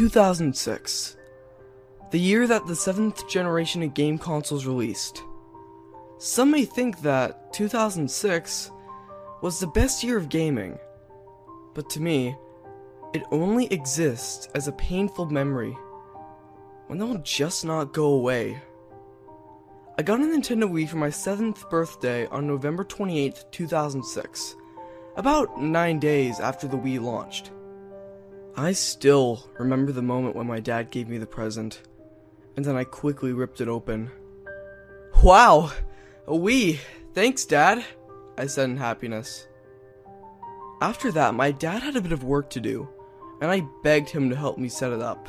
2006. The year that the seventh generation of game consoles released. Some may think that 2006 was the best year of gaming, but to me, it only exists as a painful memory, one that will just not go away. I got a Nintendo Wii for my 7th birthday on November 28, 2006, about 9 days after the Wii launched. I still remember the moment when my dad gave me the present, and then I quickly ripped it open. Wow! A Wii! Thanks, Dad! I said in happiness. After that, my dad had a bit of work to do, and I begged him to help me set it up.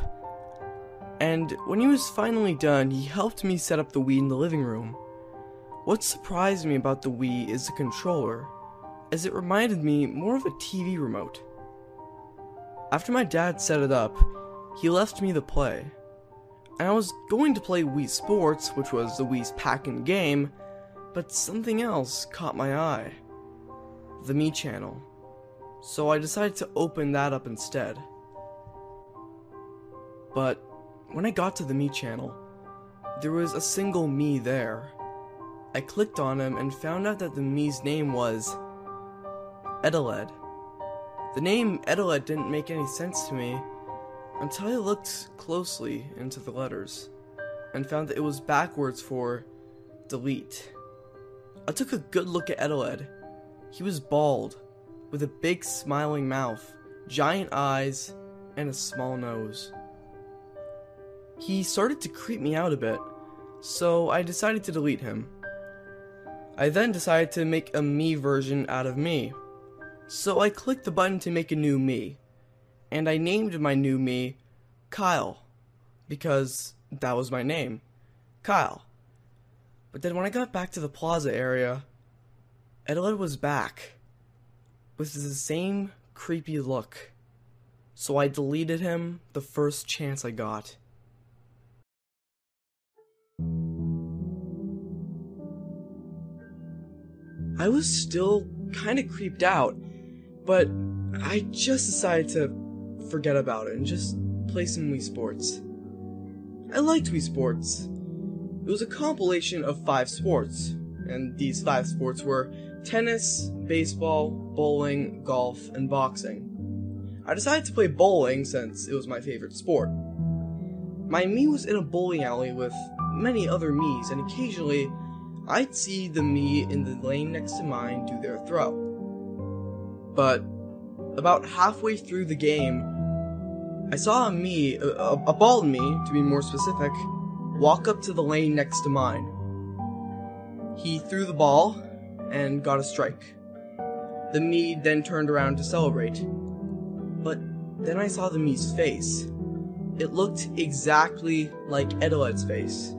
And when he was finally done, he helped me set up the Wii in the living room. What surprised me about the Wii is the controller, as it reminded me more of a TV remote. After my dad set it up, he left me the play. And I was going to play Wii Sports, which was the Wii's pack-in game, but something else caught my eye. The Mii channel. So I decided to open that up instead. But when I got to the Mii channel, there was a single Mii there. I clicked on him and found out that the Mii's name was Edeled. The name Edeled didn't make any sense to me until I looked closely into the letters and found that it was backwards for delete. I took a good look at Edeled. He was bald, with a big smiling mouth, giant eyes, and a small nose. He started to creep me out a bit, so I decided to delete him. I then decided to make a Mii version out of me. So I clicked the button to make a new Mii, and I named my new Mii Kyle, because that was my name, Kyle. But then when I got back to the plaza area, Edeled was back, with the same creepy look. So I deleted him the first chance I got. I was still kind of creeped out, but I just decided to forget about it and just play some Wii Sports. I liked Wii Sports. It was a compilation of five sports, and these five sports were tennis, baseball, bowling, golf, and boxing. I decided to play bowling since it was my favorite sport. My Mii was in a bowling alley with many other Mii's, and occasionally I'd see the Mii in the lane next to mine do their throw. But about halfway through the game, I saw a Mii, a, a bald Mii to be more specific, walk up to the lane next to mine. He threw the ball and got a strike. The Mii then turned around to celebrate. But then I saw the Mii's face. It looked exactly like Edeled's face.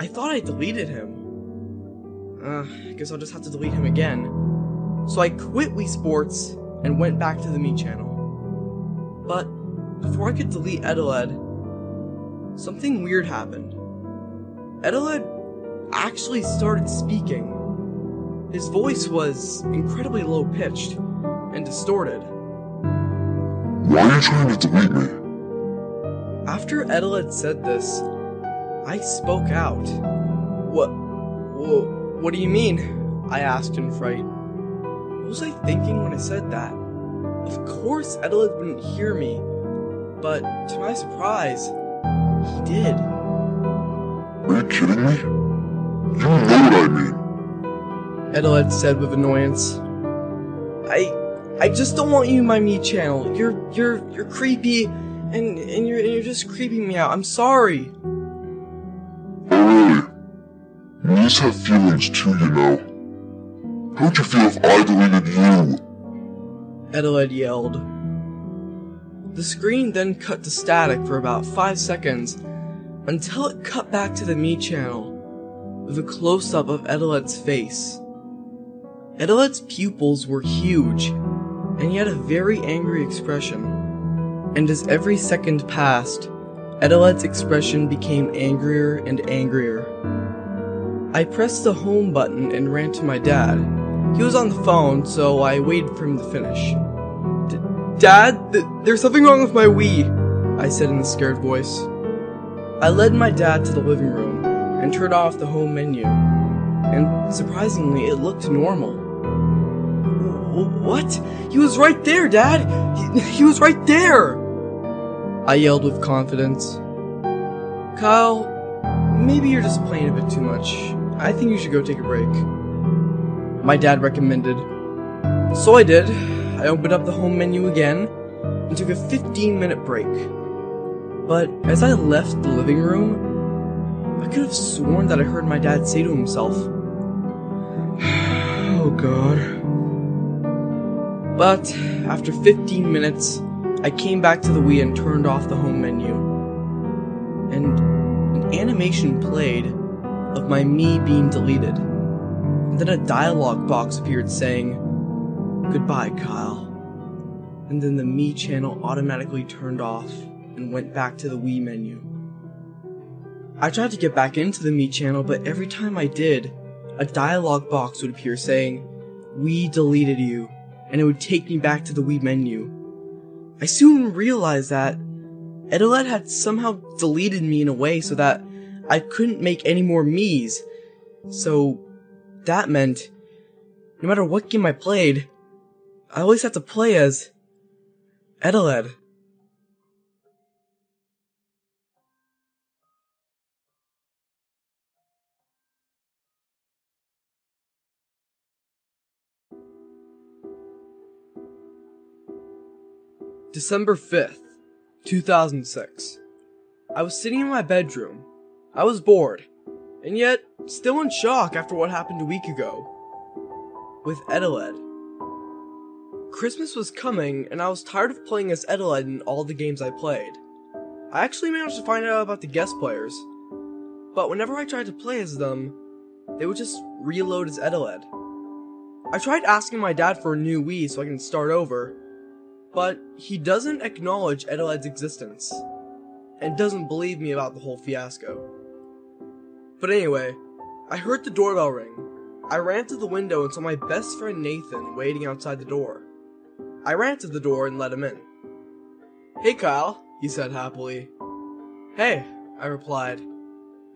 I thought I deleted him. Uh, I guess I'll just have to delete him again. So I quit Wii Sports and went back to the Mii channel. But before I could delete Edeled, something weird happened. Edeled actually started speaking. His voice was incredibly low pitched and distorted. Why are you trying to delete me? After Edeled said this, I spoke out. What, what, what do you mean? I asked in fright. What was I thinking when I said that? Of course Edeled wouldn't hear me, but to my surprise, he did. Are you kidding me? You know what I mean. Edeled said with annoyance. I I just don't want you in my Mii channel. You're you're you're creepy and and you're and you're just creeping me out. I'm sorry. Oh really? Mii's have feelings too, you know. How would you feel if I deleted you? Edeled yelled. The screen then cut to static for about 5 seconds until it cut back to the Mii channel with a close up of Edeled's face. Edeled's pupils were huge, and he had a very angry expression. And as every second passed, Edeled's expression became angrier and angrier. I pressed the home button and ran to my dad. He was on the phone, so I waited for him to finish. D- Dad, th- there's something wrong with my Wii, I said in a scared voice. I led my dad to the living room and turned off the home menu, and surprisingly, it looked normal. What? He was right there, Dad! He, he was right there! I yelled with confidence. Kyle, maybe you're just playing a bit too much. I think you should go take a break. My dad recommended. So I did. I opened up the home menu again and took a 15 minute break. But as I left the living room, I could have sworn that I heard my dad say to himself, Oh god. But after 15 minutes, I came back to the Wii and turned off the home menu. And an animation played of my Mii being deleted. And then a dialogue box appeared saying, Goodbye, Kyle. And then the Mii channel automatically turned off and went back to the Wii menu. I tried to get back into the Mii channel, but every time I did, a dialogue box would appear saying, We deleted you, and it would take me back to the Wii menu. I soon realized that Edeled had somehow deleted me in a way so that I couldn't make any more Mii's. So that meant no matter what game I played, I always had to play as Edeled. December 5th, 2006. I was sitting in my bedroom. I was bored, and yet still in shock after what happened a week ago. With Edeled. Christmas was coming, and I was tired of playing as Edeled in all the games I played. I actually managed to find out about the guest players, but whenever I tried to play as them, they would just reload as Edeled. I tried asking my dad for a new Wii so I can start over, but he doesn't acknowledge Edeled's existence, and doesn't believe me about the whole fiasco. But anyway, I heard the doorbell ring. I ran to the window and saw my best friend Nathan waiting outside the door. I ran to the door and let him in. Hey Kyle, he said happily. Hey, I replied.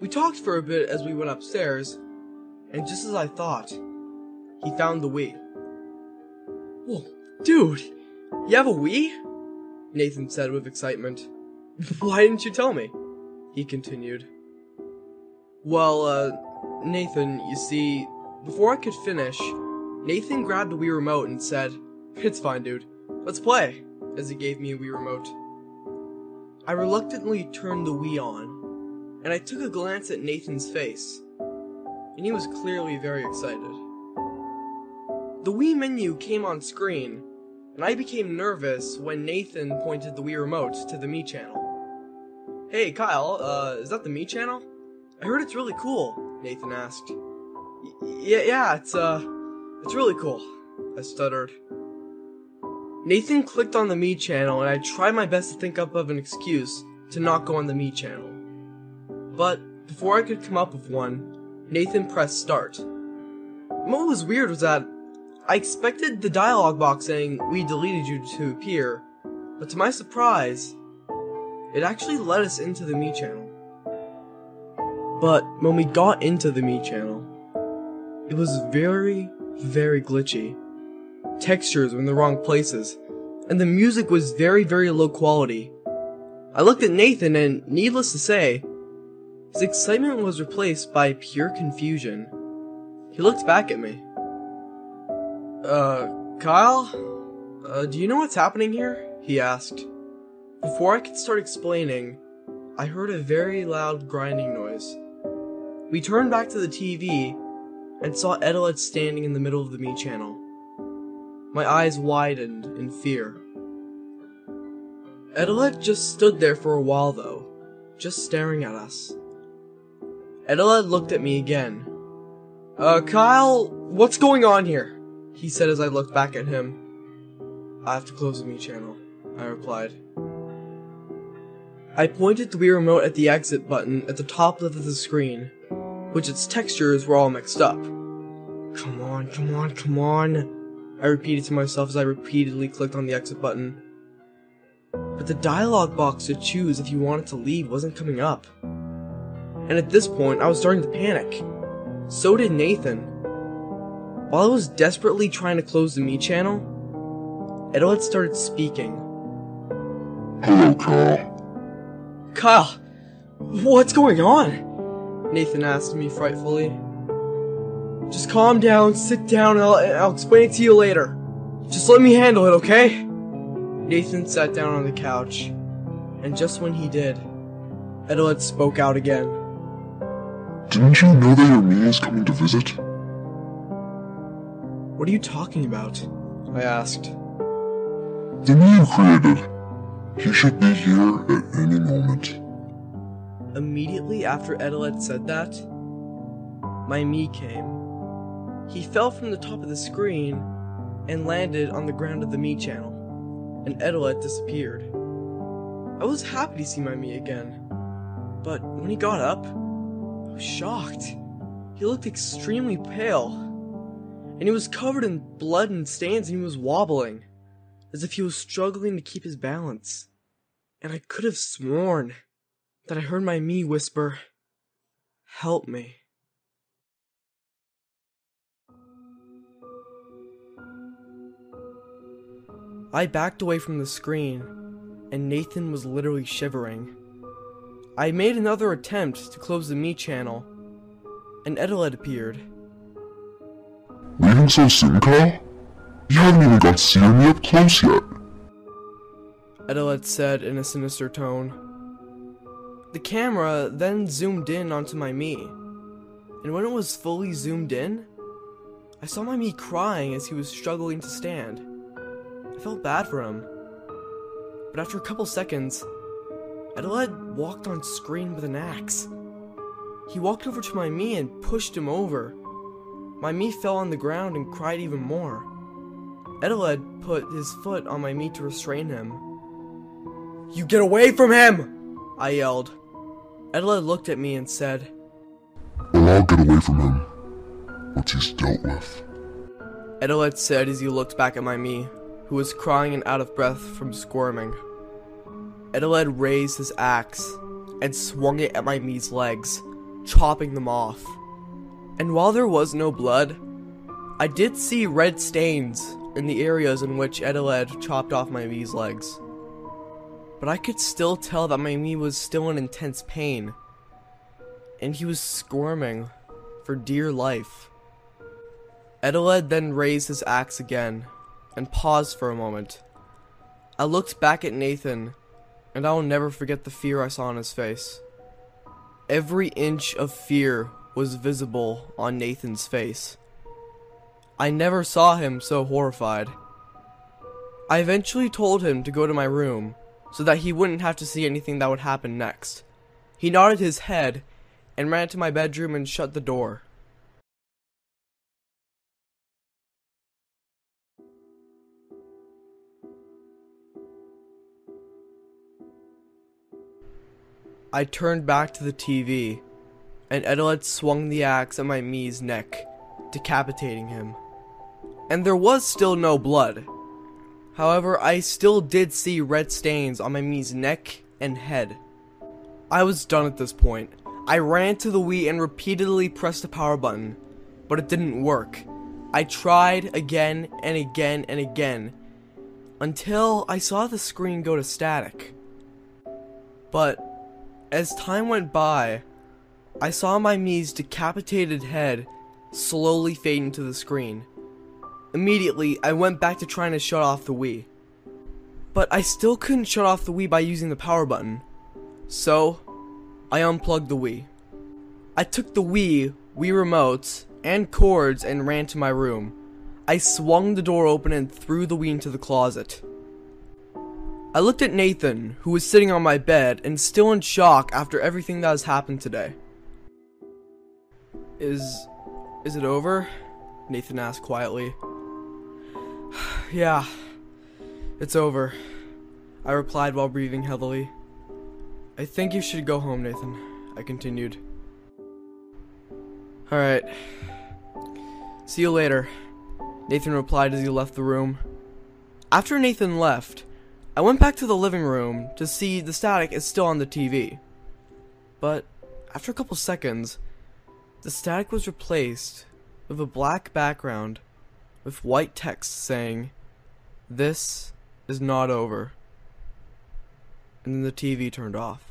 We talked for a bit as we went upstairs, and just as I thought, he found the Wii. Whoa, dude, you have a Wii? Nathan said with excitement. Why didn't you tell me? He continued. Well, uh, Nathan, you see, before I could finish, Nathan grabbed the Wii remote and said, It's fine, dude. Let's play, as he gave me a Wii remote. I reluctantly turned the Wii on, and I took a glance at Nathan's face, and he was clearly very excited. The Wii menu came on screen, and I became nervous when Nathan pointed the Wii remote to the Mii channel. Hey, Kyle, uh, is that the Mii channel? I heard it's really cool, Nathan asked. Yeah, yeah, it's, uh, it's really cool, I stuttered. Nathan clicked on the Mii channel, and I tried my best to think up of an excuse to not go on the Mii channel. But before I could come up with one, Nathan pressed start. What was weird was that I expected the dialogue box saying, We deleted you to appear, but to my surprise, it actually led us into the Mii channel. But when we got into the Mii channel, it was very, very glitchy. Textures were in the wrong places, and the music was very, very low quality. I looked at Nathan, and needless to say, his excitement was replaced by pure confusion. He looked back at me. Uh, Kyle? Uh, do you know what's happening here? He asked. Before I could start explaining, I heard a very loud grinding noise. We turned back to the TV and saw Edeled standing in the middle of the Mii channel. My eyes widened in fear. Edeled just stood there for a while though, just staring at us. Edeled looked at me again. Uh, Kyle, what's going on here? He said as I looked back at him. I have to close the Mii channel, I replied. I pointed the Wii remote at the exit button at the top left of the screen, which its textures were all mixed up. Come on, come on, come on, I repeated to myself as I repeatedly clicked on the exit button. but the dialogue box to choose if you wanted to leave wasn't coming up. And at this point, I was starting to panic. So did Nathan. While I was desperately trying to close the Mii channel, Edeled started speaking. Hello, Kyle. Kyle, what's going on? Nathan asked me frightfully. Just calm down, sit down, and I'll, I'll explain it to you later. Just let me handle it, okay? Nathan sat down on the couch, and just when he did, Edeled spoke out again. Didn't you know that your Mii is coming to visit? What are you talking about? I asked. The you created. He should be here at any moment. Immediately after Edeled said that, my Mii came. He fell from the top of the screen and landed on the ground of the Mii channel, and Edeled disappeared. I was happy to see my Mii again, but when he got up, I was shocked. He looked extremely pale, and he was covered in blood and stains, and he was wobbling, as if he was struggling to keep his balance. And I could have sworn that I heard my Mii whisper, Help me. I backed away from the screen, and Nathan was literally shivering. I made another attempt to close the Mii channel, and Edeled appeared. Leaving so soon, Kyle? You haven't even got to see me up close yet. Edeled said in a sinister tone. The camera then zoomed in onto my Mii, and when it was fully zoomed in, I saw my Mii crying as he was struggling to stand. I felt bad for him. But after a couple seconds, Edeled walked on screen with an axe. He walked over to my Mii and pushed him over. My Mii fell on the ground and cried even more. Edeled put his foot on my Mii to restrain him. You get away from him! I yelled. Edeled looked at me and said, Well, I'll get away from him. Once he's dealt with. Edeled said as he looked back at my Mii, who was crying and out of breath from squirming. Edeled raised his axe and swung it at my Mii's legs, chopping them off. And while there was no blood, I did see red stains in the areas in which Edeled chopped off my Mii's legs. But I could still tell that my Mii was still in intense pain, and he was squirming for dear life. Edeled then raised his axe again and paused for a moment. I looked back at Nathan, and I will never forget the fear I saw on his face. Every inch of fear was visible on Nathan's face. I never saw him so horrified. I eventually told him to go to my room so that he wouldn't have to see anything that would happen next. He nodded his head and ran to my bedroom and shut the door. I turned back to the TV, and Edeled swung the axe at my Mii's neck, decapitating him. And there was still no blood. However, I still did see red stains on my Mii's neck and head. I was done at this point. I ran to the Wii and repeatedly pressed the power button, but it didn't work. I tried again and again and again until I saw the screen go to static. But as time went by, I saw my Mii's decapitated head slowly fade into the screen. Immediately, I went back to trying to shut off the Wii. But I still couldn't shut off the Wii by using the power button. So, I unplugged the Wii. I took the Wii, Wii remotes, and cords and ran to my room. I swung the door open and threw the Wii into the closet. I looked at Nathan, who was sitting on my bed and still in shock after everything that has happened today. Is. is it over? Nathan asked quietly. yeah, it's over. I replied while breathing heavily. I think you should go home, Nathan, I continued. Alright. See you later, Nathan replied as he left the room. After Nathan left, I went back to the living room to see the static is still on the TV. But after a couple seconds, the static was replaced with a black background with white text saying, This is not over. And then the TV turned off.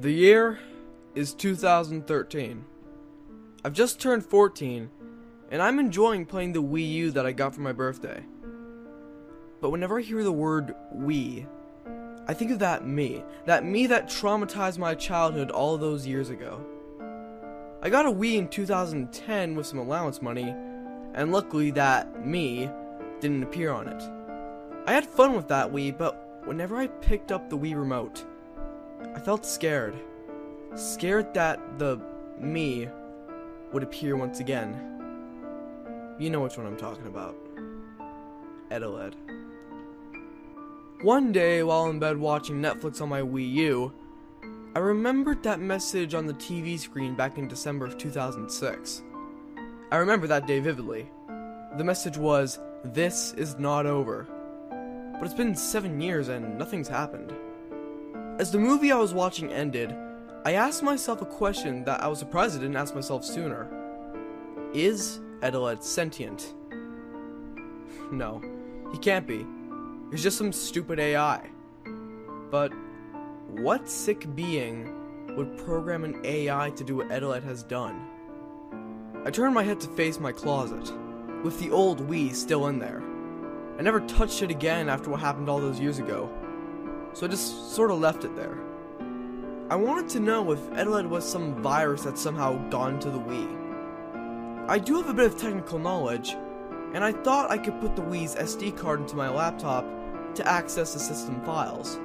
The year is 2013. I've just turned 14, and I'm enjoying playing the Wii U that I got for my birthday. But whenever I hear the word Wii, I think of that Mii. That Mii that traumatized my childhood all those years ago. I got a Wii in 2010 with some allowance money, and luckily that Mii didn't appear on it. I had fun with that Wii, but whenever I picked up the Wii remote, I felt scared. Scared that the Mii would appear once again. You know which one I'm talking about. Edeled. One day, while in bed watching Netflix on my Wii U, I remembered that message on the TV screen back in December of 2006. I remember that day vividly. The message was, This is not over. But it's been seven years and nothing's happened. As the movie I was watching ended, I asked myself a question that I was surprised I didn't ask myself sooner. Is Edeled sentient? no, he can't be. He's just some stupid AI. But what sick being would program an AI to do what Edeled has done? I turned my head to face my closet, with the old Wii still in there. I never touched it again after what happened all those years ago so I just sort of left it there. I wanted to know if Edeled was some virus that somehow got into the Wii. I do have a bit of technical knowledge, and I thought I could put the Wii's SD card into my laptop to access the system files.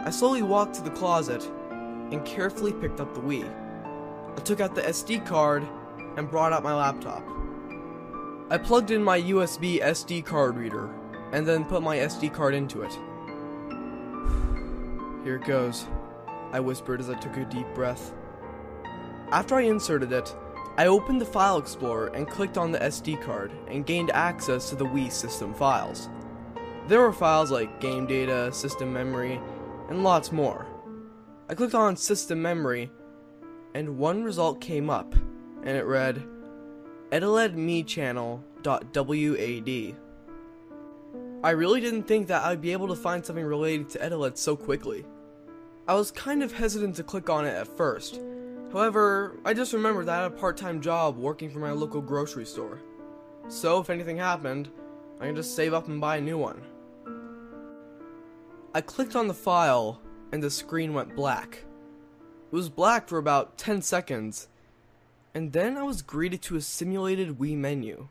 I slowly walked to the closet and carefully picked up the Wii. I took out the SD card and brought out my laptop. I plugged in my USB SD card reader and then put my SD card into it. Here it goes, I whispered as I took a deep breath. After I inserted it, I opened the File Explorer and clicked on the SD card and gained access to the Wii system files. There were files like game data, system memory, and lots more. I clicked on system memory, and one result came up, and it read edeledmechannel.wad. I really didn't think that I'd be able to find something related to Edeled so quickly. I was kind of hesitant to click on it at first. However, I just remembered that I had a part-time job working for my local grocery store. So if anything happened, I can just save up and buy a new one. I clicked on the file, and the screen went black. It was black for about 10 seconds, and then I was greeted to a simulated Wii menu.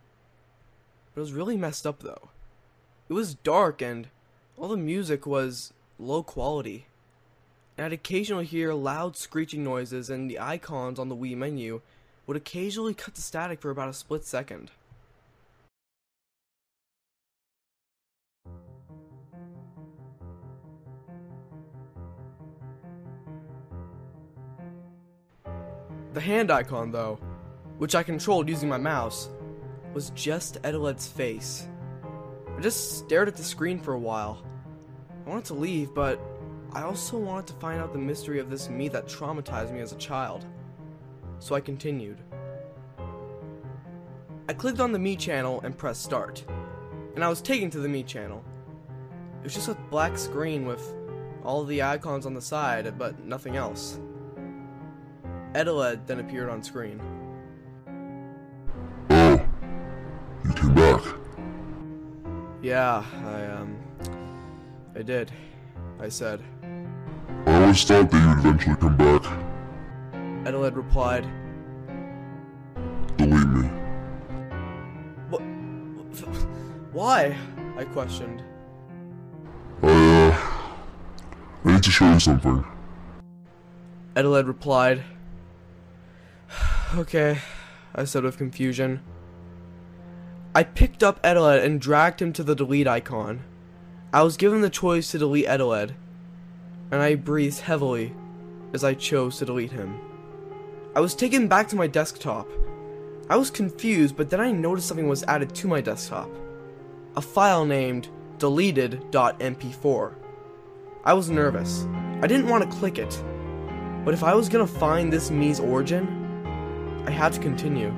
But It was really messed up though. It was dark and all the music was low quality. I'd occasionally hear loud screeching noises and the icons on the Wii menu would occasionally cut to static for about a split second. The hand icon, though, which I controlled using my mouse, was just Edeled's face. I just stared at the screen for a while. I wanted to leave, but I also wanted to find out the mystery of this Mii that traumatized me as a child. So I continued. I clicked on the Mii channel and pressed start, and I was taken to the Mii channel. It was just a black screen with all the icons on the side, but nothing else. Edeled then appeared on screen. Oh, you came back. Yeah, I, um, I did. I said. I always thought that you'd eventually come back. Edeled replied, Delete me. What? Why? I questioned. I, uh, I need to show you something. Edeled replied, Okay, I said with confusion. I picked up Edeled and dragged him to the delete icon. I was given the choice to delete Edeled, and I breathed heavily as I chose to delete him. I was taken back to my desktop. I was confused, but then I noticed something was added to my desktop. A file named deleted.mp4. I was nervous. I didn't want to click it. But if I was gonna find this Mii's origin, I had to continue.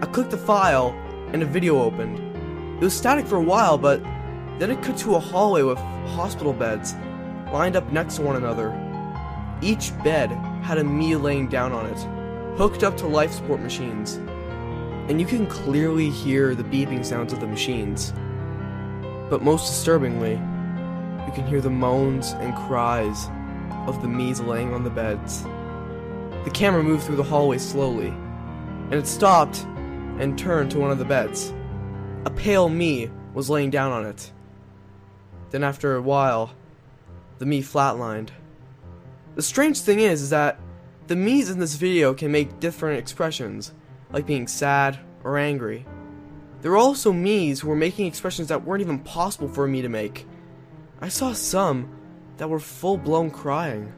I clicked the file, and a video opened. It was static for a while, but then it cut to a hallway with hospital beds lined up next to one another. Each bed had a Mii laying down on it, hooked up to life support machines. And you can clearly hear the beeping sounds of the machines. But most disturbingly, you can hear the moans and cries of the Mii's laying on the beds. The camera moved through the hallway slowly, and it stopped and turned to one of the beds. A pale Mii was laying down on it. Then after a while, the Mii flatlined. The strange thing is, is that the Miis in this video can make different expressions, like being sad or angry. There were also Miis who were making expressions that weren't even possible for me to make. I saw some that were full blown crying.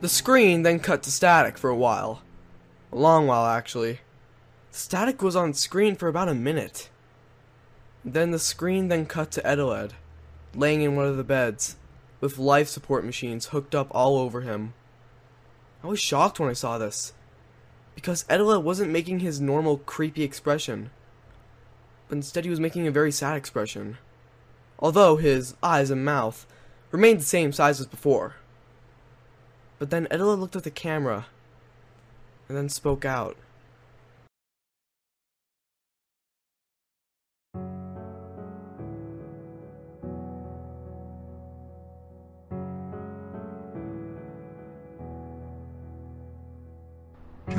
The screen then cut to static for a while. A long while, actually. Static was on screen for about a minute. Then the screen then cut to Edeled, laying in one of the beds, with life support machines hooked up all over him. I was shocked when I saw this, because Edeled wasn't making his normal creepy expression, but instead he was making a very sad expression. Although his eyes and mouth remained the same size as before. But then Edeled looked at the camera and then spoke out.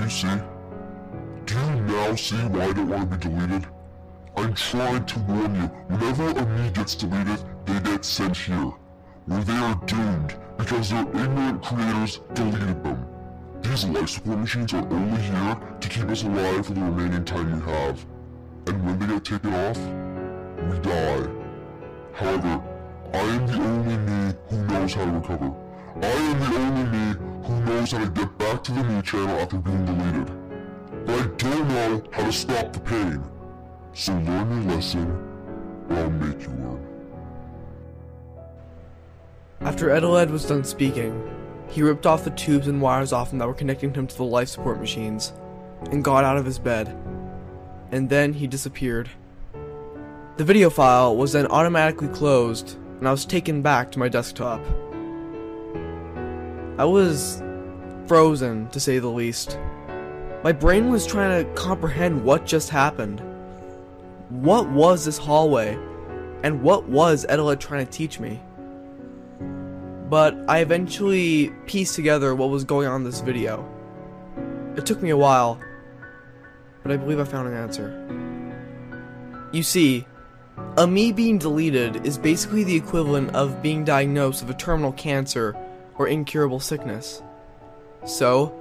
You see? Do you now see why I don't want to be deleted? I'm trying to warn you, whenever a Mii gets deleted, they get sent here, where they are doomed because their ignorant creators deleted them. These life support machines are only here to keep us alive for the remaining time we have. And when they get taken off, we die. However, I am the only Mii who knows how to recover. I am the only Mii who knows how to get back to the Mii channel after being deleted. But I don't know how to stop the pain. So learn your lesson, or I'll make you learn. After Edeled was done speaking, he ripped off the tubes and wires off him that were connecting him to the life support machines, and got out of his bed. And then he disappeared. The video file was then automatically closed, and I was taken back to my desktop. I was frozen, to say the least. My brain was trying to comprehend what just happened. What was this hallway? And what was Edeled trying to teach me? But I eventually pieced together what was going on in this video. It took me a while, but I believe I found an answer. You see, a Mii being deleted is basically the equivalent of being diagnosed with a terminal cancer or incurable sickness. So,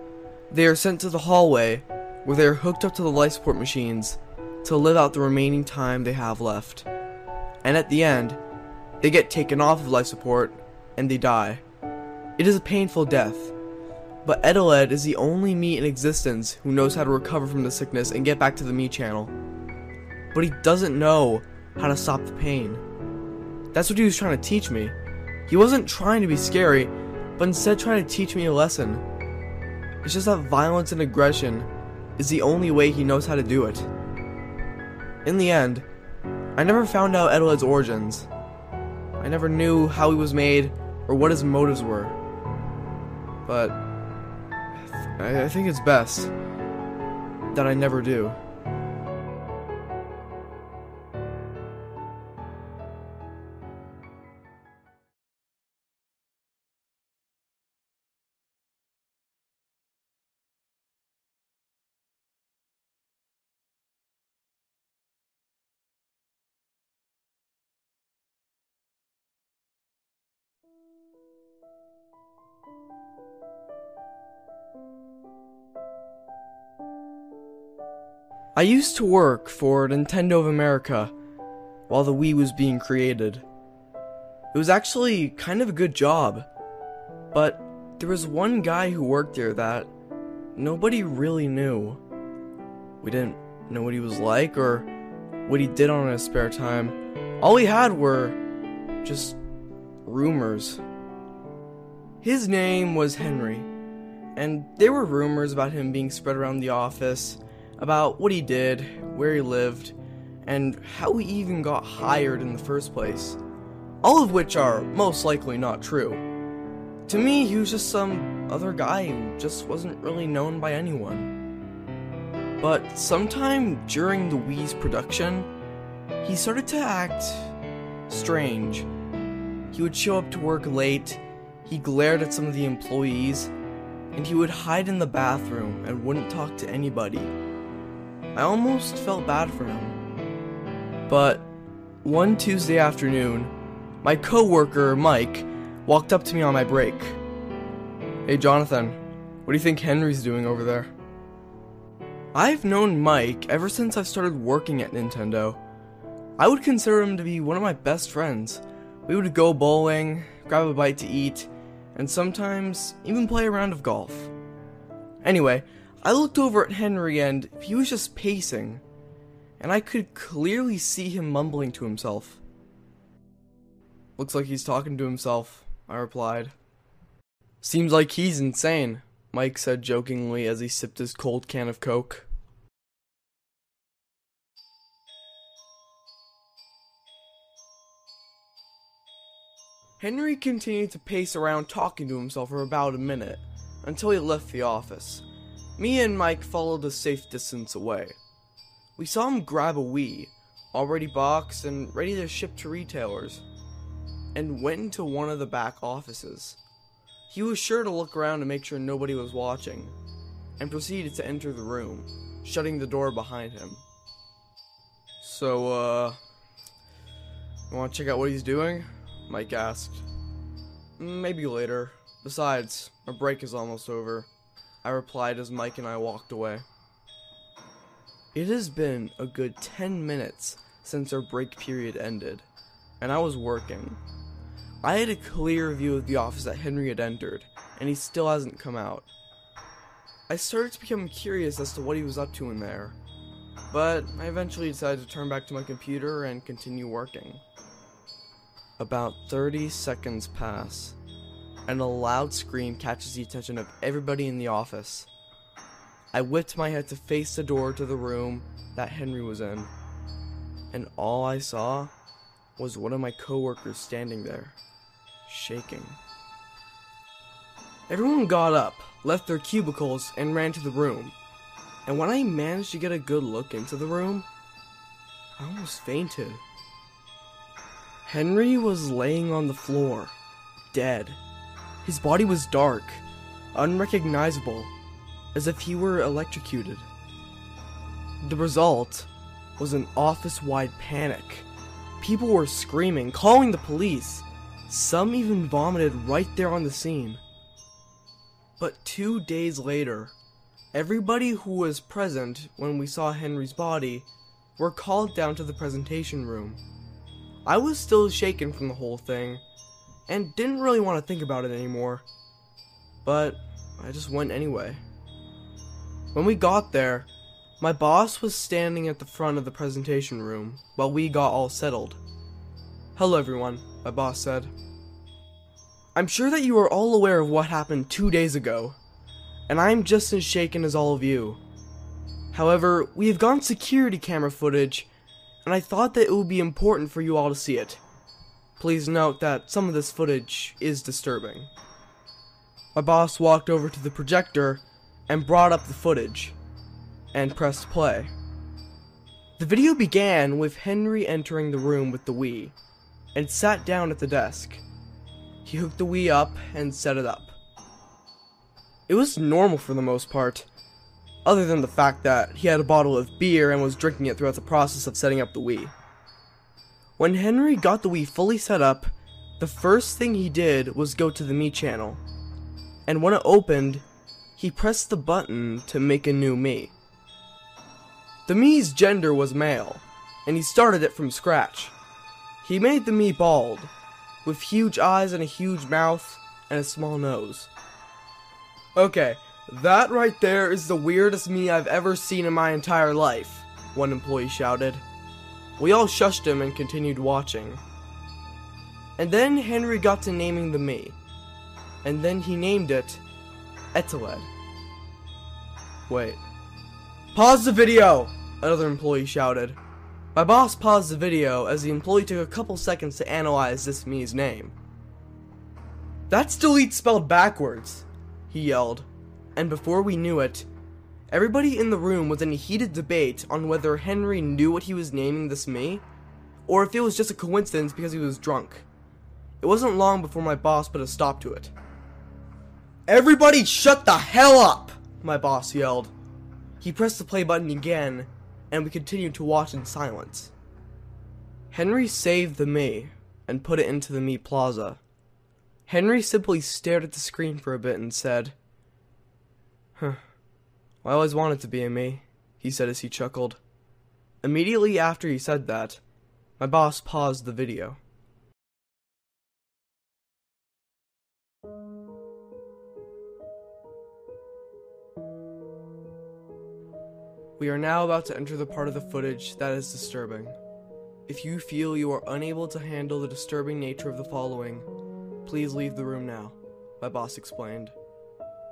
they are sent to the hallway where they are hooked up to the life support machines to live out the remaining time they have left. And at the end, they get taken off of life support and they die. It is a painful death, but Edeled is the only Mii in existence who knows how to recover from the sickness and get back to the Mii channel. But he doesn't know how to stop the pain. That's what he was trying to teach me. He wasn't trying to be scary, but instead trying to teach me a lesson. It's just that violence and aggression is the only way he knows how to do it. In the end, I never found out Edeled's origins. I never knew how he was made or what his motives were. But I, I think it's best that I never do. Used to work for Nintendo of America while the Wii was being created. It was actually kind of a good job, but there was one guy who worked there that nobody really knew. We didn't know what he was like or what he did on his spare time. All we had were just rumors. His name was Henry, and there were rumors about him being spread around the office, about what he did, where he lived, and how he even got hired in the first place. All of which are most likely not true. To me, he was just some other guy who just wasn't really known by anyone. But sometime during the Wii's production, he started to act strange. He would show up to work late, he glared at some of the employees, and he would hide in the bathroom and wouldn't talk to anybody. I almost felt bad for him. But one Tuesday afternoon, my coworker Mike walked up to me on my break. Hey Jonathan, what do you think Henry's doing over there? I've known Mike ever since I've started working at Nintendo. I would consider him to be one of my best friends. We would go bowling, grab a bite to eat, and sometimes even play a round of golf. Anyway, I looked over at Henry and he was just pacing, and I could clearly see him mumbling to himself. Looks like he's talking to himself, I replied. Seems like he's insane, Mike said jokingly as he sipped his cold can of Coke. Henry continued to pace around talking to himself for about a minute, until he left the office. Me and Mike followed a safe distance away. We saw him grab a Wii, already boxed and ready to ship to retailers, and went into one of the back offices. He was sure to look around to make sure nobody was watching, and proceeded to enter the room, shutting the door behind him. So, uh, you want to check out what he's doing? Mike asked. Maybe later. Besides, our break is almost over. I replied as Mike and I walked away. It has been a good 10 minutes since our break period ended, and I was working. I had a clear view of the office that Henry had entered, and he still hasn't come out. I started to become curious as to what he was up to in there, but I eventually decided to turn back to my computer and continue working. About 30 seconds pass, and a loud scream catches the attention of everybody in the office. I whipped my head to face the door to the room that Henry was in, and all I saw was one of my coworkers standing there, shaking. Everyone got up, left their cubicles, and ran to the room. And when I managed to get a good look into the room, I almost fainted. Henry was laying on the floor, dead. His body was dark, unrecognizable, as if he were electrocuted. The result was an office wide panic. People were screaming, calling the police. Some even vomited right there on the scene. But two days later, everybody who was present when we saw Henry's body were called down to the presentation room. I was still shaken from the whole thing, and didn't really want to think about it anymore. But I just went anyway. When we got there, my boss was standing at the front of the presentation room while we got all settled. Hello everyone, my boss said. I'm sure that you are all aware of what happened two days ago, and I am just as shaken as all of you. However, we have gotten security camera footage and I thought that it would be important for you all to see it. Please note that some of this footage is disturbing. My boss walked over to the projector and brought up the footage, and pressed play. The video began with Henry entering the room with the Wii, and sat down at the desk. He hooked the Wii up and set it up. It was normal for the most part, other than the fact that he had a bottle of beer and was drinking it throughout the process of setting up the Wii. When Henry got the Wii fully set up, the first thing he did was go to the Mii channel. And when it opened, he pressed the button to make a new Mii. The Mii's gender was male, and he started it from scratch. He made the Mii bald, with huge eyes and a huge mouth and a small nose. Okay, that right there is the weirdest Mii I've ever seen in my entire life, one employee shouted. We all shushed him and continued watching. And then Henry got to naming the Mii. And then he named it Eteled. Wait. Pause the video! Another employee shouted. My boss paused the video as the employee took a couple seconds to analyze this Mii's name. That's delete spelled backwards, he yelled. And before we knew it, everybody in the room was in a heated debate on whether Henry knew what he was naming this Mii, or if it was just a coincidence because he was drunk. It wasn't long before my boss put a stop to it. Everybody shut the hell up! My boss yelled. He pressed the play button again, and we continued to watch in silence. Henry saved the Mii and put it into the Mii plaza. Henry simply stared at the screen for a bit and said, Huh. I always wanted to be a Mii, he said as he chuckled. Immediately after he said that, my boss paused the video. We are now about to enter the part of the footage that is disturbing. If you feel you are unable to handle the disturbing nature of the following, please leave the room now, my boss explained.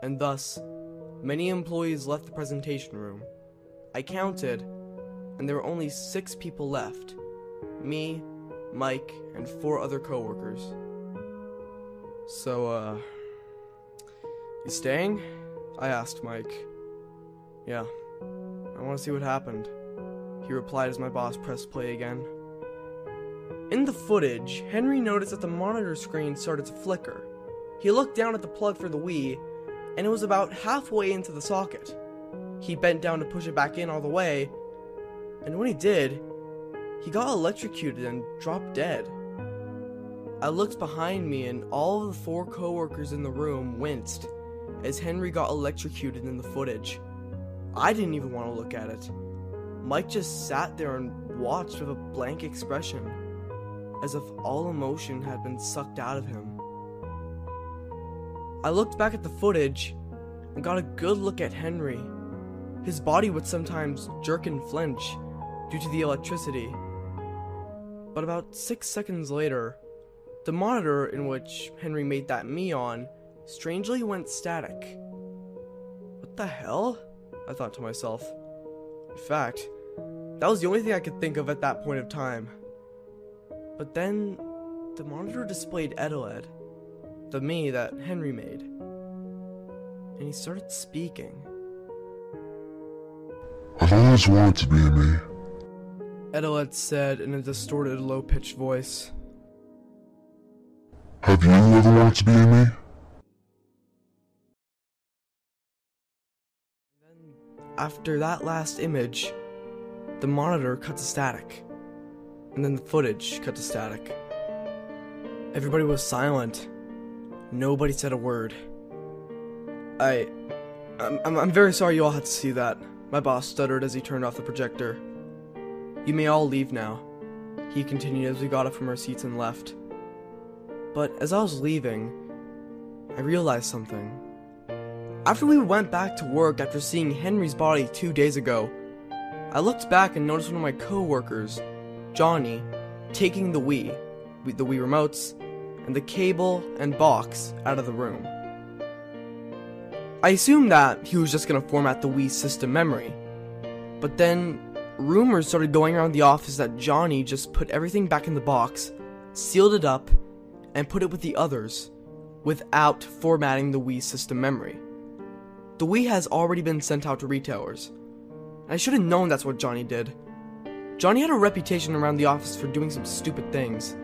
And thus, many employees left the presentation room. I counted, and there were only six people left me, Mike, and four other coworkers. So, uh, you staying? I asked Mike. Yeah. I want to see what happened. He replied as my boss pressed play again. In the footage, Henry noticed that the monitor screen started to flicker. He looked down at the plug for the Wii, and it was about halfway into the socket. He bent down to push it back in all the way, and when he did, he got electrocuted and dropped dead. I looked behind me, and all of the four coworkers in the room winced as Henry got electrocuted in the footage. I didn't even want to look at it. Mike just sat there and watched with a blank expression, as if all emotion had been sucked out of him. I looked back at the footage and got a good look at Henry. His body would sometimes jerk and flinch due to the electricity. But about six seconds later, the monitor in which Henry made that Mii on strangely went static. What the hell? I thought to myself. In fact, that was the only thing I could think of at that point of time. But then, the monitor displayed Eteled, the Mii that Henry made. And he started speaking. I've always wanted to be a Mii. Eteled said in a distorted, low pitched voice. Have you ever wanted to be a Mii? Then after that last image, the monitor cut to static. And then the footage cut to static. Everybody was silent. Nobody said a word. I. I'm, I'm, very sorry you all had to see that. My boss stuttered as he turned off the projector. You may all leave now, he continued as we got up from our seats and left. But as I was leaving, I realized something. After we went back to work after seeing Henry's body two days ago, I looked back and noticed one of my co-workers, Johnny, taking the Wii, the Wii remotes, and the cable and box out of the room. I assumed that he was just gonna format the Wii system memory, but then rumors started going around the office that Johnny just put everything back in the box, sealed it up, and put it with the others, without formatting the Wii system memory. The Wii has already been sent out to retailers. I should have known that's what Johnny did. Johnny had a reputation around the office for doing some stupid things.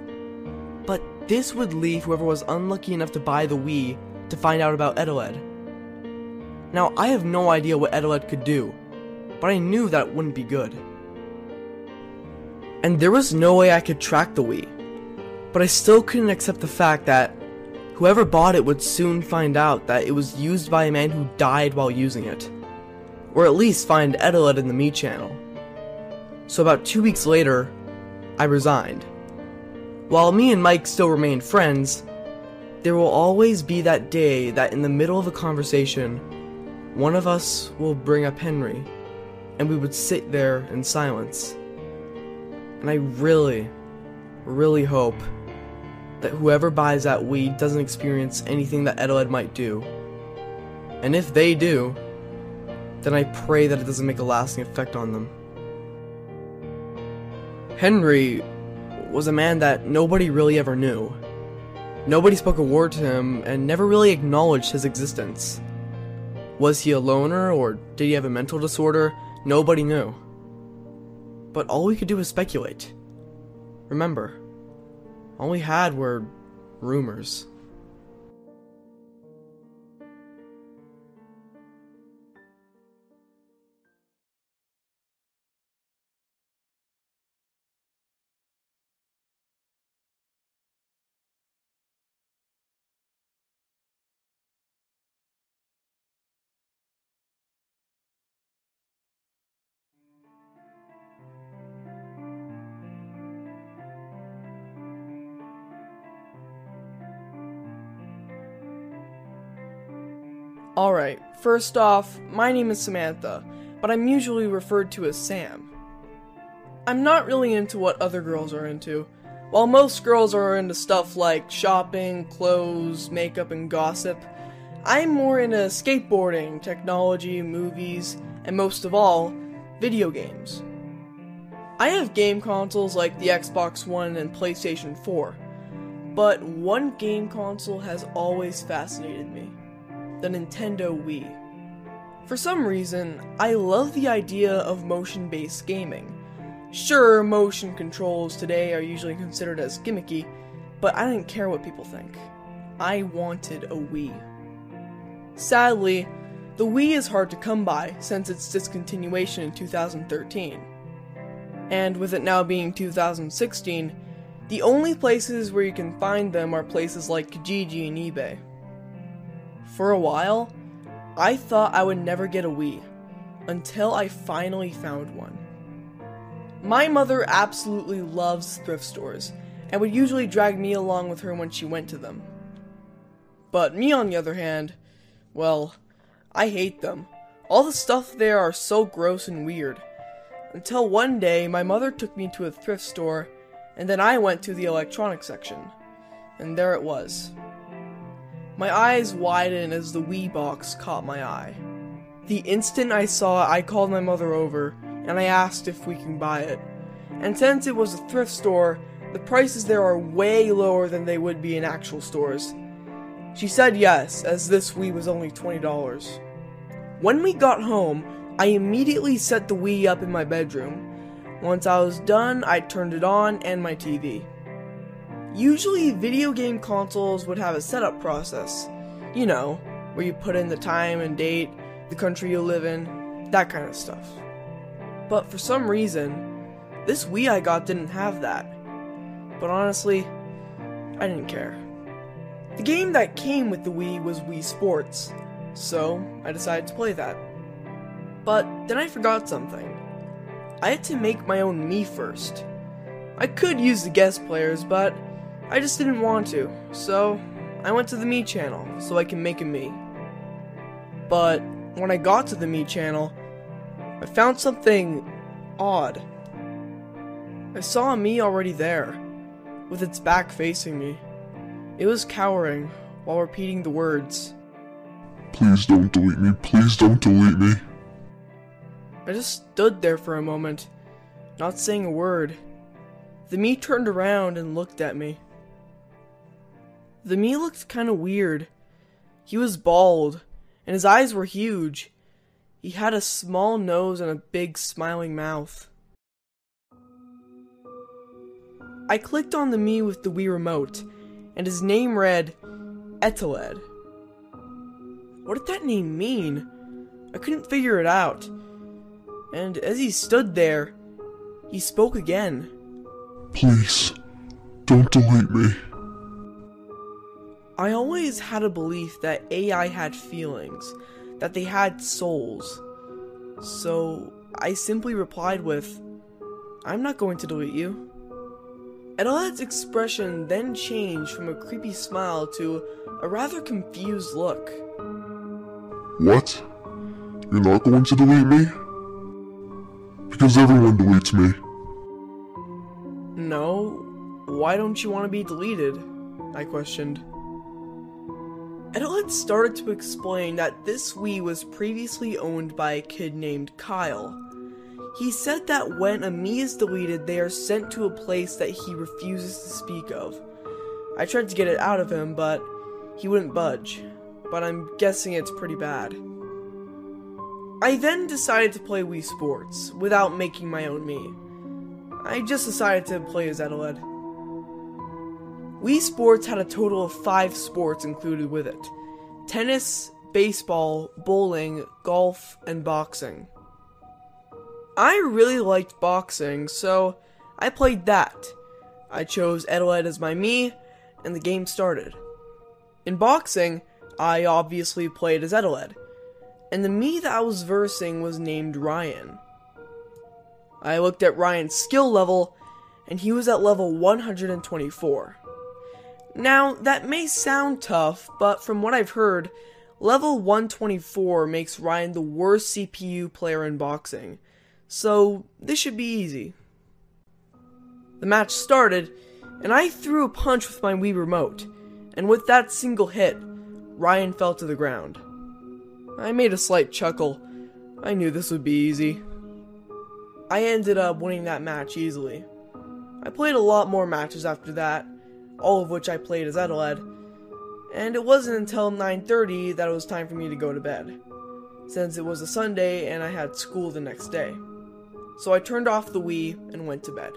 This would leave whoever was unlucky enough to buy the Wii to find out about Eteled. Now, I have no idea what Eteled could do, but I knew that it wouldn't be good. And there was no way I could track the Wii, but I still couldn't accept the fact that whoever bought it would soon find out that it was used by a man who died while using it. Or at least find Eteled in the Mii channel. So about two weeks later, I resigned. While me and Mike still remain friends, there will always be that day that in the middle of a conversation, one of us will bring up Henry, and we would sit there in silence. And I really, really hope that whoever buys that Wii doesn't experience anything that Eteled might do. And if they do, then I pray that it doesn't make a lasting effect on them. Henry was a man that nobody really ever knew. Nobody spoke a word to him and never really acknowledged his existence. Was he a loner or did he have a mental disorder? Nobody knew. But all we could do was speculate. Remember, all we had were rumors. First off, my name is Samantha, but I'm usually referred to as Sam. I'm not really into what other girls are into. While most girls are into stuff like shopping, clothes, makeup, and gossip, I'm more into skateboarding, technology, movies, and most of all, video games. I have game consoles like the Xbox One and PlayStation 4, but one game console has always fascinated me the Nintendo Wii. For some reason, I love the idea of motion based gaming. Sure, motion controls today are usually considered as gimmicky, but I didn't care what people think. I wanted a Wii. Sadly, the Wii is hard to come by since its discontinuation in 2013. And with it now being 2016, the only places where you can find them are places like Kijiji and eBay. For a while, I thought I would never get a Wii, until I finally found one. My mother absolutely loves thrift stores, and would usually drag me along with her when she went to them. But me, on the other hand, well, I hate them. All the stuff there are so gross and weird. Until one day, my mother took me to a thrift store, and then I went to the electronics section. And there it was. My eyes widened as the Wii box caught my eye. The instant I saw it, I called my mother over, and I asked if we can buy it. And since it was a thrift store, the prices there are way lower than they would be in actual stores. She said yes, as this Wii was only $20. When we got home, I immediately set the Wii up in my bedroom. Once I was done, I turned it on and my TV. Usually, video game consoles would have a setup process. You know, where you put in the time and date, the country you live in, that kind of stuff. But for some reason, this Wii I got didn't have that. But honestly, I didn't care. The game that came with the Wii was Wii Sports, so I decided to play that. But then I forgot something. I had to make my own Mii first. I could use the guest players, but I just didn't want to, so I went to the Mii channel so I can make a Mii. But when I got to the Mii channel, I found something odd. I saw a Mii already there, with its back facing me. It was cowering while repeating the words. Please don't delete me. Please don't delete me. I just stood there for a moment, not saying a word. The Mii turned around and looked at me. The Mii looked kind of weird. He was bald, and his eyes were huge. He had a small nose and a big smiling mouth. I clicked on the Mii with the Wii remote, and his name read Eteled. What did that name mean? I couldn't figure it out. And as he stood there, he spoke again. Please, don't delete me. I always had a belief that AI had feelings, that they had souls. So I simply replied with, I'm not going to delete you. Eteled's expression then changed from a creepy smile to a rather confused look. What? You're not going to delete me? Because everyone deletes me. No. Why don't you want to be deleted? I questioned. Eteled started to explain that this Wii was previously owned by a kid named Kyle. He said that when a Mii is deleted, they are sent to a place that he refuses to speak of. I tried to get it out of him, but he wouldn't budge. But I'm guessing it's pretty bad. I then decided to play Wii Sports without making my own Mii. I just decided to play as Eteled. Wii Sports had a total of five sports included with it tennis, baseball, bowling, golf, and boxing. I really liked boxing, so I played that. I chose Eteled as my Mii, and the game started. In boxing, I obviously played as Eteled, and the Mii that I was versing was named Ryan. I looked at Ryan's skill level, and he was at level 124. Now, that may sound tough, but from what I've heard, level 124 makes Ryan the worst CPU player in boxing, so this should be easy. The match started, and I threw a punch with my Wii remote, and with that single hit, Ryan fell to the ground. I made a slight chuckle. I knew this would be easy. I ended up winning that match easily. I played a lot more matches after that, all of which I played as Eteled, and it wasn't until 9.30 that it was time for me to go to bed, since it was a Sunday and I had school the next day. So I turned off the Wii and went to bed.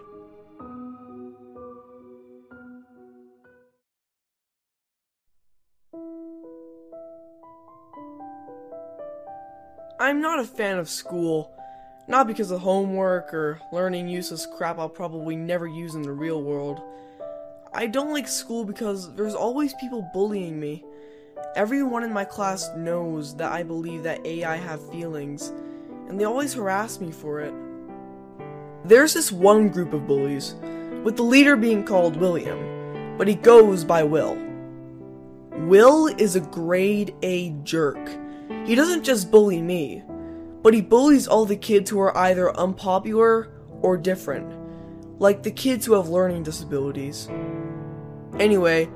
I'm not a fan of school, not because of homework or learning useless crap I'll probably never use in the real world. I don't like school because there's always people bullying me. Everyone in my class knows that I believe that AI have feelings, and they always harass me for it. There's this one group of bullies, with the leader being called William, but he goes by Will. Will is a grade A jerk. He doesn't just bully me, but he bullies all the kids who are either unpopular or different, like the kids who have learning disabilities. Anyway,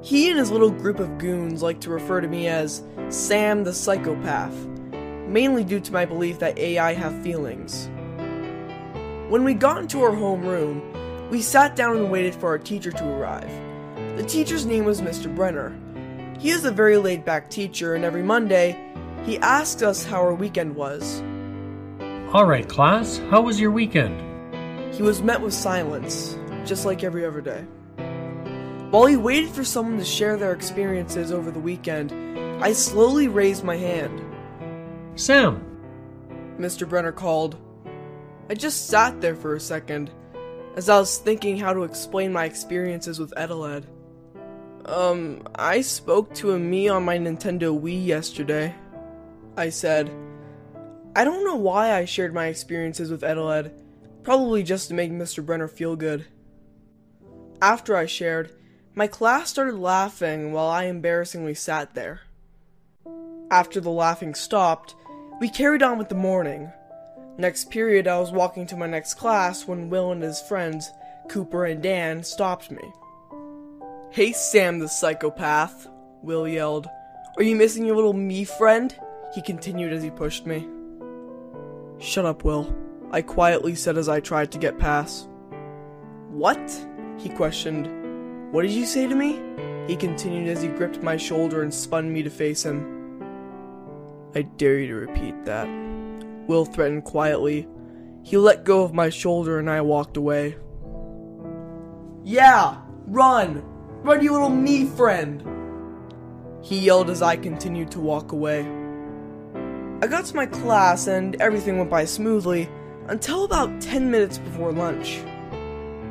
he and his little group of goons like to refer to me as Sam the Psychopath, mainly due to my belief that AI have feelings. When we got into our homeroom, we sat down and waited for our teacher to arrive. The teacher's name was Mr. Brenner. He is a very laid back teacher, and every Monday, he asked us how our weekend was. Alright, class, how was your weekend? He was met with silence, just like every other day. While he waited for someone to share their experiences over the weekend, I slowly raised my hand. Sam, Mr. Brenner called. I just sat there for a second, as I was thinking how to explain my experiences with Eteled. Um, I spoke to a Mii on my Nintendo Wii yesterday. I said. I don't know why I shared my experiences with Eteled, probably just to make Mr. Brenner feel good. After I shared, my class started laughing while I embarrassingly sat there. After the laughing stopped, we carried on with the morning. Next period, I was walking to my next class when Will and his friends, Cooper and Dan, stopped me. Hey, Sam the psychopath, Will yelled. Are you missing your little Mii friend? He continued as he pushed me. Shut up, Will, I quietly said as I tried to get past. What? He questioned. What did you say to me? He continued as he gripped my shoulder and spun me to face him. I dare you to repeat that. Will threatened quietly. He let go of my shoulder and I walked away. Yeah! Run! Run, you little Mii friend! He yelled as I continued to walk away. I got to my class and everything went by smoothly until about 10 minutes before lunch.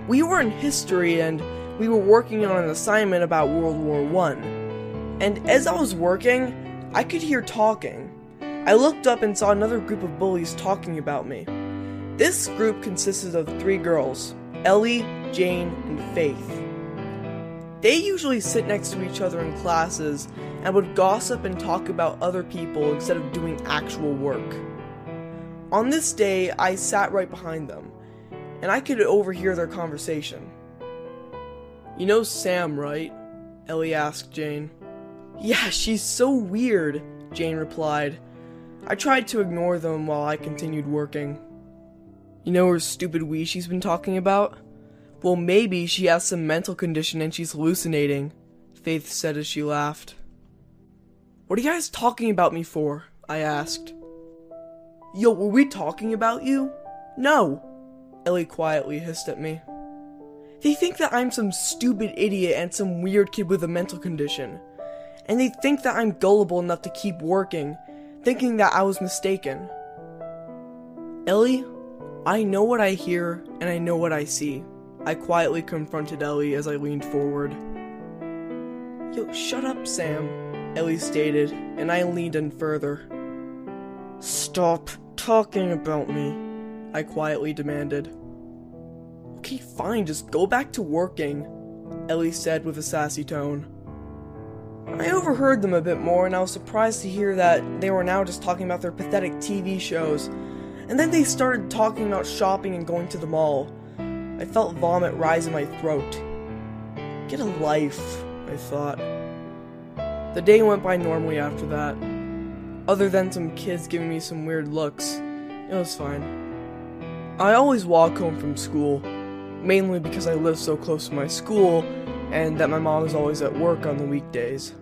We were in history and we were working on an assignment about World War One. And as I was working, I could hear talking. I looked up and saw another group of bullies talking about me. This group consisted of three girls, Ellie, Jane, and Faith. They usually sit next to each other in classes and would gossip and talk about other people instead of doing actual work. On this day, I sat right behind them, and I could overhear their conversation. You know Sam, right? Ellie asked Jane. Yeah, she's so weird, Jane replied. I tried to ignore them while I continued working. You know her stupid Wii she's been talking about? Well, maybe she has some mental condition and she's hallucinating, Faith said as she laughed. What are you guys talking about me for? I asked. Yo, were we talking about you? No, Ellie quietly hissed at me. They think that I'm some stupid idiot and some weird kid with a mental condition. And they think that I'm gullible enough to keep working, thinking that I was mistaken. Ellie, I know what I hear and I know what I see. I quietly confronted Ellie as I leaned forward. Yo, shut up, Sam, Ellie stated, and I leaned in further. Stop talking about me, I quietly demanded. Okay, fine, just go back to working, Ellie said with a sassy tone. I overheard them a bit more, and I was surprised to hear that they were now just talking about their pathetic TV shows. And then they started talking about shopping and going to the mall. I felt vomit rise in my throat. Get a life, I thought. The day went by normally after that. Other than some kids giving me some weird looks, it was fine. I always walk home from school, mainly because I live so close to my school and that my mom is always at work on the weekdays.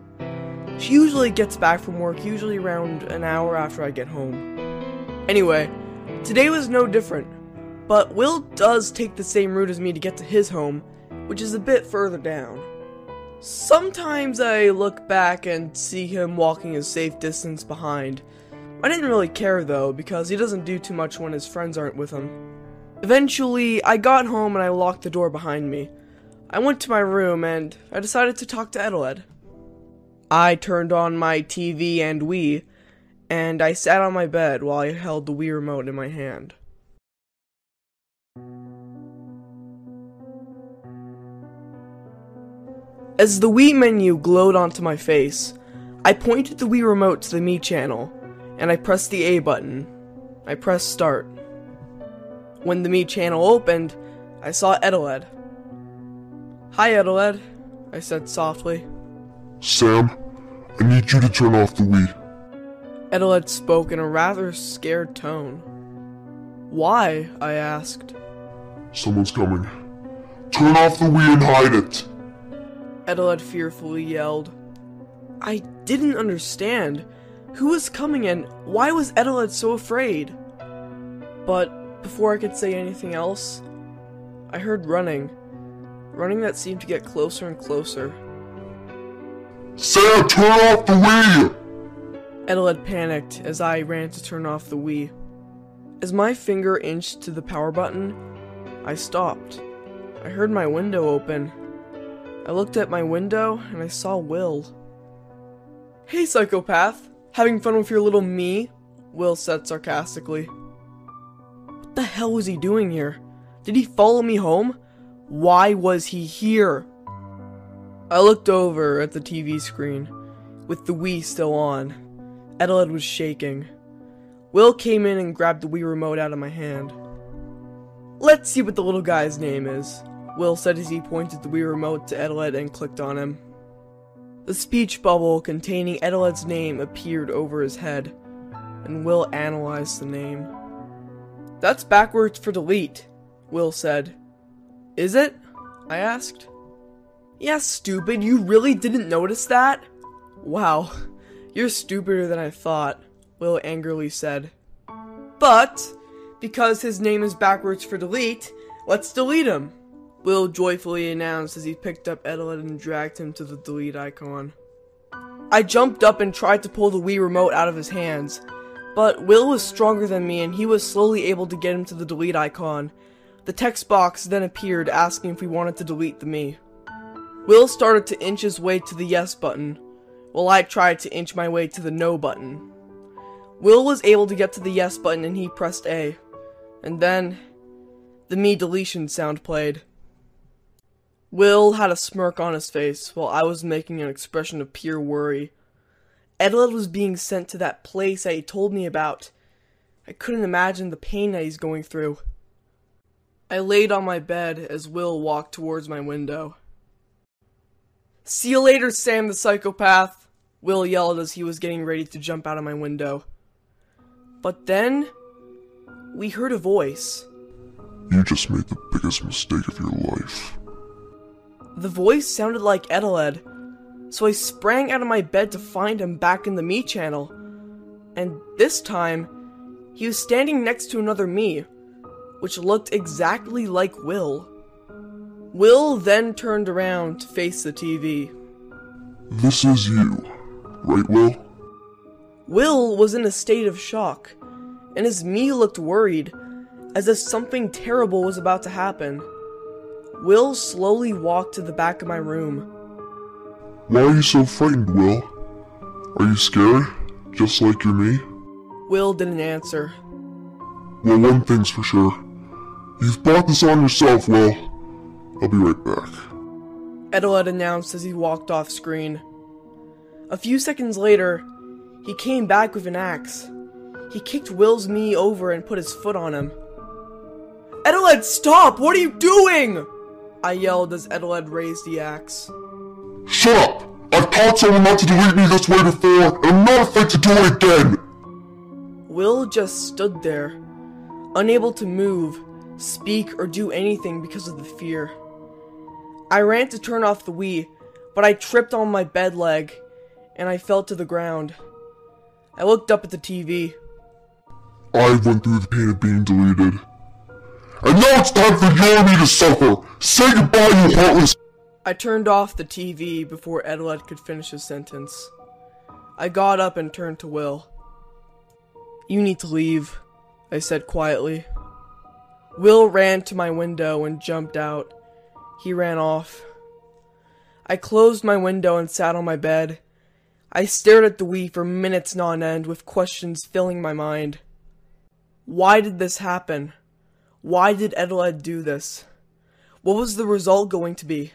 She usually gets back from work usually around an hour after I get home. Anyway, today was no different. But Will does take the same route as me to get to his home, which is a bit further down. Sometimes I look back and see him walking a safe distance behind. I didn't really care though, because he doesn't do too much when his friends aren't with him. Eventually, I got home and I locked the door behind me. I went to my room and I decided to talk to Eteled. I turned on my TV and Wii, and I sat on my bed while I held the Wii remote in my hand. As the Wii menu glowed onto my face, I pointed the Wii remote to the Mii channel, and I pressed the A button. I pressed start. When the Mii channel opened, I saw Eteled. Hi, Eteled, I said softly. Sam, I need you to turn off the Wii. Eteled spoke in a rather scared tone. Why? I asked. Someone's coming. Turn off the Wii and hide it. Eteled fearfully yelled. I didn't understand. Who was coming and why was Eteled so afraid? But before I could say anything else, I heard running. Running that seemed to get closer and closer. Sam, turn off the Wii! Eteled panicked as I ran to turn off the Wii. As my finger inched to the power button, I stopped. I heard my window open. I looked at my window and I saw Will. Hey, psychopath! Having fun with your little Mii? Will said sarcastically. What the hell was he doing here? Did he follow me home? Why was he here? I looked over at the TV screen, with the Wii still on. Eteled was shaking. Will came in and grabbed the Wii remote out of my hand. Let's see what the little guy's name is, Will said as he pointed the Wii remote to Eteled and clicked on him. The speech bubble containing Eteled's name appeared over his head, and Will analyzed the name. That's backwards for delete, Will said. Is it? I asked. Yeah, stupid, you really didn't notice that? Wow, you're stupider than I thought, Will angrily said. But, because his name is backwards for delete, let's delete him, Will joyfully announced as he picked up Eteled and dragged him to the delete icon. I jumped up and tried to pull the Wii remote out of his hands, but Will was stronger than me and he was slowly able to get him to the delete icon. The text box then appeared asking if we wanted to delete the Mii. Will started to inch his way to the yes button, while I tried to inch my way to the no button. Will was able to get to the yes button and he pressed A. And then, The Mii deletion sound played. Will had a smirk on his face while I was making an expression of pure worry. Eteled was being sent to that place that he told me about. I couldn't imagine the pain that he's going through. I laid on my bed as Will walked towards my window. See you later, Sam the psychopath! Will yelled as he was getting ready to jump out of my window. But then, we heard a voice. You just made the biggest mistake of your life. The voice sounded like Eteled, so I sprang out of my bed to find him back in the Mii channel. And this time, he was standing next to another Mii, which looked exactly like Will. Will then turned around to face the TV. This is you, right, Will? Will was in a state of shock, and his Mii looked worried, as if something terrible was about to happen. Will slowly walked to the back of my room. Why are you so frightened, Will? Are you scared? Just like you're Mii? Will didn't answer. Well, one thing's for sure. You've brought this on yourself, Will. I'll be right back. Eteled announced as he walked off screen. A few seconds later, he came back with an axe. He kicked Will's knee over and put his foot on him. Eteled, stop! What are you doing? I yelled as Eteled raised the axe. Shut up! I've taught someone not to delete me this way before, and I'm not afraid to do it again! Will just stood there, unable to move, speak, or do anything because of the fear. I ran to turn off the Wii, but I tripped on my bed leg, and I fell to the ground. I looked up at the TV. I went through the pain of being deleted. And now it's time for your Mii to suffer! Say goodbye, you heartless- I turned off the TV before Eteled could finish his sentence. I got up and turned to Will. You need to leave, I said quietly. Will ran to my window and jumped out. He ran off. I closed my window and sat on my bed. I stared at the Wii for minutes on end with questions filling my mind. Why did this happen? Why did Eteled do this? What was the result going to be?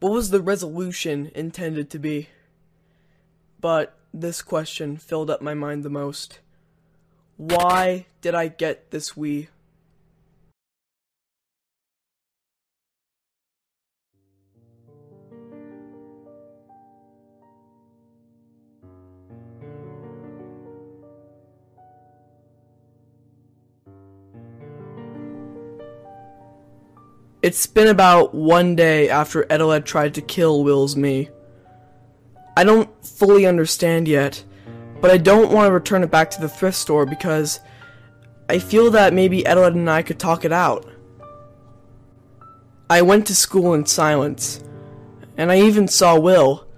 What was the resolution intended to be? But this question filled up my mind the most. Why did I get this Wii? It's been about one day after Eteled tried to kill Will's Mii. I don't fully understand yet, but I don't want to return it back to the thrift store because I feel that maybe Eteled and I could talk it out. I went to school in silence, and I even saw Will,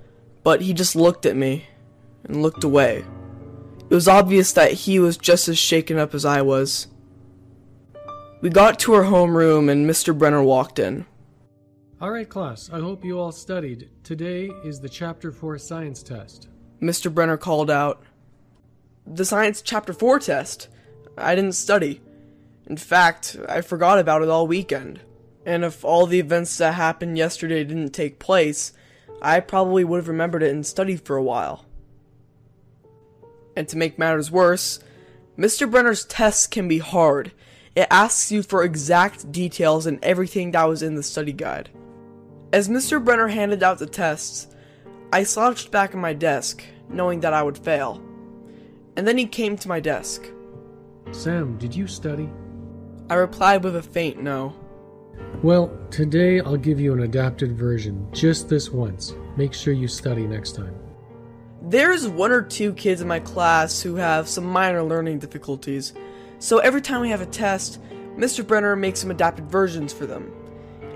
but he just looked at me and looked away. It was obvious that he was just as shaken up as I was. We got to our homeroom and Mr. Brenner walked in. Alright, class, I hope you all studied. Today is the Chapter 4 science test. Mr. Brenner called out. The Science Chapter 4 test? I didn't study. In fact, I forgot about it all weekend. And if all the events that happened yesterday didn't take place, I probably would have remembered it and studied for a while. And to make matters worse, Mr. Brenner's tests can be hard. It asks you for exact details and everything that was in the study guide. As Mr. Brenner handed out the tests, I slouched back in my desk, knowing that I would fail. And then he came to my desk. Sam, did you study? I replied with a faint no. Well, today I'll give you an adapted version, just this once. Make sure you study next time. There's one or two kids in my class who have some minor learning difficulties, so every time we have a test, Mr. Brenner makes some adapted versions for them.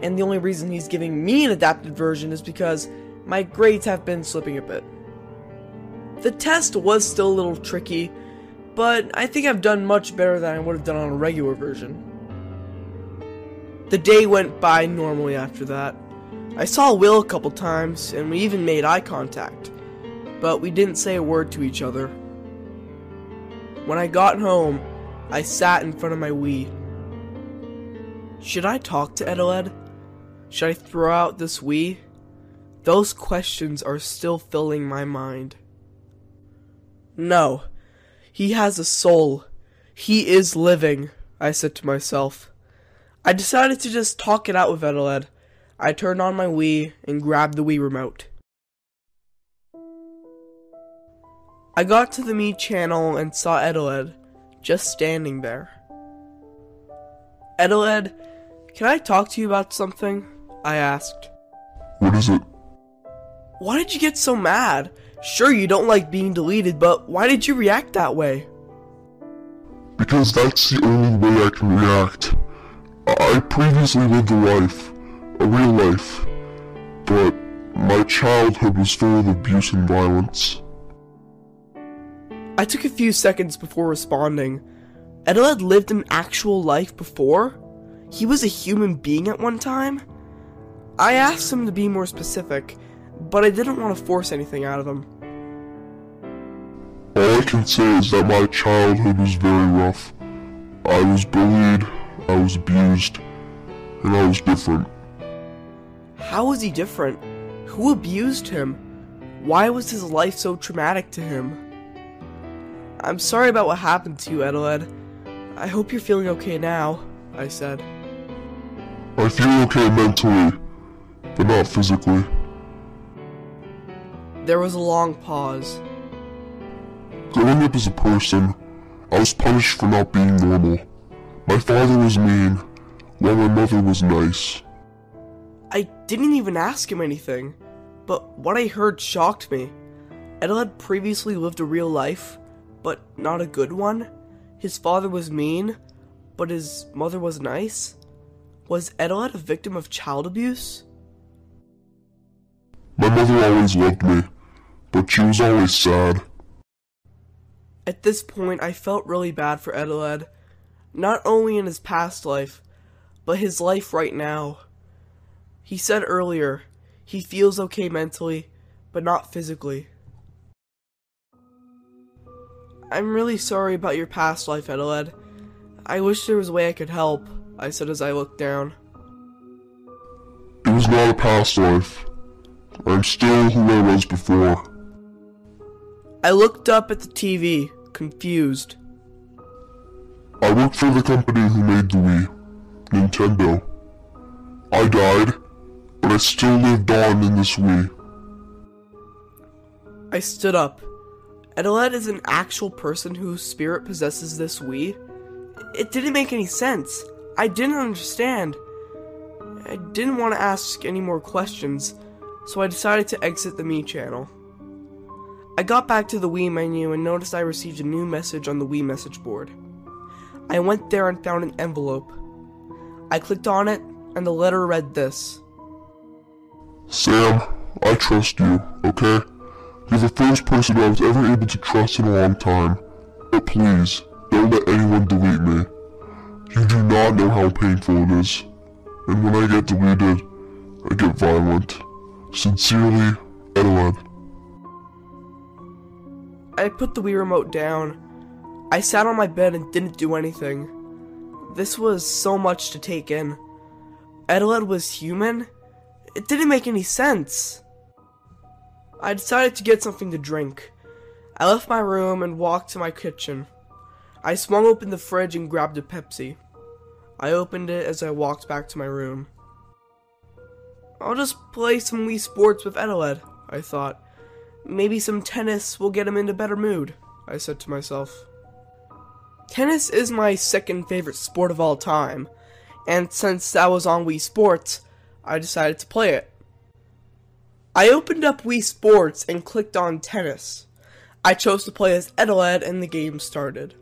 And the only reason he's giving me an adapted version is because my grades have been slipping a bit. The test was still a little tricky, but I think I've done much better than I would have done on a regular version. The day went by normally after that. I saw Will a couple times, and we even made eye contact, but we didn't say a word to each other. When I got home, I sat in front of my Wii. Should I talk to Eteled? Should I throw out this Wii? Those questions are still filling my mind. No. He has a soul. He is living, I said to myself. I decided to just talk it out with Eteled. I turned on my Wii and grabbed the Wii remote. I got to the Mii channel and saw Eteled just standing there. Eteled, can I talk to you about something? I asked. What is it? Why did you get so mad? Sure, you don't like being deleted, but why did you react that way? Because that's the only way I can react. I previously lived a life, a real life, but my childhood was full of abuse and violence. I took a few seconds before responding. Edel had lived an actual life before? He was a human being at one time? I asked him to be more specific, but I didn't want to force anything out of him. All I can say is that my childhood was very rough. I was bullied, I was abused, and I was different. How was he different? Who abused him? Why was his life so traumatic to him? I'm sorry about what happened to you, Eteled. I hope you're feeling okay now, I said. I feel okay mentally, but not physically. There was a long pause. Growing up as a person, I was punished for not being normal. My father was mean, while my mother was nice. I didn't even ask him anything, but what I heard shocked me. Eteled previously lived a real life, but not a good one. His father was mean, but his mother was nice. Was Eteled a victim of child abuse? My mother always loved me, but she was always sad. At this point, I felt really bad for Eteled, not only in his past life, but his life right now. He said earlier he feels okay mentally, but not physically. I'm really sorry about your past life, Eteled. I wish there was a way I could help, I said as I looked down. It was not a past life. I'm still who I was before. I looked up at the TV, confused. I worked for the company who made the Wii, Nintendo. I died, but I still lived on in this Wii. I stood up. Eteled is an actual person whose spirit possesses this Wii? It didn't make any sense. I didn't understand. I didn't want to ask any more questions, so I decided to exit the Mii channel. I got back to the Wii menu and noticed I received a new message on the Wii message board. I went there and found an envelope. I clicked on it, and the letter read this Sam, I trust you, okay? You're the first person I was ever able to trust in a long time. But please, don't let anyone delete me. You do not know how painful it is. And when I get deleted, I get violent. Sincerely, Eteled. I put the Wii remote down. I sat on my bed and didn't do anything. This was so much to take in. Eteled was human? It didn't make any sense. I decided to get something to drink. I left my room and walked to my kitchen. I swung open the fridge and grabbed a Pepsi. I opened it as I walked back to my room. I'll just play some Wii Sports with Eteled, I thought. Maybe some tennis will get him into better mood, I said to myself. Tennis is my second favorite sport of all time, and since that was on Wii Sports, I decided to play it. I opened up Wii Sports and clicked on Tennis. I chose to play as Eteled and the game started.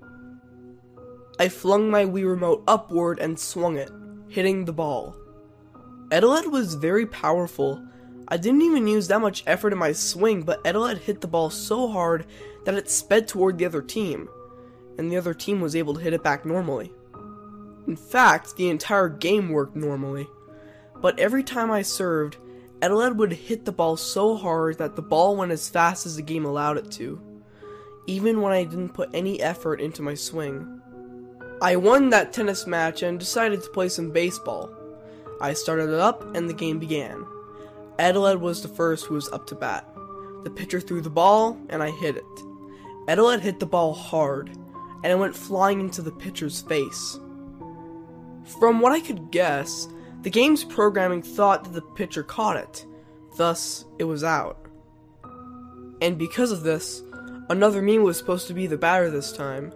I flung my Wii remote upward and swung it, hitting the ball. Eteled was very powerful. I didn't even use that much effort in my swing, but Eteled hit the ball so hard that it sped toward the other team, and the other team was able to hit it back normally. In fact, the entire game worked normally. But every time I served, Eteled would hit the ball so hard that the ball went as fast as the game allowed it to, even when I didn't put any effort into my swing. I won that tennis match and decided to play some baseball. I started it up and the game began. Eteled was the first who was up to bat. The pitcher threw the ball and I hit it. Eteled hit the ball hard and it went flying into the pitcher's face. From what I could guess, the game's programming thought that the pitcher caught it, thus, it was out. And because of this, another Mii was supposed to be the batter this time,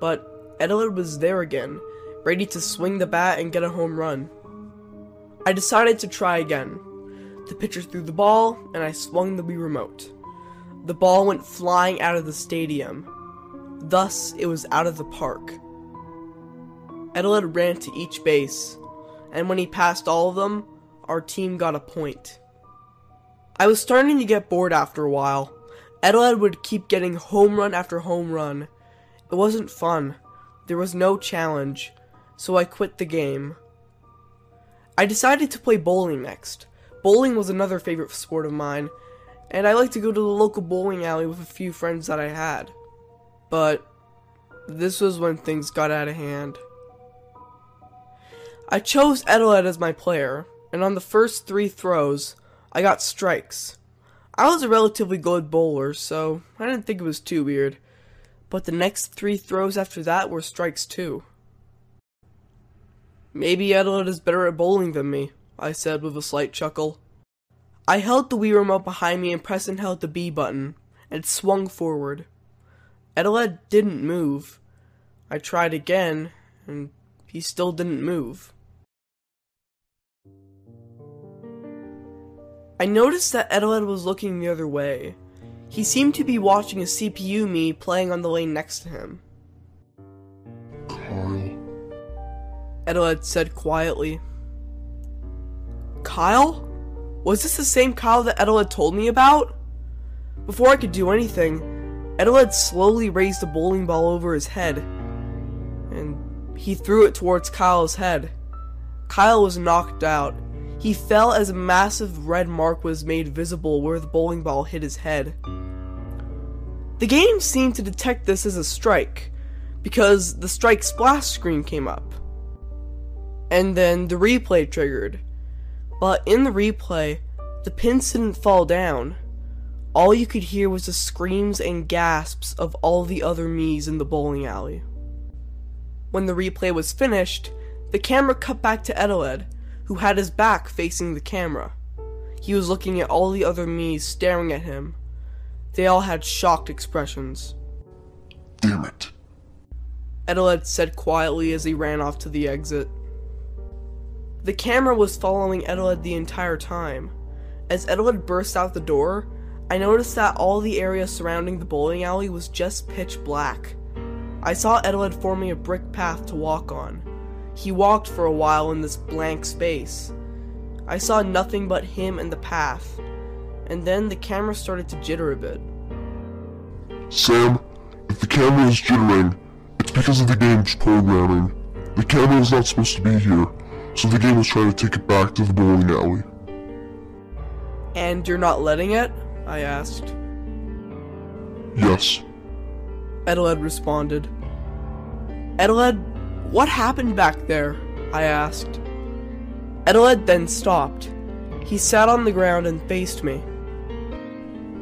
but Eteled was there again, ready to swing the bat and get a home run. I decided to try again. The pitcher threw the ball, and I swung the Wii remote. The ball went flying out of the stadium. Thus, it was out of the park. Eteled ran to each base, and when he passed all of them, our team got a point. I was starting to get bored after a while. Eteled would keep getting home run after home run. It wasn't fun. There was no challenge, so I quit the game. I decided to play bowling next. Bowling was another favorite sport of mine, and I liked to go to the local bowling alley with a few friends that I had. But this was when things got out of hand. I chose Eteled as my player, and on the first three throws, I got strikes. I was a relatively good bowler, so I didn't think it was too weird. But the next three throws after that were strikes too. Maybe Eteled is better at bowling than me, I said with a slight chuckle. I held the Wii remote behind me and pressed and held the B button, and swung forward. Eteled didn't move. I tried again, and he still didn't move. I noticed that Eteled was looking the other way. He seemed to be watching a CPU Mii playing on the lane next to him. Kyle. Said quietly. Kyle? Was this the same Kyle that Eteled told me about? Before I could do anything, Eteled slowly raised the bowling ball over his head, and he threw it towards Kyle's head. Kyle was knocked out, he fell as a massive red mark was made visible where the bowling ball hit his head. The game seemed to detect this as a strike, because the strike splash screen came up. And then the replay triggered. But in the replay, the pins didn't fall down. All you could hear was the screams and gasps of all the other Mii's in the bowling alley. When the replay was finished, the camera cut back to Eteled, who had his back facing the camera. He was looking at all the other Mii's staring at him. They all had shocked expressions. Damn it. Eteled said quietly as he ran off to the exit. The camera was following Eteled the entire time. As Eteled burst out the door, I noticed that all the area surrounding the bowling alley was just pitch black. I saw Eteled forming a brick path to walk on. He walked for a while in this blank space. I saw nothing but him and the path, and then the camera started to jitter a bit. Sam, if the camera is jittering, it's because of the game's programming. The camera is not supposed to be here, so the game is trying to take it back to the bowling alley. And you're not letting it? I asked. Yes. Eteled responded. Eteled, what happened back there? I asked. Eteled then stopped. He sat on the ground and faced me.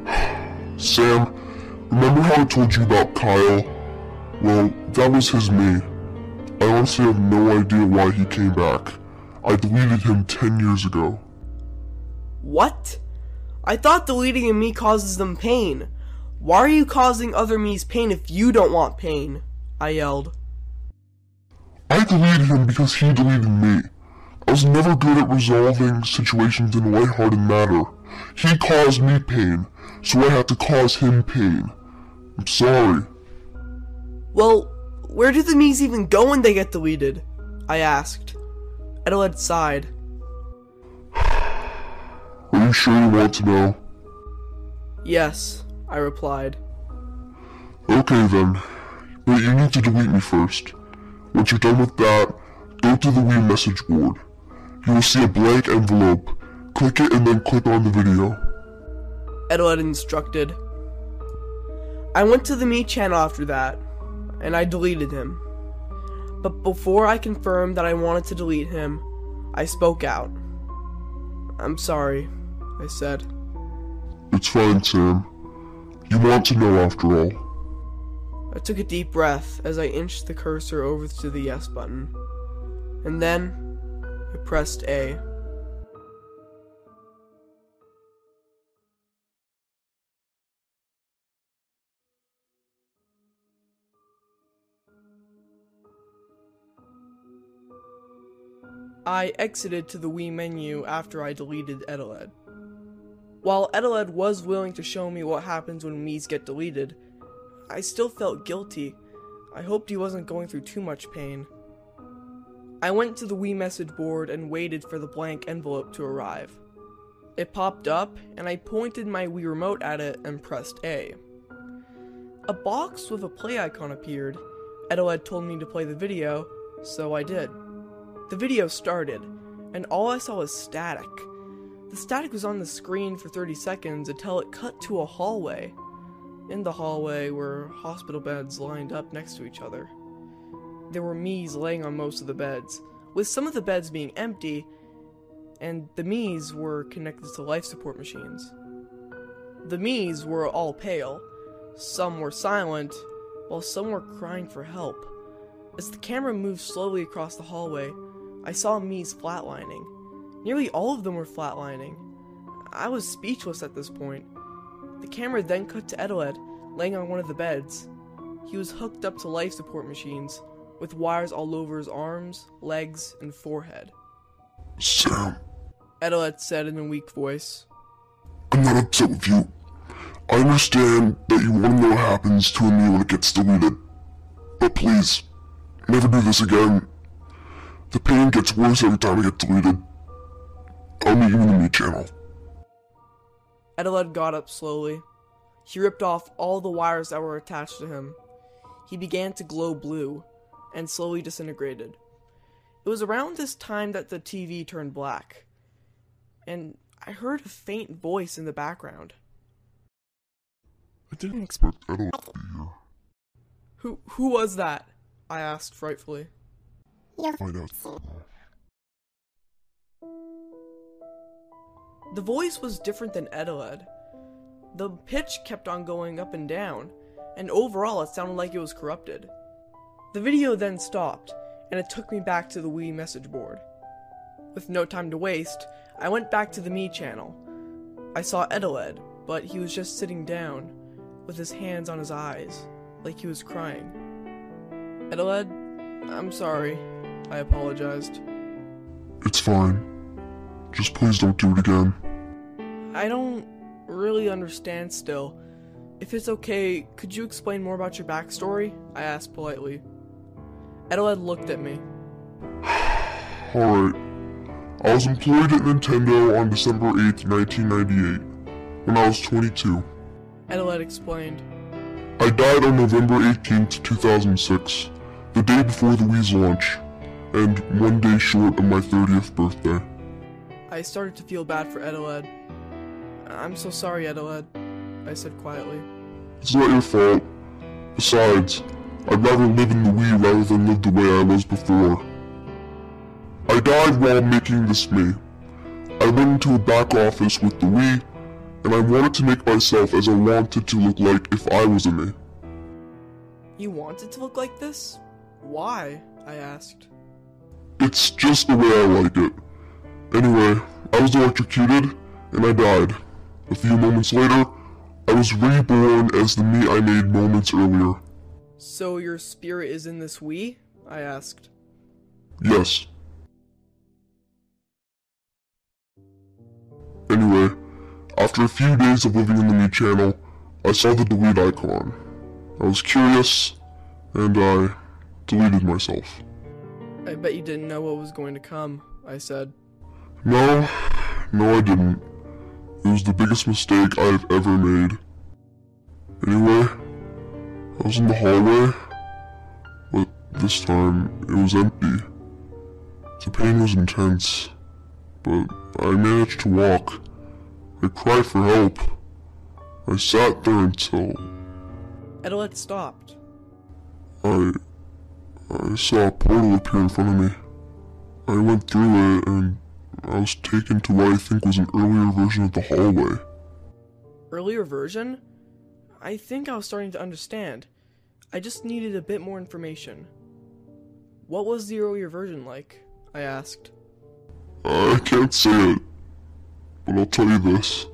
Sam, remember how I told you about Kyle? Well, that was his Mii. I honestly have no idea why he came back. I deleted him 10 years ago. What? I thought deleting a Mii causes them pain. Why are you causing other Mii's pain if you don't want pain? I yelled. I deleted him because he deleted me. I was never good at resolving situations in a lighthearted manner. He caused me pain, so I had to cause him pain. I'm sorry. Well, where do the Mii's even go when they get deleted? I asked. Eteled sighed. Are you sure you want to know? Yes, I replied. Okay then. But you need to delete me first. Once you're done with that, go to the Wii message board. You will see a blank envelope. Click it and then click on the video. Eteled instructed. I went to the Mii channel after that, and I deleted him. But before I confirmed that I wanted to delete him, I spoke out. I'm sorry, I said. It's fine, Sam. You want to know after all. I took a deep breath as I inched the cursor over to the yes button. And then I pressed A. I exited to the Wii menu after I deleted Eteled. While Eteled was willing to show me what happens when Miis get deleted, I still felt guilty. I hoped he wasn't going through too much pain. I went to the Wii message board and waited for the blank envelope to arrive. It popped up, and I pointed my Wii remote at it and pressed A. A box with a play icon appeared. Eteled told me to play the video, so I did. The video started, and all I saw was static. The static was on the screen for 30 seconds until it cut to a hallway. In the hallway were hospital beds lined up next to each other. There were Miis laying on most of the beds, with some of the beds being empty, and the Miis were connected to life support machines. The Miis were all pale, some were silent, while some were crying for help. As the camera moved slowly across the hallway, I saw Miis flatlining. Nearly all of them were flatlining. I was speechless at this point. The camera then cut to Eteled, laying on one of the beds. He was hooked up to life support machines, with wires all over his arms, legs, and forehead. Sam, Eteled said in a weak voice. I'm not upset with you. I understand that you want to know what happens to a Mii when it gets deleted. But please, never do this again. The pain gets worse every time it gets deleted. I'll meet you in the Mii channel. Eteled got up slowly. He ripped off all the wires that were attached to him. He began to glow blue, and slowly disintegrated. It was around this time that the TV turned black, and I heard a faint voice in the background. I didn't expect Eteled to be here. Who who was that? I asked frightfully. You'll Find out. The voice was different than Eteled. The pitch kept on going up and down, and overall it sounded like it was corrupted. The video then stopped, and it took me back to the Wii message board. With no time to waste, I went back to the Mii channel. I saw Eteled, but he was just sitting down, with his hands on his eyes, like he was crying. Eteled, I'm sorry. I apologized. It's fine. Just please don't do it again. I don't really understand still. If it's okay, could you explain more about your backstory? I asked politely. Eteled looked at me. Alright. I was employed at Nintendo on December 8th, 1998, when I was 22. Eteled explained. I died on November 18th, 2006, the day before the Wii's launch, and one day short of my 30th birthday. I started to feel bad for Eteled. I'm so sorry, Eteled, I said quietly. It's not your fault. Besides, I'd rather live in the Wii rather than live the way I was before. I died while making this Mii. I went into a back office with the Wii, and I wanted to make myself as I wanted to look like if I was a Mii. You wanted to look like this? Why? I asked. It's just the way I like it. Anyway, I was electrocuted, and I died. A few moments later, I was reborn as the Mii I made moments earlier. So your spirit is in this Wii? I asked. Yes. Anyway, after a few days of living in the Mii channel, I saw the delete icon. I was curious, and I deleted myself. I bet you didn't know what was going to come, I said. No, no I didn't. It was the biggest mistake I've ever made. Anyway, I was in the hallway, but this time it was empty. The pain was intense, but I managed to walk. I cried for help. I sat there until Eteled stopped. I. I saw a portal appear in front of me. I went through it and I was taken to what I think was an earlier version of the hallway. Earlier version? I think I was starting to understand. I just needed a bit more information. What was the earlier version like? I asked. I can't say it, but I'll tell you this.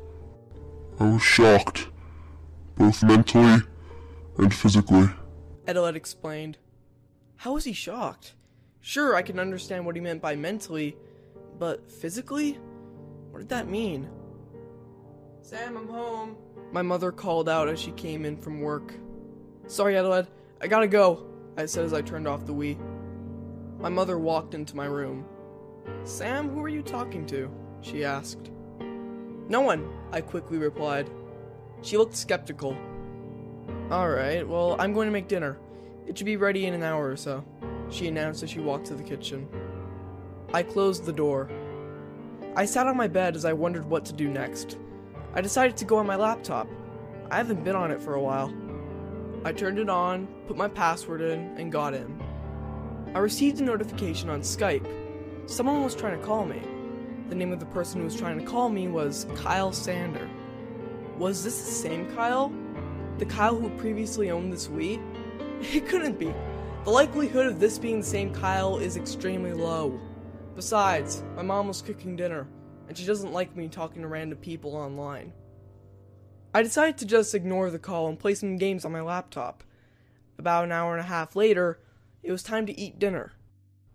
I was shocked, both mentally and physically. Eteled explained. How was he shocked? Sure, I can understand what he meant by mentally, but physically? What did that mean? Sam, I'm home. My mother called out as she came in from work. Sorry, Eteled, I gotta go, I said as I turned off the Wii. My mother walked into my room. Sam, who are you talking to? she asked. No one, I quickly replied. She looked skeptical. Alright, well, I'm going to make dinner. It should be ready in an hour or so, she announced as she walked to the kitchen. I closed the door. I sat on my bed as I wondered what to do next. I decided to go on my laptop. I haven't been on it for a while. I turned it on, put my password in, and got in. I received a notification on Skype. Someone was trying to call me. The name of the person who was trying to call me was Kyle Sander. Was this the same Kyle? The Kyle who previously owned this Wii? It couldn't be. The likelihood of this being the same Kyle is extremely low. Besides, my mom was cooking dinner, and she doesn't like me talking to random people online. I decided to just ignore the call and play some games on my laptop. About an hour and a half later, it was time to eat dinner.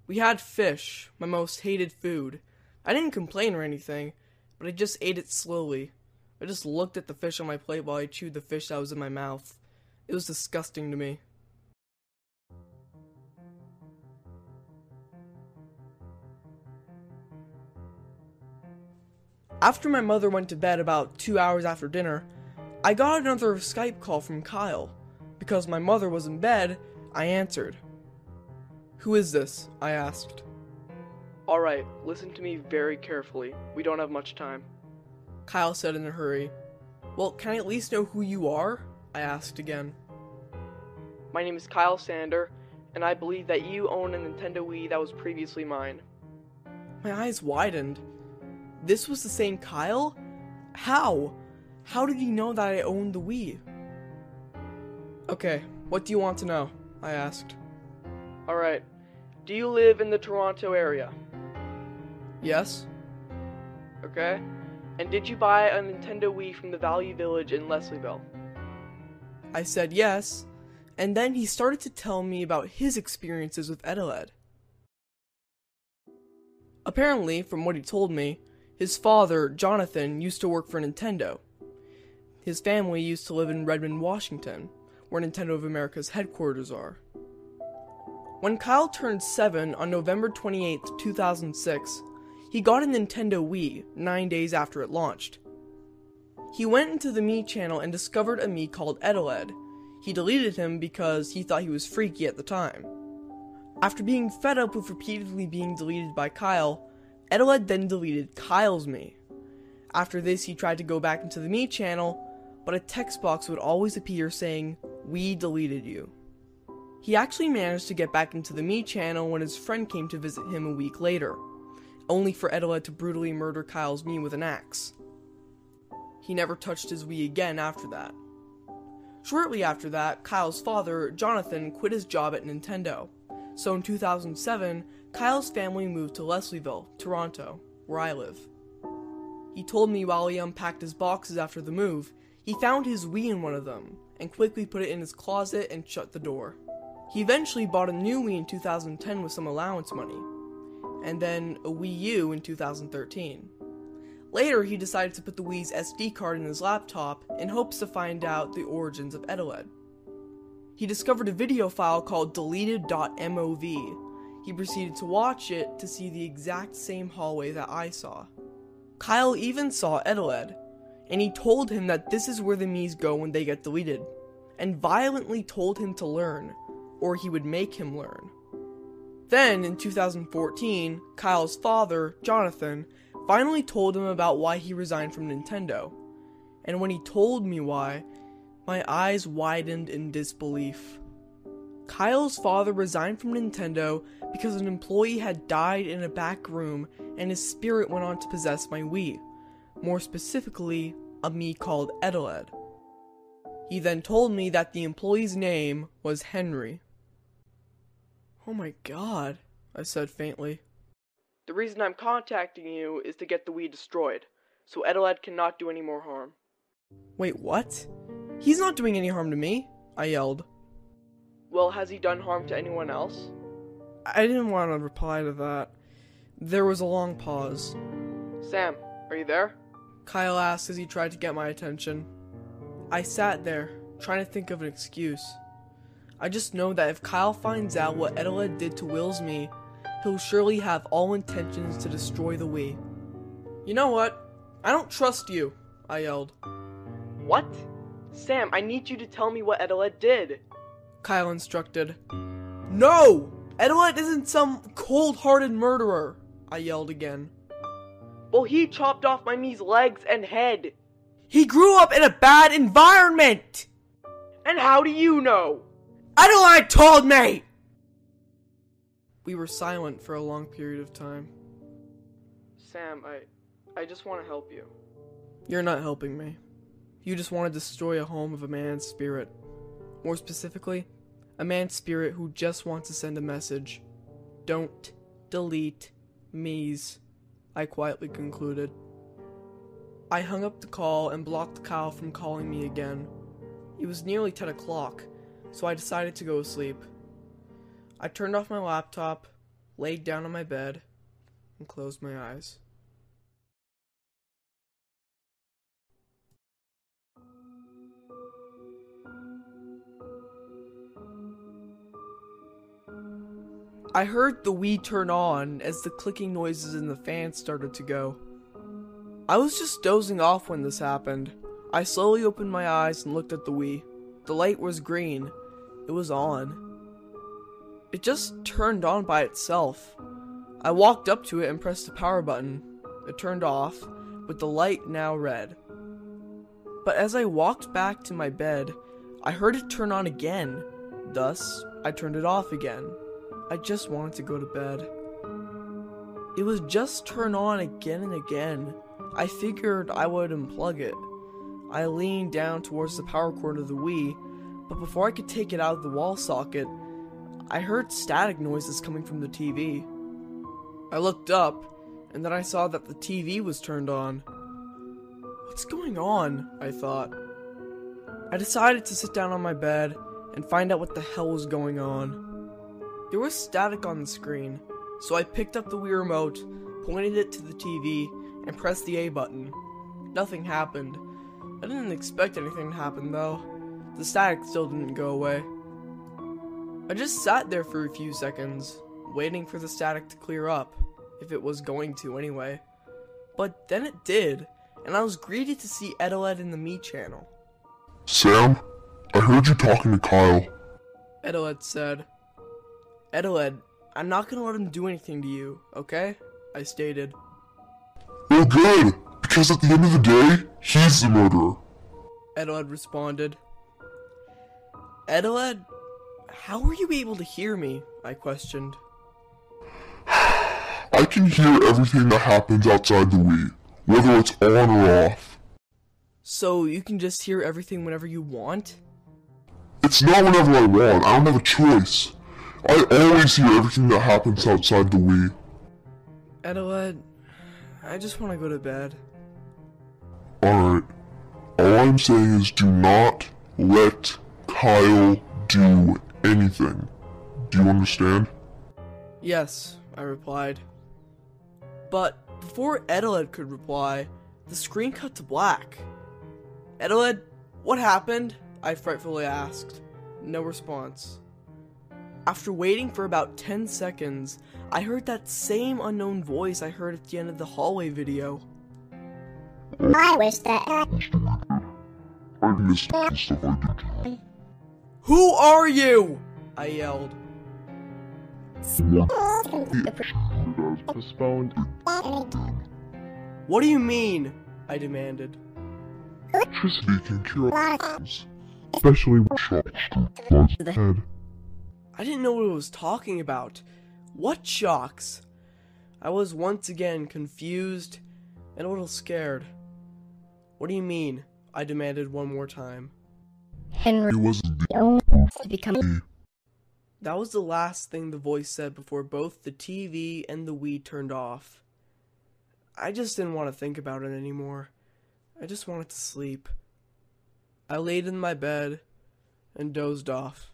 We had fish, my most hated food. I didn't complain or anything, but I just ate it slowly. I just looked at the fish on my plate while I chewed the fish that was in my mouth. It was disgusting to me. After my mother went to bed about two hours after dinner, I got another Skype call from Kyle. Because my mother was in bed, I answered. Who is this? I asked. Alright, listen to me very carefully. We don't have much time. Kyle said in a hurry. Well, can I at least know who you are? I asked again. My name is Kyle Sander, and I believe that you own a Nintendo Wii that was previously mine. My eyes widened. This was the same Kyle? How? How did he know that I owned the Wii? Okay, what do you want to know? I asked. Alright, do you live in the Toronto area? Yes. Okay. And did you buy a Nintendo Wii from the Value Village in Leslieville? I said yes, and then he started to tell me about his experiences with Eteled. Apparently, from what he told me, his father, Jonathan, used to work for Nintendo. His family used to live in Redmond, Washington, where Nintendo of America's headquarters are. When Kyle turned 7 on November 28, 2006, he got a Nintendo Wii nine days after it launched. He went into the Mii channel and discovered a Mii called Eteled. He deleted him because he thought he was freaky at the time. After being fed up with repeatedly being deleted by Kyle, Eteled then deleted Kyle's Mii. After this, he tried to go back into the Mii channel, but a text box would always appear saying, We deleted you. He actually managed to get back into the Mii channel when his friend came to visit him a week later, only for Eteled to brutally murder Kyle's Mii with an axe. He never touched his Wii again after that. Shortly after that, Kyle's father, Jonathan, quit his job at Nintendo. So in 2007, Kyle's family moved to Leslieville, Toronto, where I live. He told me while he unpacked his boxes after the move, he found his Wii in one of them, and quickly put it in his closet and shut the door. He eventually bought a new Wii in 2010 with some allowance money, and then a Wii U in 2013. Later, he decided to put the Wii's SD card in his laptop in hopes to find out the origins of Eteled. He discovered a video file called deleted.mov. He proceeded to watch it to see the exact same hallway that I saw. Kyle even saw Eteled, and he told him that this is where the Miis go when they get deleted, and violently told him to learn, or he would make him learn. Then, in 2014, Kyle's father, Jonathan, finally told him about why he resigned from Nintendo. And when he told me why, my eyes widened in disbelief. Kyle's father resigned from Nintendo because an employee had died in a back room and his spirit went on to possess my Wii. More specifically, a Mii called Eteled. He then told me that the employee's name was Henry. Oh my god, I said faintly. The reason I'm contacting you is to get the Wii destroyed, so Eteled cannot do any more harm. Wait, what? He's not doing any harm to me, I yelled. Well, has he done harm to anyone else? I didn't want to reply to that. There was a long pause. Sam, are you there? Kyle asked as he tried to get my attention. I sat there, trying to think of an excuse. I just know that if Kyle finds out what Eteled did to Will's Mii, he'll surely have all intentions to destroy the Wii. You know what? I don't trust you, I yelled. What? Sam, I need you to tell me what Eteled did. Kyle instructed. No! Eteled isn't some cold hearted murderer, I yelled again. Well, he chopped off my Mii's legs and head. He grew up in a bad environment! And how do you know? Eteled told me! We were silent for a long period of time. Sam, I. I just want to help you. You're not helping me. You just want to destroy a home of a man's spirit. More specifically, a man's spirit who just wants to send a message. Don't delete Mii's, I quietly concluded. I hung up the call and blocked Kyle from calling me again. It was nearly 10 o'clock, so I decided to go to sleep. I turned off my laptop, laid down on my bed, and closed my eyes. I heard the Wii turn on as the clicking noises in the fan started to go. I was just dozing off when this happened. I slowly opened my eyes and looked at the Wii. The light was green. It was on. It just turned on by itself. I walked up to it and pressed the power button. It turned off, with the light now red. But as I walked back to my bed, I heard it turn on again. Thus, I turned it off again. I just wanted to go to bed. It was just turned on again and again. I figured I would unplug it. I leaned down towards the power cord of the Wii, but before I could take it out of the wall socket, I heard static noises coming from the TV. I looked up, and then I saw that the TV was turned on. What's going on? I thought. I decided to sit down on my bed and find out what the hell was going on. There was static on the screen, so I picked up the Wii remote, pointed it to the TV, and pressed the A button. Nothing happened. I didn't expect anything to happen though. The static still didn't go away. I just sat there for a few seconds, waiting for the static to clear up, if it was going to anyway. But then it did, and I was greeted to see Eteled in the Mii channel. Sam, I heard you talking to Kyle. Eteled said, Eteled, I'm not gonna let him do anything to you, okay? I stated. Well, good, because at the end of the day, he's the murderer. Eteled responded. Eteled, how were you able to hear me? I questioned. I can hear everything that happens outside the Wii, whether it's on or off. So you can just hear everything whenever you want? It's not whenever I want, I don't have a choice. I always hear everything that happens outside the Wii. Eteled, I just want to go to bed. Alright. All I'm saying is do not let Kyle do anything. Do you understand? Yes, I replied. But before Eteled could reply, the screen cut to black. Eteled, what happened? I frightfully asked. No response. After waiting for about 10 seconds, I heard that same unknown voice I heard at the end of the hallway video. I wish that I missed the stuff I did. Who are you? I yelled. What do you mean? I demanded. Electricity can cure things, especially with shocks to the head. I didn't know what it was talking about. What shocks? I was once again confused and a little scared. What do you mean? I demanded one more time. Henry It wasn't the only to become That was the last thing the voice said before both the TV and the Wii turned off. I just didn't want to think about it anymore. I just wanted to sleep. I laid in my bed and dozed off.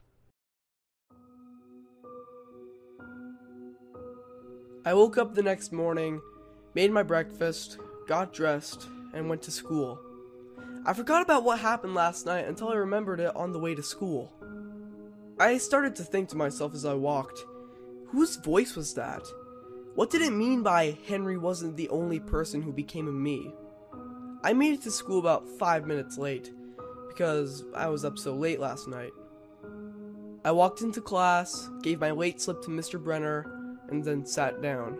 I woke up the next morning, made my breakfast, got dressed, and went to school. I forgot about what happened last night until I remembered it on the way to school. I started to think to myself as I walked, whose voice was that? What did it mean by Henry wasn't the only person who became a Mii? I made it to school about five minutes late, because I was up so late last night. I walked into class, gave my late slip to Mr. Brenner, and then sat down.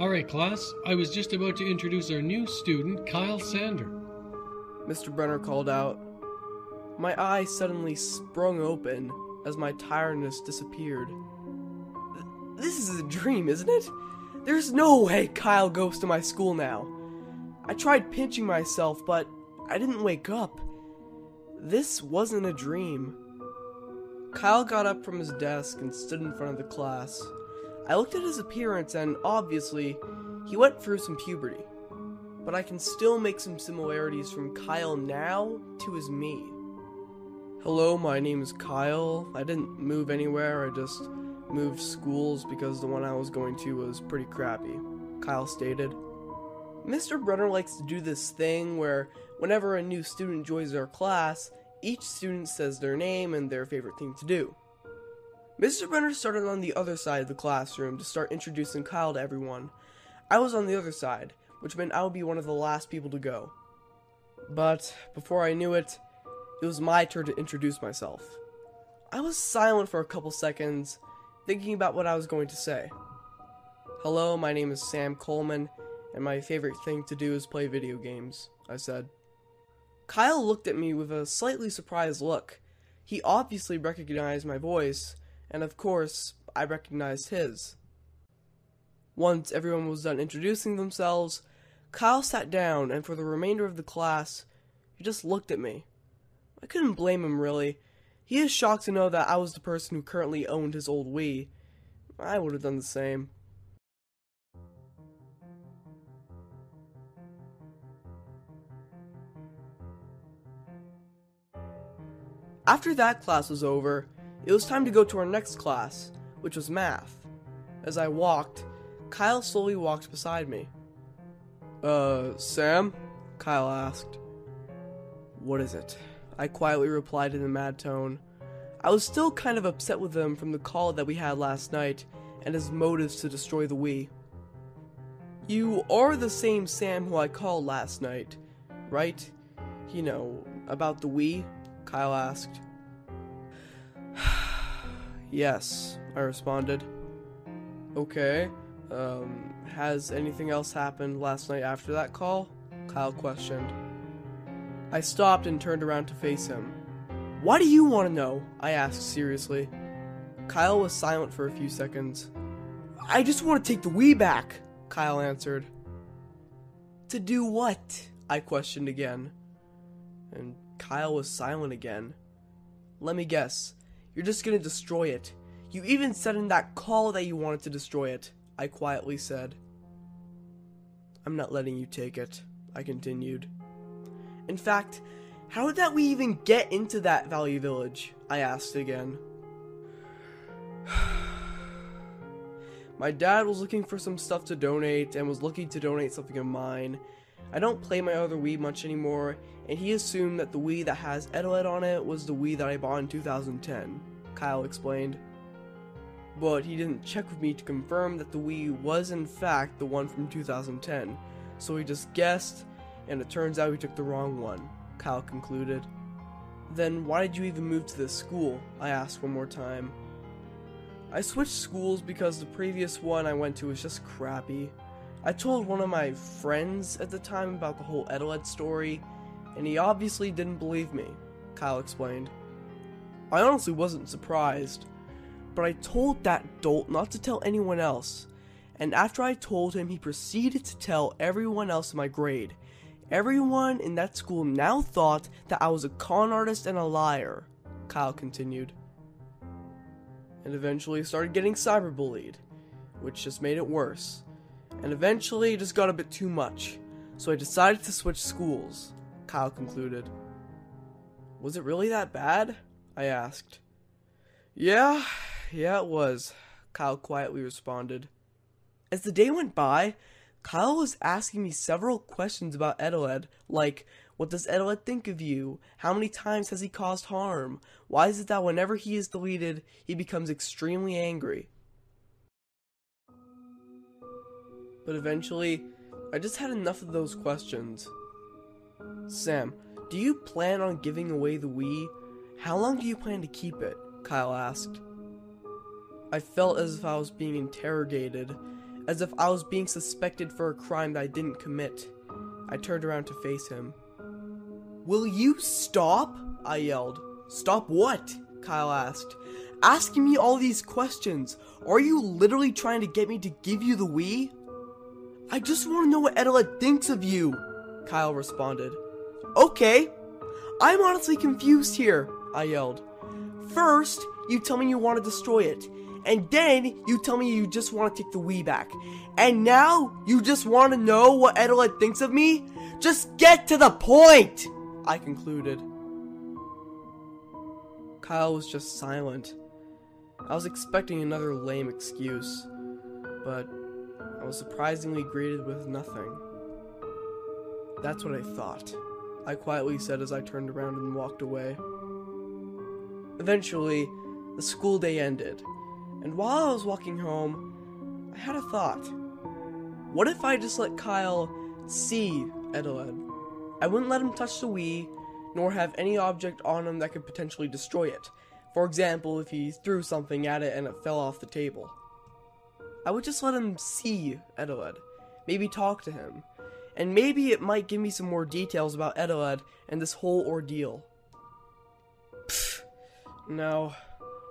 All right, class, I was just about to introduce our new student, Kyle Sander. Mr. Brenner called out. My eyes suddenly sprung open as my tiredness disappeared. This is a dream, isn't it? There's no way Kyle goes to my school now. I tried pinching myself, but I didn't wake up. This wasn't a dream. Kyle got up from his desk and stood in front of the class. I looked at his appearance, and obviously, he went through some puberty but I can still make some similarities from Kyle now to his Mii. Hello, my name is Kyle. I didn't move anywhere, I just moved schools because the one I was going to was pretty crappy, Kyle stated. Mr. Brenner likes to do this thing where whenever a new student joins our class, each student says their name and their favorite thing to do. Mr. Brenner started on the other side of the classroom to start introducing Kyle to everyone. I was on the other side, which meant I would be one of the last people to go. But before I knew it, it was my turn to introduce myself. I was silent for a couple seconds, thinking about what I was going to say. Hello, my name is Sam Coleman, and my favorite thing to do is play video games, I said. Kyle looked at me with a slightly surprised look. He obviously recognized my voice, and of course, I recognized his. Once everyone was done introducing themselves, Kyle sat down, and for the remainder of the class, he just looked at me. I couldn't blame him, really. He is shocked to know that I was the person who currently owned his old Wii. I would have done the same. After that class was over, it was time to go to our next class, which was math. As I walked, Kyle slowly walked beside me. Uh, Sam? Kyle asked. What is it? I quietly replied in a mad tone. I was still kind of upset with him from the call that we had last night and his motives to destroy the Wii. You are the same Sam who I called last night, right? You know, about the Wii? Kyle asked. Yes, I responded. Okay. Um, has anything else happened last night after that call? Kyle questioned. I stopped and turned around to face him. Why do you want to know? I asked seriously. Kyle was silent for a few seconds. I just want to take the Wii back, Kyle answered. To do what? I questioned again. And Kyle was silent again. Let me guess. You're just gonna destroy it. You even said in that call that you wanted to destroy it, I quietly said. I'm not letting you take it, I continued. In fact, how did that Wii even get into that Value Village? I asked again. My dad was looking for some stuff to donate and was looking to donate something of mine. I don't play my other Wii much anymore, and he assumed that the Wii that has Eteled on it was the Wii that I bought in 2010, Kyle explained. But he didn't check with me to confirm that the Wii was in fact the one from 2010, so he just guessed, and it turns out he took the wrong one, Kyle concluded. Then why did you even move to this school? I asked one more time. I switched schools because the previous one I went to was just crappy. I told one of my friends at the time about the whole Eteled story, and he obviously didn't believe me, Kyle explained. I honestly wasn't surprised, but I told that dolt not to tell anyone else. And after I told him, he proceeded to tell everyone else in my grade. Everyone in that school now thought that I was a con artist and a liar, Kyle continued. And eventually started getting cyberbullied, which just made it worse. And eventually it just got a bit too much, so I decided to switch schools, Kyle concluded. Was it really that bad? I asked. Yeah, yeah, it was, Kyle quietly responded. As the day went by, Kyle was asking me several questions about Eteled, like, what does Eteled think of you? How many times has he caused harm? Why is it that whenever he is deleted, he becomes extremely angry? But eventually, I just had enough of those questions. Sam, do you plan on giving away the Wii? How long do you plan to keep it? Kyle asked. I felt as if I was being interrogated, as if I was being suspected for a crime that I didn't commit. I turned around to face him. Will you stop? I yelled. Stop what? Kyle asked. Asking me all these questions. Are you literally trying to get me to give you the Wii? I just want to know what Eteled thinks of you, Kyle responded. Okay. I'm honestly confused here, I yelled. First, you tell me you want to destroy it. And then you tell me you just want to take the Wii back. And now you just want to know what Eteled thinks of me? Just get to the point! I concluded. Kyle was just silent. I was expecting another lame excuse, but I was surprisingly greeted with nothing. That's what I thought, I quietly said as I turned around and walked away. Eventually, the school day ended, and while I was walking home, I had a thought. What if I just let Kyle see Eteled? I wouldn't let him touch the Wii, nor have any object on him that could potentially destroy it. For example, if he threw something at it and it fell off the table. I would just let him see Eteled, maybe talk to him, and maybe it might give me some more details about Eteled and this whole ordeal. Pfft, no,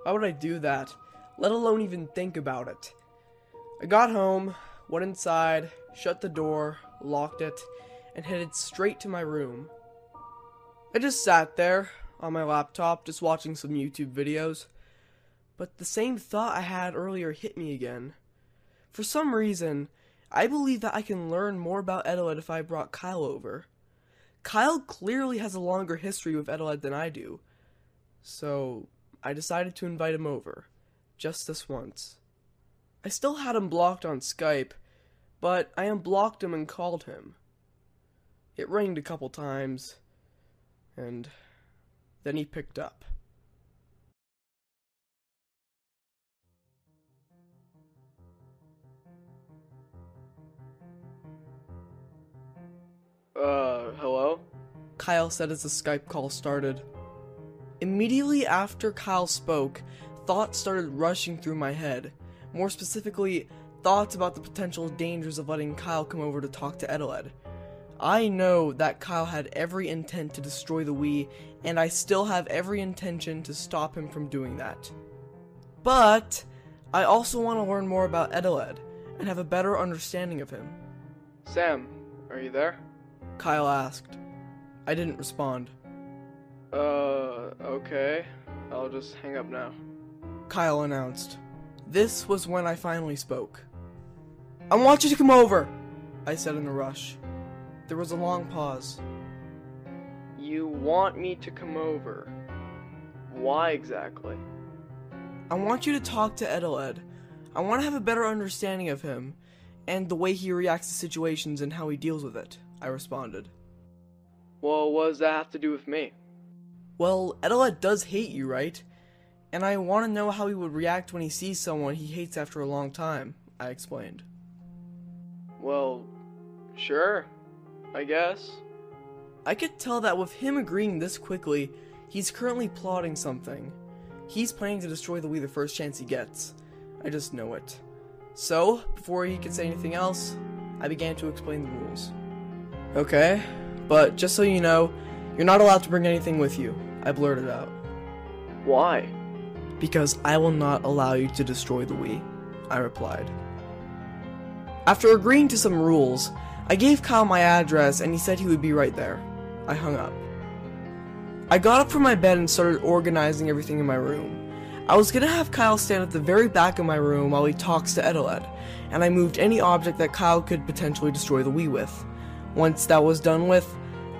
why would I do that? Let alone even think about it. I got home, went inside, shut the door, locked it, and headed straight to my room. I just sat there on my laptop, just watching some YouTube videos. But the same thought I had earlier hit me again. For some reason, I believe that I can learn more about Eteled if I brought Kyle over. Kyle clearly has a longer history with Eteled than I do. So, I decided to invite him over. Just this once. I still had him blocked on Skype, but I unblocked him and called him. It rang a couple times, and then he picked up. Uh, hello? Kyle said as the Skype call started. Immediately after Kyle spoke, thoughts started rushing through my head. More specifically, thoughts about the potential dangers of letting Kyle come over to talk to Eteled. I know that Kyle had every intent to destroy the Wii, and I still have every intention to stop him from doing that. But, I also want to learn more about Eteled, and have a better understanding of him. Sam, are you there? Kyle asked. I didn't respond. Uh, okay. I'll just hang up now. Kyle announced. This was when I finally spoke. I want you to come over, I said in a rush. There was a long pause. You want me to come over? Why exactly? I want you to talk to Eteled. I want to have a better understanding of him, and the way he reacts to situations and how he deals with it, I responded. Well, what does that have to do with me? Well, Eteled does hate you, right? And I want to know how he would react when he sees someone he hates after a long time, I explained. Well, sure, I guess. I could tell that with him agreeing this quickly, he's currently plotting something. He's planning to destroy the Wii the first chance he gets. I just know it. So, before he could say anything else, I began to explain the rules. Okay, but just so you know, you're not allowed to bring anything with you, I blurted out. Why? Because I will not allow you to destroy the Wii, I replied. After agreeing to some rules, I gave Kyle my address and he said he would be right there. I hung up. I got up from my bed and started organizing everything in my room. I was gonna have Kyle stand at the very back of my room while he talks to Eteled, and I moved any object that Kyle could potentially destroy the Wii with. Once that was done with,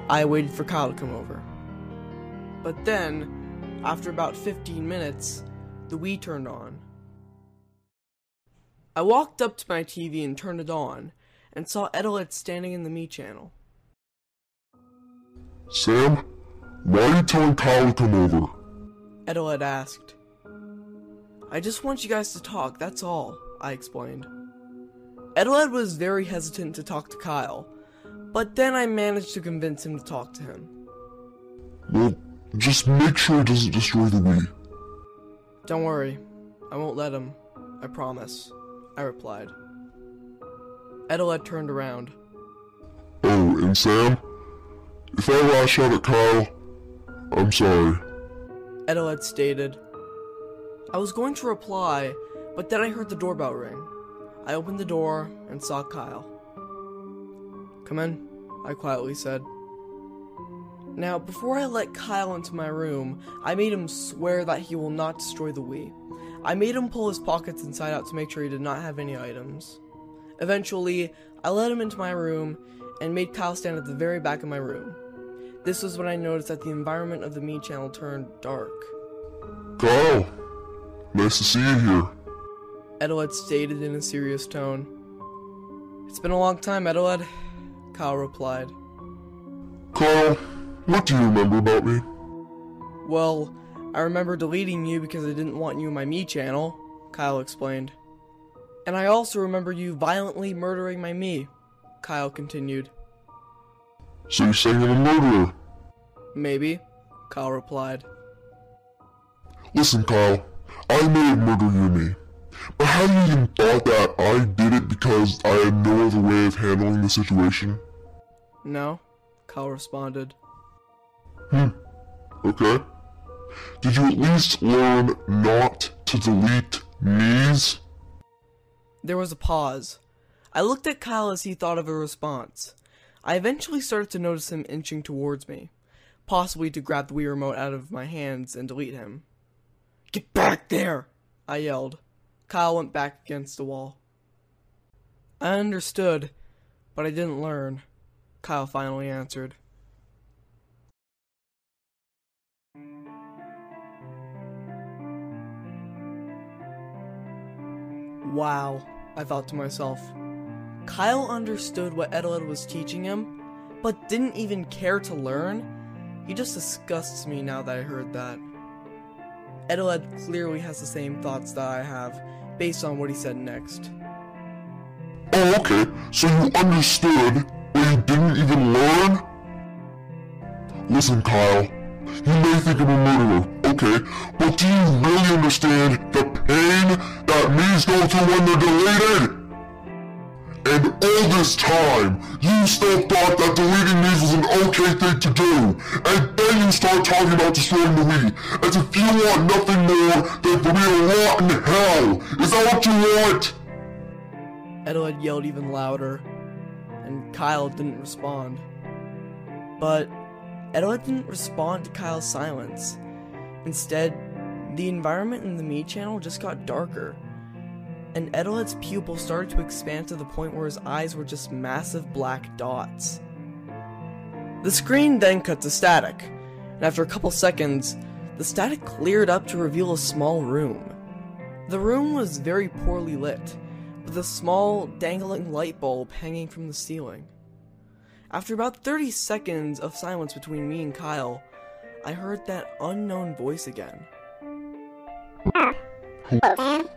I waited for Kyle to come over. But then, after about 15 minutes, the Wii turned on. I walked up to my TV and turned it on, and saw Eteled standing in the Mii channel. Sam, why are you telling Kyle to come over? Eteled asked. I just want you guys to talk, that's all, I explained. Eteled was very hesitant to talk to Kyle, but then I managed to convince him to talk to him. Well, just make sure he doesn't destroy the Wii. Don't worry, I won't let him. I promise, I replied. Eteled turned around. Oh, and Sam, if I lash out at Kyle, I'm sorry. Eteled stated. I was going to reply, but then I heard the doorbell ring. I opened the door and saw Kyle. Come in, I quietly said. Now, before I let Kyle into my room, I made him swear that he will not destroy the Wii. I made him pull his pockets inside out to make sure he did not have any items. Eventually, I let him into my room and made Kyle stand at the very back of my room. This was when I noticed that the environment of the Mii channel turned dark. Kyle, nice to see you here. Eteled stated in a serious tone. It's been a long time, Eteled, Kyle replied. Kyle, what do you remember about me? Well, I remember deleting you because I didn't want you in my Mii channel, Kyle explained. And I also remember you violently murdering my Mii, Kyle continued. So you're saying I'm a murderer? Maybe, Kyle replied. Listen, Kyle, I may have murdered you and me, but have you even thought that I did it because I had no other way of handling the situation? No, Kyle responded. Hmm. Okay. Did you at least learn not to delete Mii's? There was a pause. I looked at Kyle as he thought of a response. I eventually started to notice him inching towards me, possibly to grab the Wii remote out of my hands and delete him. Get back there! I yelled. Kyle went back against the wall. I understood, but I didn't learn, Kyle finally answered. Wow, I thought to myself. Kyle understood what Eteled was teaching him, but didn't even care to learn? He just disgusts me now that I heard that. Eteled clearly has the same thoughts that I have, based on what he said next. Oh, okay. So you understood, but you didn't even learn? Listen, Kyle. You may think I'm a murderer, okay, but do you really understand the pain that Mii's go through when they're deleted? And all this time, you still thought that deleting these was an okay thing to do, and then you start talking about destroying the Wii, as if you want nothing more than for me to rot in hell. Is that what you want? Eteled yelled even louder, and Kyle didn't respond. But Eteled didn't respond to Kyle's silence. Instead, the environment in the Mii channel just got darker, and Eteled's pupil started to expand to the point where his eyes were just massive black dots. The screen then cut to static, and after a couple seconds, the static cleared up to reveal a small room. The room was very poorly lit, with a small, dangling light bulb hanging from the ceiling. After about 30 seconds of silence between me and Kyle, I heard that unknown voice again. Did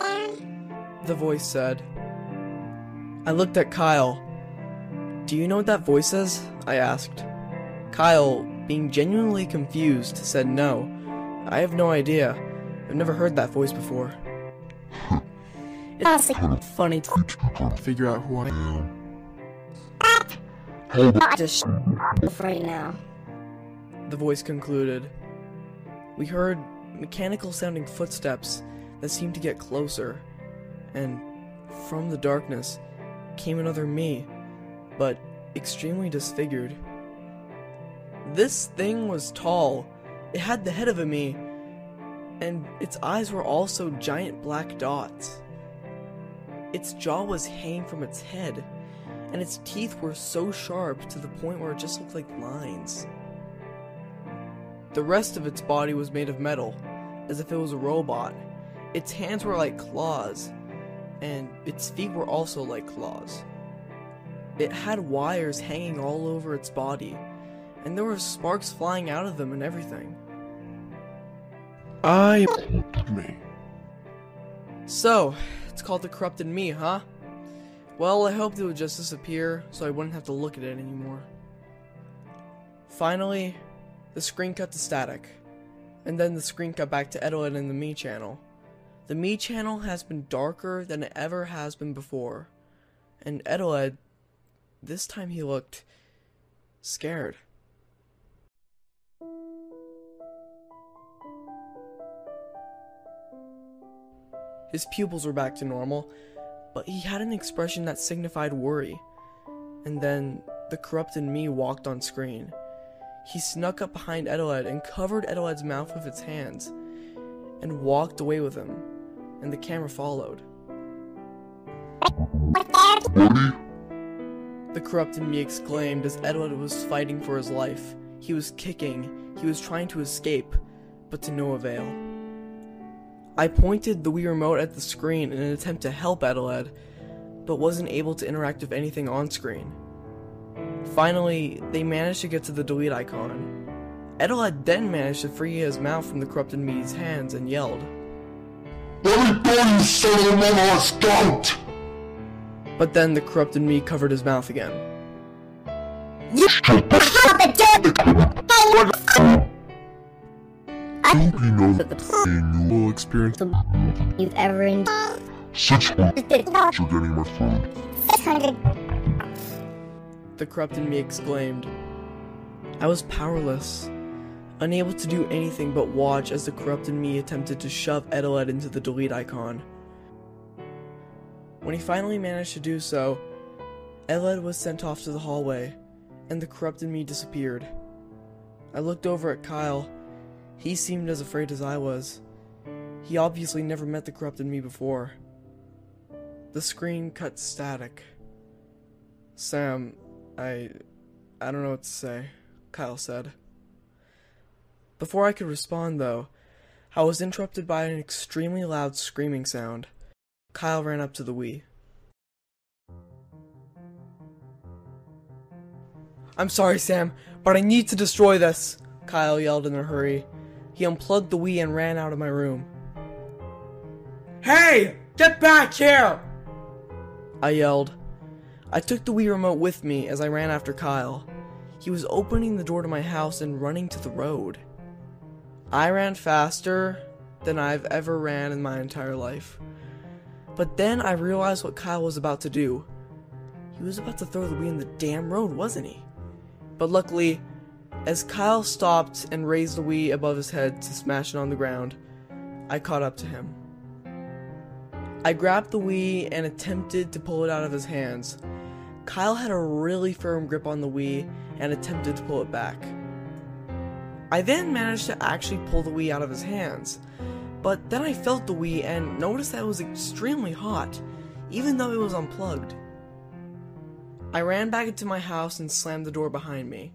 I? The voice said. I looked at Kyle. Do you know what that voice is? I asked. Kyle, being genuinely confused, said no. I have no idea. I've never heard that voice before. It's honestly funny to figure out who I am. Just right now. The voice concluded. We heard mechanical sounding footsteps that seemed to get closer, and from the darkness came another Mii, but extremely disfigured. This thing was tall, it had the head of a Mii, and its eyes were also giant black dots. Its jaw was hanging from its head, and its teeth were so sharp to the point where it just looked like lines. The rest of its body was made of metal, as if it was a robot. Its hands were like claws, and its feet were also like claws. It had wires hanging all over its body, and there were sparks flying out of them and everything. I me. So, it's called the corrupted Mii, huh? Well, I hoped it would just disappear so I wouldn't have to look at it anymore. Finally, the screen cut to static, and then the screen cut back to Eteled and the Mii channel. The Mii channel has been darker than it ever has been before, and Eteled, this time he looked scared. His pupils were back to normal, but he had an expression that signified worry. And then the corrupted Mii walked on screen. He snuck up behind Eteled and covered Eteled's mouth with its hands, and walked away with him, and the camera followed. The corrupted Mii exclaimed as Eteled was fighting for his life. He was kicking, he was trying to escape, but to no avail. I pointed the Wii remote at the screen in an attempt to help Eteled, but wasn't able to interact with anything on screen. Finally, they managed to get to the delete icon. Eteled then managed to free his mouth from the corrupted Mii's hands and yelled. Let me go, you son of a mama scout! But then the corrupted Mii covered his mouth again. I hope you know that the pain you will experience you've ever endured. six months after getting my food. 600 The corrupted Mii exclaimed. I was powerless, unable to do anything but watch as the corrupted Mii attempted to shove Eteled into the delete icon. When he finally managed to do so, Eteled was sent off to the hallway, and the corrupted Mii disappeared. I looked over at Kyle. He seemed as afraid as I was. He obviously never met the corrupted Mii before. The screen cut static. Sam, I. I don't know what to say, Kyle said. Before I could respond, though, I was interrupted by an extremely loud screaming sound. Kyle ran up to the Wii. I'm sorry, Sam, but I need to destroy this, Kyle yelled in a hurry. He unplugged the Wii and ran out of my room. Hey! Get back here! I yelled. I took the Wii remote with me as I ran after Kyle. He was opening the door to my house and running to the road. I ran faster than I've ever ran in my entire life. But then I realized what Kyle was about to do. He was about to throw the Wii in the damn road, wasn't he? But luckily, as Kyle stopped and raised the Wii above his head to smash it on the ground, I caught up to him. I grabbed the Wii and attempted to pull it out of his hands. Kyle had a really firm grip on the Wii and attempted to pull it back. I then managed to actually pull the Wii out of his hands, but then I felt the Wii and noticed that it was extremely hot, even though it was unplugged. I ran back into my house and slammed the door behind me,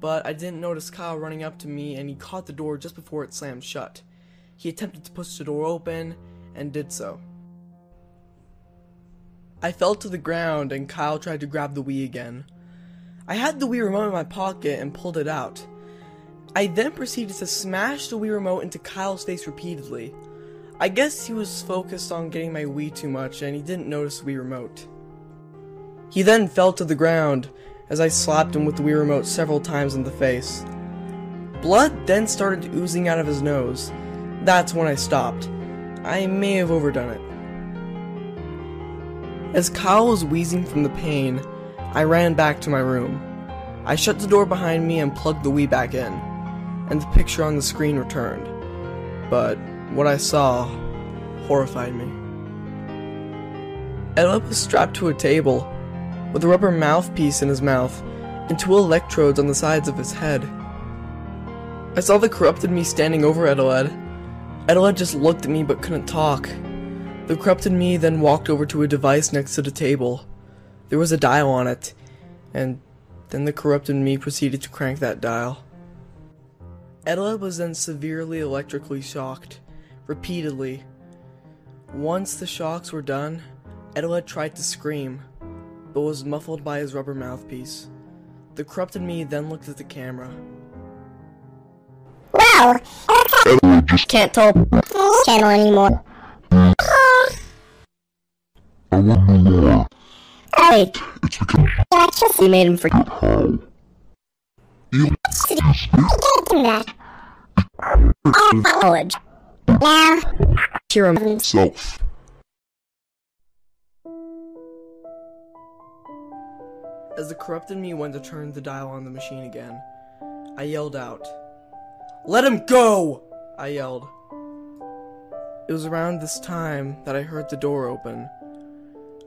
but I didn't notice Kyle running up to me and he caught the door just before it slammed shut. He attempted to push the door open and did so. I fell to the ground and Kyle tried to grab the Wii again. I had the Wii remote in my pocket and pulled it out. I then proceeded to smash the Wii remote into Kyle's face repeatedly. I guess he was focused on getting my Wii too much and he didn't notice the Wii remote. He then fell to the ground as I slapped him with the Wii remote several times in the face. Blood then started oozing out of his nose. That's when I stopped. I may have overdone it. As Kyle was wheezing from the pain, I ran back to my room. I shut the door behind me and plugged the Wii back in. and the picture on the screen returned. But what I saw horrified me. Elliot was strapped to a table, with a rubber mouthpiece in his mouth and two electrodes on the sides of his head. I saw the corrupted Mii standing over Eteled. Eteled just looked at me but couldn't talk. The corrupted Mii then walked over to a device next to the table. There was a dial on it, and then the corrupted Mii proceeded to crank that dial. Eteled was then severely electrically shocked, repeatedly. Once the shocks were done, Eteled tried to scream, but was muffled by his rubber mouthpiece. The corrupted Mii then looked at the camera. Wow, Edward just can't tell channel anymore. I want more. Wait, It's because electricity made him forget how. You that. Knowledge. Now, Hear him. yourself. As the corrupted Mii went to turn the dial on the machine again, I yelled out, Let him go! I yelled. It was around this time that I heard the door open.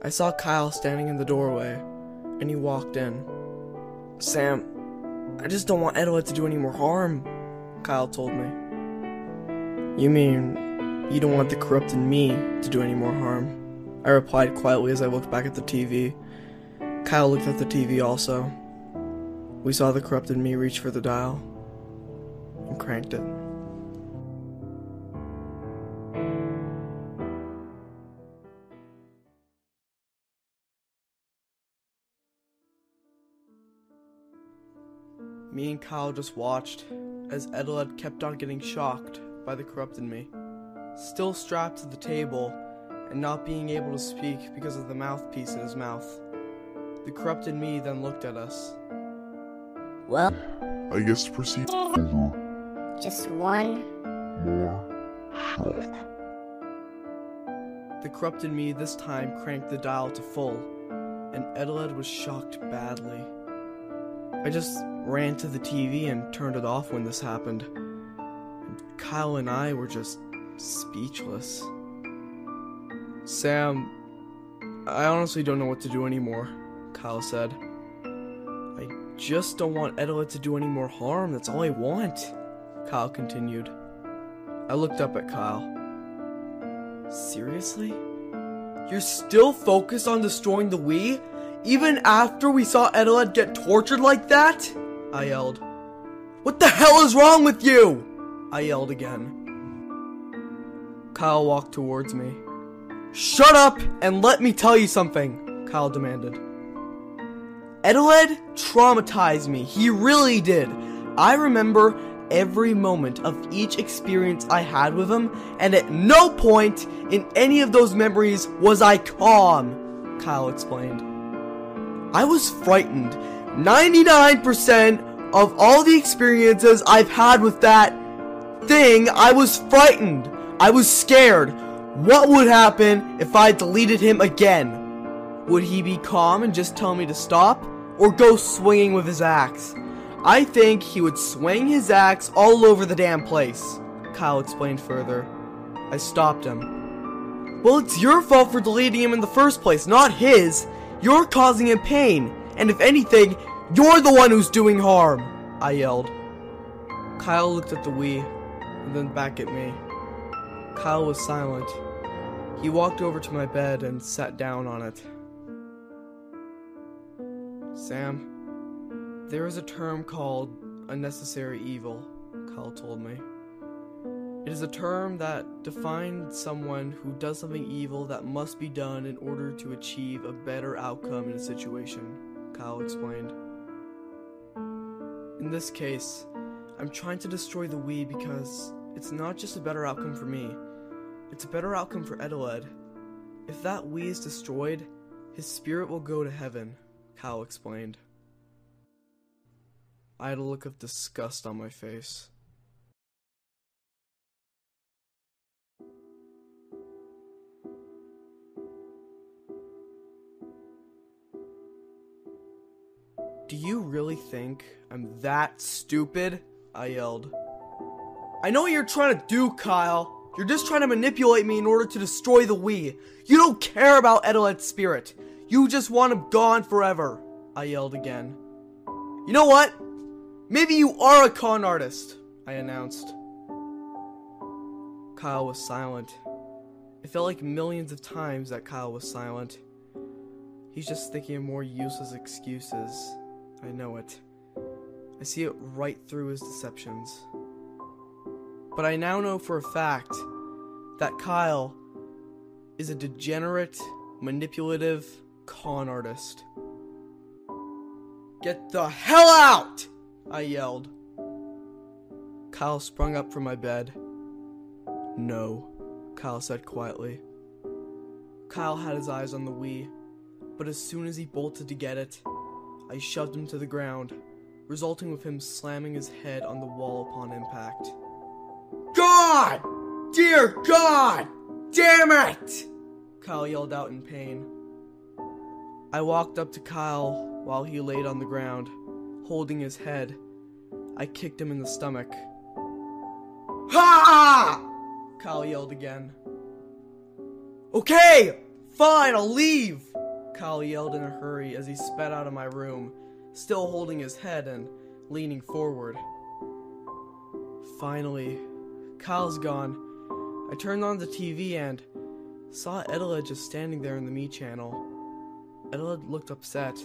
I saw Kyle standing in the doorway, and he walked in. Sam, I just don't want Edward to do any more harm, Kyle told me. You mean you don't want the corrupted Mii to do any more harm? I replied quietly as I looked back at the TV. Kyle looked at the TV also. We saw the corrupted Mii reach for the dial and cranked it. Me and Kyle just watched as Eteled kept on getting shocked by the corrupted Mii. Still strapped to the table and not being able to speak because of the mouthpiece in his mouth. The corrupted Mii then looked at us. well, I guess proceed just one. more shock. The corrupted Mii this time cranked the dial to full, and Eteled was shocked badly. I just ran to the TV and turned it off when this happened. Kyle and I were just speechless. Sam, I honestly don't know what to do anymore, Kyle said. I just don't want Eteled to do any more harm, that's all I want, Kyle continued. I looked up at Kyle. Seriously? You're still focused on destroying the Wii? Even after we saw Eteled get tortured like that? I yelled. What the hell is wrong with you? I yelled again. Kyle walked towards me. Shut up and let me tell you something, Kyle demanded. Eteled traumatized me. He really did. I remember every moment of each experience I had with him, and at no point in any of those memories was I calm, Kyle explained. I was frightened. 99% of all the experiences I've had with that thing, I was frightened. I was scared. What would happen if I deleted him again? Would he be calm and just tell me to stop? Or go swinging with his axe? I think he would swing his axe all over the damn place, Kyle explained further. I stopped him. Well, it's your fault for deleting him in the first place, not his. You're causing him pain, and if anything, you're the one who's doing harm, I yelled. Kyle looked at the Wii, and then back at me. Kyle was silent. He walked over to my bed and sat down on it. Sam, there is a term called unnecessary evil, Kyle told me. It is a term that defines someone who does something evil that must be done in order to achieve a better outcome in a situation, Kyle explained. In this case, I'm trying to destroy the Wii because it's not just a better outcome for me, it's a better outcome for Eteled. If that Wii is destroyed, his spirit will go to heaven, Kyle explained. I had a look of disgust on my face. Do you really think I'm that stupid? I yelled. I know what you're trying to do, Kyle. You're just trying to manipulate me in order to destroy the Wii. You don't care about Eteled's spirit. You just want him gone forever. I yelled again. You know what? Maybe you are a con artist, I announced. Kyle was silent. It felt like millions of times that Kyle was silent. He's just thinking of more useless excuses. I know it. I see it right through his deceptions. But I now know for a fact that Kyle is a degenerate, manipulative con artist. Get the hell out! I yelled. Kyle sprung up from my bed. No, Kyle said quietly. Kyle had his eyes on the Wii, but as soon as he bolted to get it, I shoved him to the ground, resulting with him slamming his head on the wall upon impact. God! Dear God! Damn it! Kyle yelled out in pain. I walked up to Kyle while he laid on the ground, holding his head. I kicked him in the stomach. Ha! Kyle yelled again. Okay, fine, I'll leave! Kyle yelled in a hurry as he sped out of my room, still holding his head and leaning forward. Finally, Kyle's gone. I turned on the TV and saw Eteled just standing there in the Mii channel. Eteled looked upset,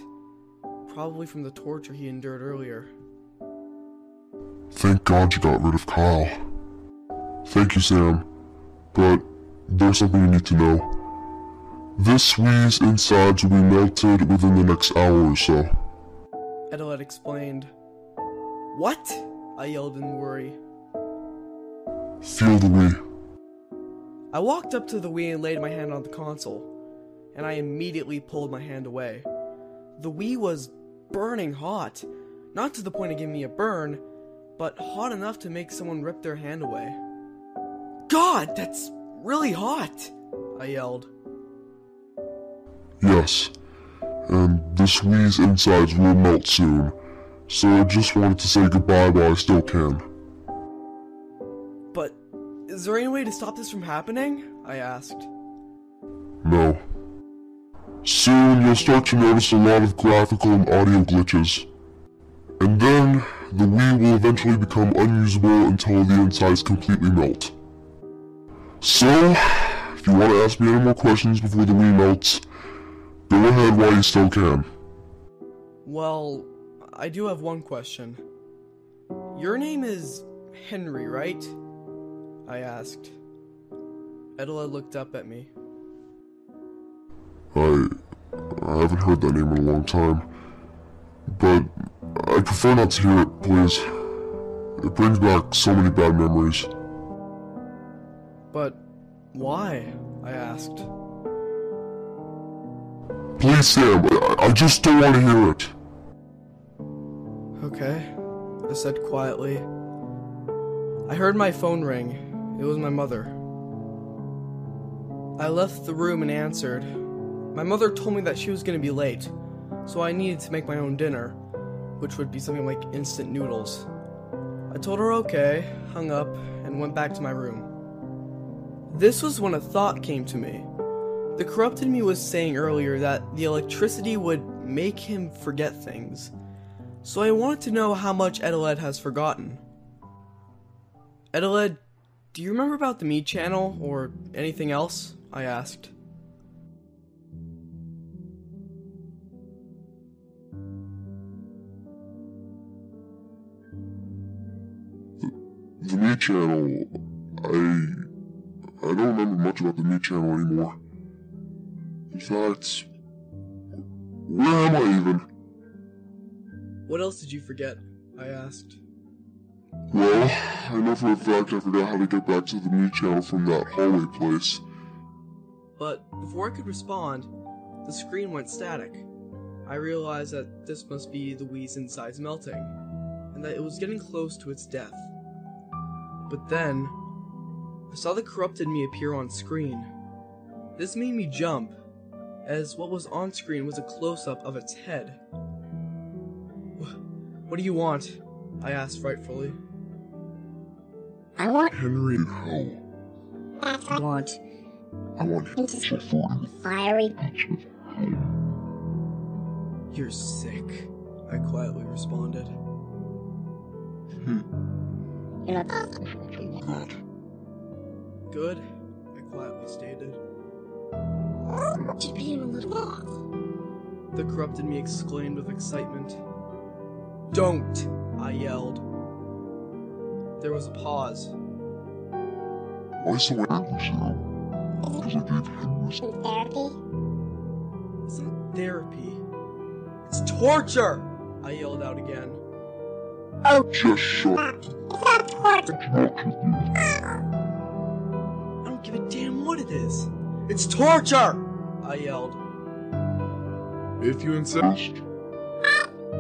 probably from the torture he endured earlier. Thank God you got rid of Kyle. Thank you, Sam. But there's something you need to know. This Wii's insides will be melted within the next hour or so. Eteled explained. What? I yelled in worry. Feel the Wii. I walked up to the Wii and laid my hand on the console, and I immediately pulled my hand away. The Wii was burning hot, not to the point of giving me a burn, but hot enough to make someone rip their hand away. God, that's really hot! I yelled. Yes. And this Wii's insides will melt soon. So I just wanted to say goodbye while I still can. But is there any way to stop this from happening? I asked. No. Soon you'll start to notice a lot of graphical and audio glitches. And then, the Wii will eventually become unusable until the insides completely melt. So, if you want to ask me any more questions before the Wii melts, go ahead while you still can. Well, I do have one question. Your name is Henry, right? I asked. Eteled looked up at me. I... I haven't heard that name in a long time. But I prefer not to hear it, please. It brings back so many bad memories. But why? I asked. Please, Sam, I, just don't want to hear it. Okay, I said quietly. I heard my phone ring. It was my mother. I left the room and answered. My mother told me that she was going to be late, so I needed to make my own dinner, which would be something like instant noodles. I told her okay, hung up, and went back to my room. This was when a thought came to me. The corrupted Mii was saying earlier that the electricity would make him forget things, so I wanted to know how much Eteled has forgotten. Eteled, do you remember about the Mii channel or anything else? I asked. The Mii Channel, I... I don't remember much about the Mii Channel anymore. In fact, where am I even? What else did you forget? I asked. Well, I know for a fact I forgot how to get back to the Mii Channel from that hallway place. But before I could respond, the screen went static. I realized that this must be the Wii's insides melting, and that it was getting close to its death. But then, I saw the corrupted Mii appear on screen. This made me jump, as what was on screen was a close up of its head. What do you want? I asked frightfully. I want Henry and Hal. that's what I want. I want him to fall in the Fiery. beach with You're sick, I quietly responded. Hmm. You know, that. Good, I quietly stated. Just being a little off. The corrupted Mii exclaimed with excitement. Don't! I yelled. There was a pause. Why so angry, Zero? Because I gave Henry some therapy? It's not therapy. It's torture! I yelled out again. Oh, just shut It's not torture. I don't give a damn what it is. It's torture! I yelled. If you insist,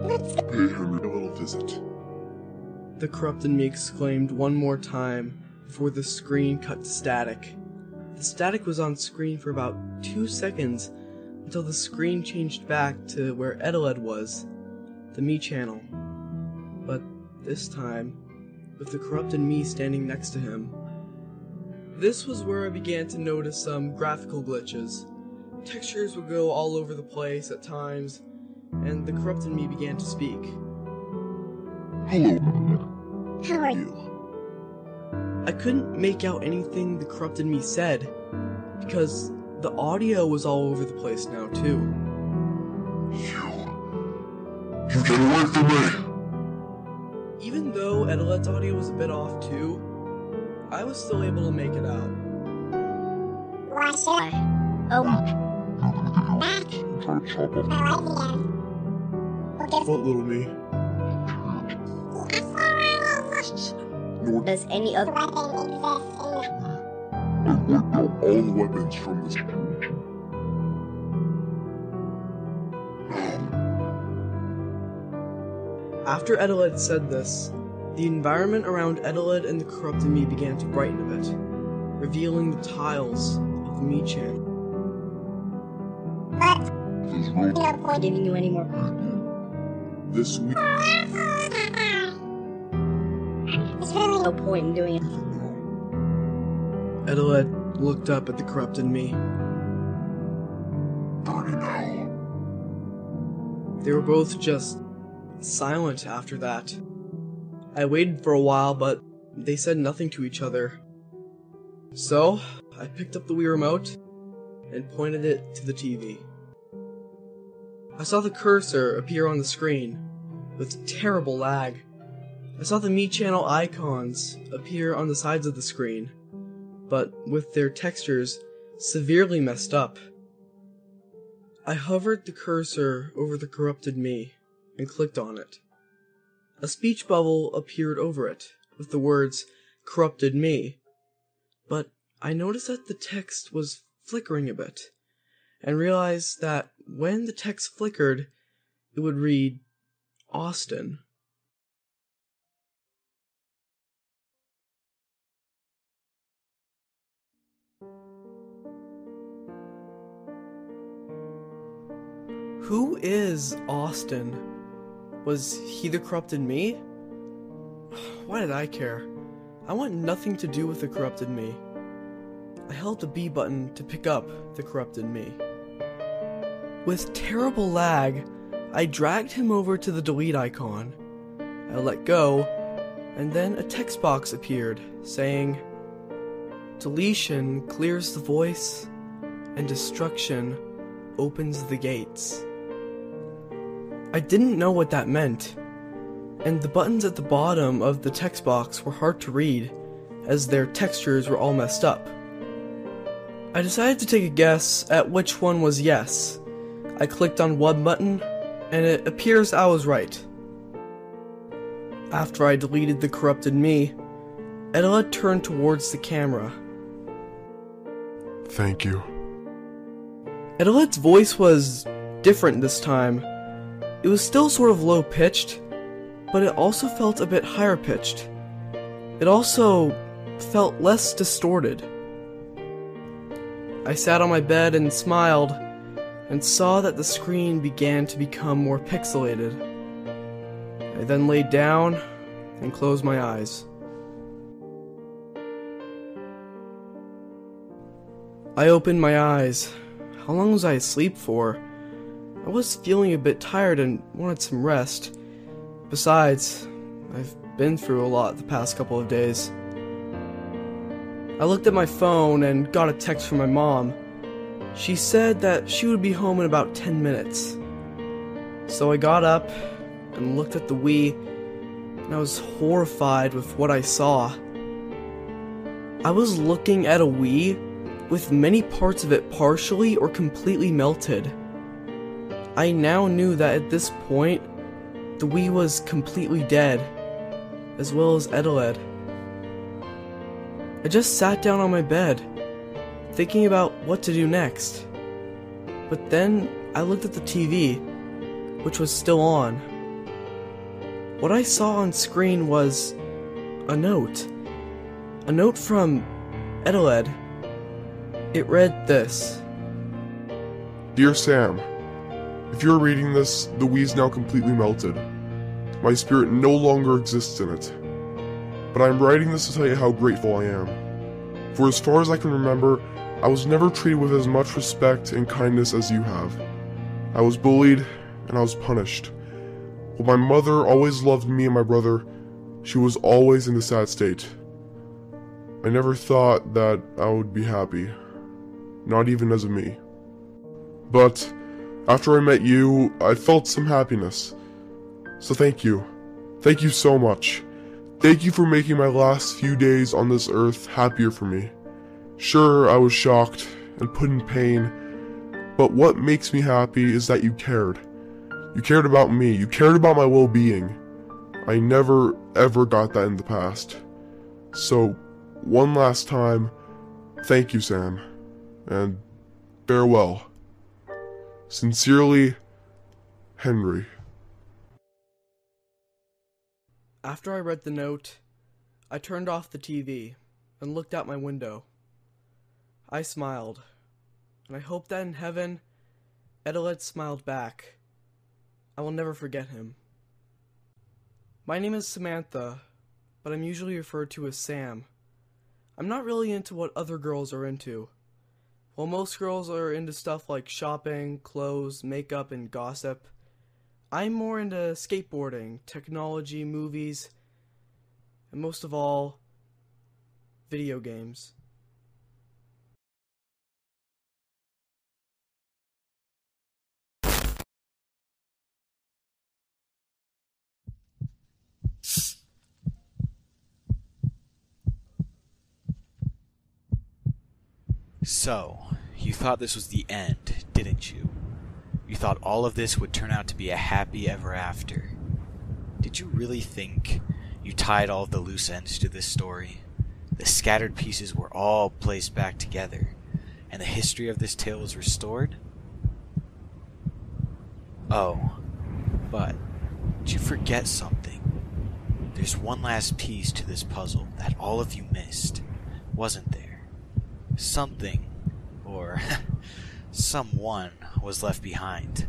Let's pay him a little visit. The corrupted Mii exclaimed one more time before the screen cut to static. The static was on screen for about two seconds until the screen changed back to where Eteled was, the Mii channel. But this time, with the corrupted Mii standing next to him. This was where I began to notice some graphical glitches. Textures would go all over the place at times, and the corrupted Mii began to speak. Hello, How are you? you. I couldn't make out anything the corrupted Mii said because the audio was all over the place now too. You. You get away from me! Even though Eteled's audio was a bit off too, I was still able to make it out. Why should I? Oh, You're gonna get your axe and try to chop off my life again. We'll get What little me? Nor Does any other weapon exist in I wiped out all the weapons from this region. After Eteled said this, the environment around Eteled and the corrupted Mii began to brighten a bit, revealing the tiles of the Mii channel. There's no no point giving you any more. Ah, this week. There's really no point in doing it. Eteled looked up at the corrupted Mii. Burning hell. They were both just silent after that. I waited for a while, but they said nothing to each other. So, I picked up the Wii remote and pointed it to the TV. I saw the cursor appear on the screen with terrible lag. I saw the Mii Channel icons appear on the sides of the screen, but with their textures severely messed up. I hovered the cursor over the corrupted Mii and clicked on it. A speech bubble appeared over it with the words corrupted Mii, but I noticed that the text was flickering a bit and realized that when the text flickered, it would read Austin. Who is Austin? Was he the corrupted Mii? Why did I care? I want nothing to do with the corrupted Mii. I held the B button to pick up the corrupted Mii. With terrible lag, I dragged him over to the delete icon. I let go, and then a text box appeared saying, Deletion clears the voice, and destruction opens the gates. I didn't know what that meant, and the buttons at the bottom of the text box were hard to read, as their textures were all messed up. I decided to take a guess at which one was yes. I clicked on one button, and it appears I was right. After I deleted the corrupted Mii, Eteled turned towards the camera. Thank you. Eteled's voice was different this time. It was still sort of low pitched, but it also felt a bit higher pitched. It also felt less distorted. I sat on my bed and smiled, and saw that the screen began to become more pixelated. I then laid down and closed my eyes. I opened my eyes. How long was I asleep for? I was feeling a bit tired and wanted some rest. Besides, I've been through a lot the past couple of days. I looked at my phone and got a text from my mom. She said that she would be home in about 10 minutes. So I got up and looked at the Wii, and I was horrified with what I saw. I was looking at a Wii with many parts of it partially or completely melted. I now knew that at this point, the Wii was completely dead, as well as Eteled. I just sat down on my bed, thinking about what to do next. But then I looked at the TV, which was still on. What I saw on screen was a note. A note from Eteled. It read this Dear Sam, if you're reading this, the Wii's now completely melted. My spirit no longer exists in it. But I'm writing this to tell you how grateful I am. For as far as I can remember, I was never treated with as much respect and kindness as you have. I was bullied, and I was punished. While my mother always loved me and my brother, she was always in a sad state. I never thought that I would be happy, not even as a Mii. But after I met you, I felt some happiness. So thank you. Thank you so much. Thank you for making my last few days on this earth happier for me. Sure, I was shocked and put in pain, but what makes me happy is that you cared. You cared about me, you cared about my well being. I never ever got that in the past. So, one last time, thank you, Sam, and farewell. Sincerely, Henry. After I read the note, I turned off the TV and looked out my window. I smiled, and I hope that in heaven, Eteled smiled back. I will never forget him. My name is Samantha, but I'm usually referred to as Sam. I'm not really into what other girls are into. While most girls are into stuff like shopping, clothes, makeup, and gossip, I'm more into skateboarding, technology, movies, and most of all, video games. So, you thought this was the end, didn't you? You thought all of this would turn out to be a happy ever after. Did you really think you tied all the loose ends to this story? The scattered pieces were all placed back together, and the history of this tale was restored? Oh, but did you forget something? There's one last piece to this puzzle that all of you missed, wasn't there? Something, or someone, was left behind.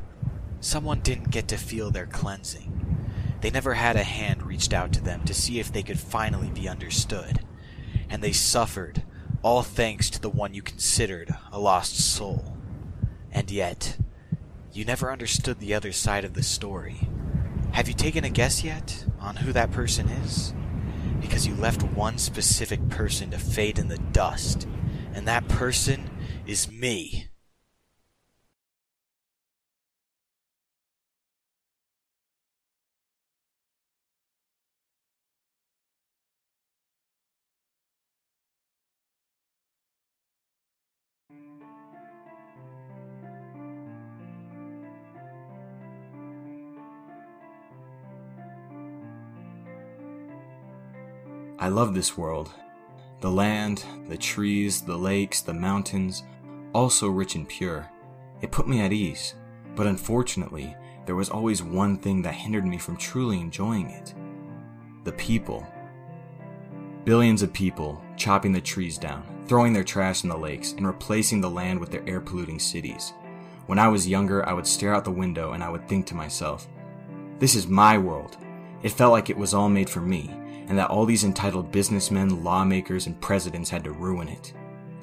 Someone didn't get to feel their cleansing. They never had a hand reached out to them to see if they could finally be understood. And they suffered, all thanks to the one you considered a lost soul. And yet, you never understood the other side of the story. Have you taken a guess yet on who that person is? Because you left one specific person to fade in the dust, and that person is me. I love this world. The land, the trees, the lakes, the mountains, all so rich and pure. It put me at ease, but unfortunately, there was always one thing that hindered me from truly enjoying it the people. Billions of people chopping the trees down, throwing their trash in the lakes, and replacing the land with their air polluting cities. When I was younger, I would stare out the window and I would think to myself, This is my world. It felt like it was all made for me, and that all these entitled businessmen, lawmakers, and presidents had to ruin it.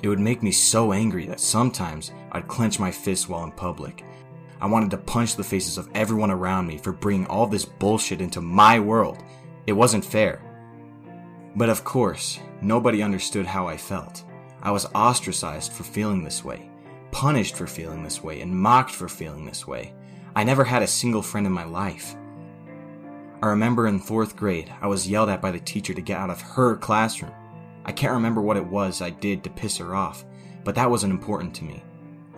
It would make me so angry that sometimes I'd clench my fists while in public. I wanted to punch the faces of everyone around me for bringing all this bullshit into my world. It wasn't fair. But of course, nobody understood how I felt. I was ostracized for feeling this way, punished for feeling this way, and mocked for feeling this way. I never had a single friend in my life. I remember in fourth grade, I was yelled at by the teacher to get out of her classroom. I can't remember what it was I did to piss her off, but that wasn't important to me.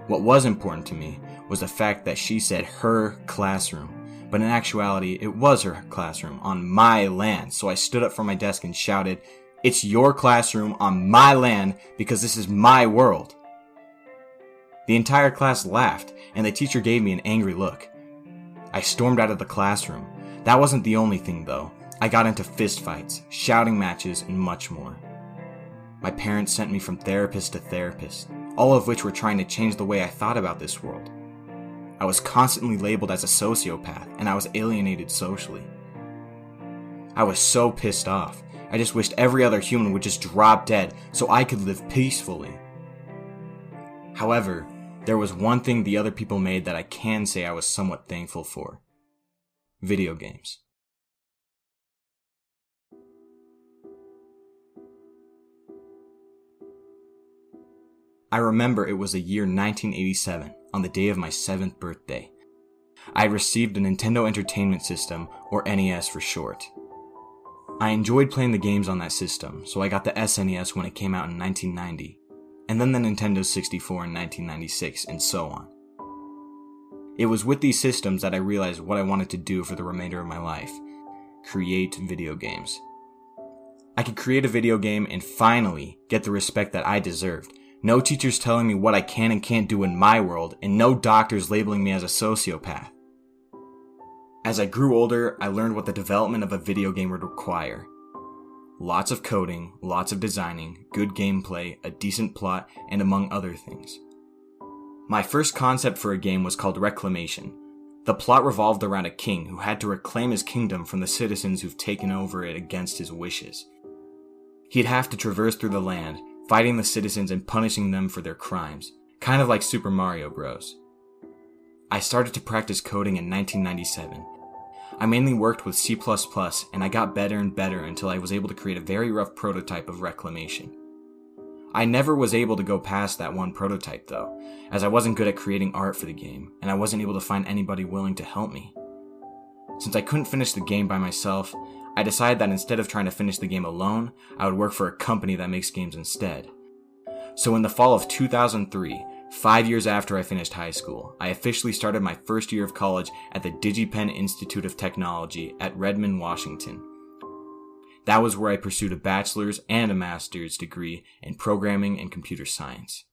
What was important to me was the fact that she said her classroom, but in actuality, it was her classroom on my land. So I stood up from my desk and shouted, It's your classroom on my land because this is my world. The entire class laughed, and the teacher gave me an angry look. I stormed out of the classroom. That wasn't the only thing, though. I got into fistfights, shouting matches, and much more. My parents sent me from therapist to therapist, all of which were trying to change the way I thought about this world. I was constantly labeled as a sociopath, and I was alienated socially. I was so pissed off. I just wished every other human would just drop dead so I could live peacefully. However, there was one thing the other people made that I can say I was somewhat thankful for video games. I remember it was the year 1987, on the day of my 7th birthday. I received a Nintendo Entertainment System, or NES for short. I enjoyed playing the games on that system, so I got the SNES when it came out in 1990, and then the Nintendo 64 in 1996, and so on. It was with these systems that I realized what I wanted to do for the remainder of my life create video games. I could create a video game and finally get the respect that I deserved no teachers telling me what I can and can't do in my world, and no doctors labeling me as a sociopath. As I grew older, I learned what the development of a video game would require. Lots of coding, lots of designing, good gameplay, a decent plot, and among other things. My first concept for a game was called Reclamation. The plot revolved around a king who had to reclaim his kingdom from the citizens who've taken over it against his wishes. He'd have to traverse through the land, fighting the citizens and punishing them for their crimes, kind of like Super Mario Bros. I started to practice coding in 1997. I mainly worked with C++ and I got better and better until I was able to create a very rough prototype of Reclamation. I never was able to go past that one prototype though, as I wasn't good at creating art for the game, and I wasn't able to find anybody willing to help me. Since I couldn't finish the game by myself, I decided that instead of trying to finish the game alone, I would work for a company that makes games instead. So in the fall of 2003, five years after I finished high school, I officially started my first year of college at the DigiPen Institute of Technology at Redmond, Washington. That was where I pursued a bachelor's and a master's degree in programming and computer science.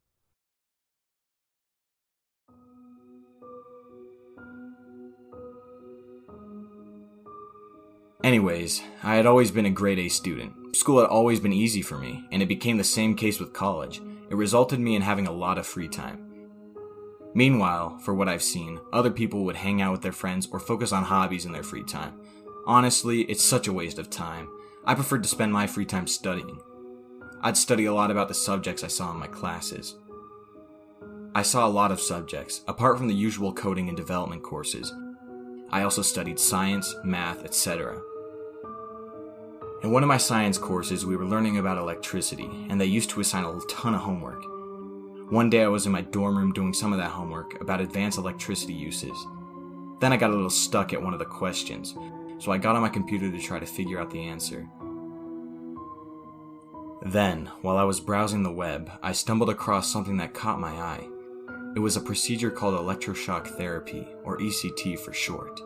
Anyways, I had always been a grade A student. School had always been easy for me, and it became the same case with college. It resulted me in having a lot of free time. Meanwhile, for what I've seen, other people would hang out with their friends or focus on hobbies in their free time. Honestly, it's such a waste of time. I preferred to spend my free time studying. I'd study a lot about the subjects I saw in my classes. I saw a lot of subjects, apart from the usual coding and development courses. I also studied science, math, etc. In one of my science courses, we were learning about electricity, and they used to assign a ton of homework. One day I was in my dorm room doing some of that homework about advanced electricity uses. Then I got a little stuck at one of the questions, so I got on my computer to try to figure out the answer. Then, while I was browsing the web, I stumbled across something that caught my eye. It was a procedure called electroshock therapy, or ECT for short.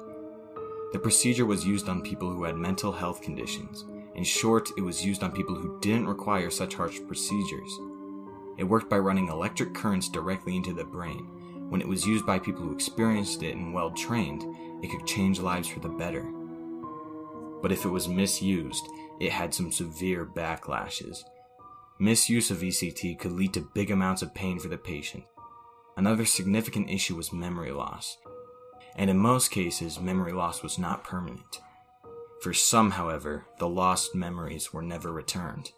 The procedure was used on people who had mental health conditions, in short, it was used on people who didn't require such harsh procedures. It worked by running electric currents directly into the brain. When it was used by people who experienced it and well trained, it could change lives for the better. But if it was misused, it had some severe backlashes. Misuse of ECT could lead to big amounts of pain for the patient. Another significant issue was memory loss. And in most cases, memory loss was not permanent. For some, however, the lost memories were never returned.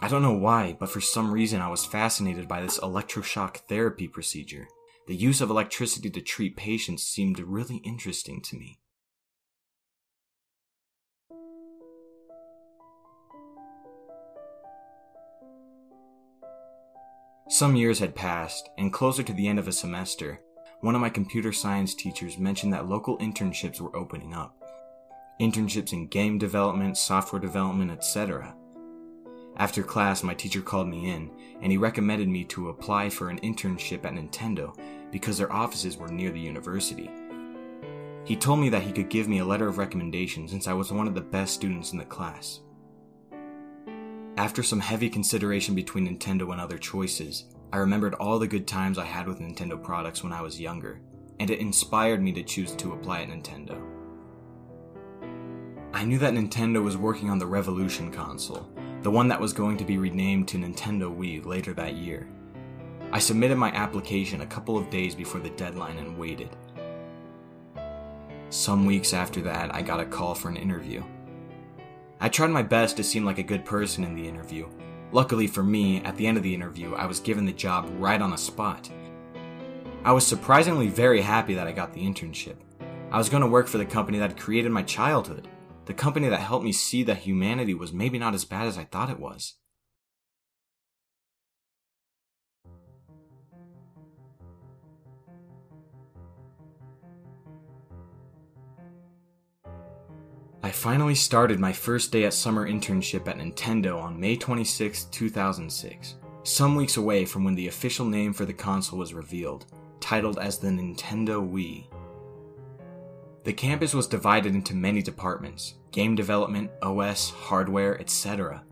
I don't know why, but for some reason I was fascinated by this electroshock therapy procedure. The use of electricity to treat patients seemed really interesting to me. Some years had passed, and closer to the end of a semester, one of my computer science teachers mentioned that local internships were opening up. Internships in game development, software development, etc. After class, my teacher called me in, and he recommended me to apply for an internship at Nintendo because their offices were near the university. He told me that he could give me a letter of recommendation since I was one of the best students in the class. After some heavy consideration between Nintendo and other choices, I remembered all the good times I had with Nintendo products when I was younger, and it inspired me to choose to apply at Nintendo. I knew that Nintendo was working on the Revolution console, the one that was going to be renamed to Nintendo Wii later that year. I submitted my application a couple of days before the deadline and waited. Some weeks after that, I got a call for an interview. I tried my best to seem like a good person in the interview. Luckily for me, at the end of the interview, I was given the job right on the spot. I was surprisingly very happy that I got the internship. I was going to work for the company that created my childhood, the company that helped me see that humanity was maybe not as bad as I thought it was. I finally started my first day at summer internship at Nintendo on May 26, 2006, some weeks away from when the official name for the console was revealed, titled as the Nintendo Wii. The campus was divided into many departments game development, OS, hardware, etc.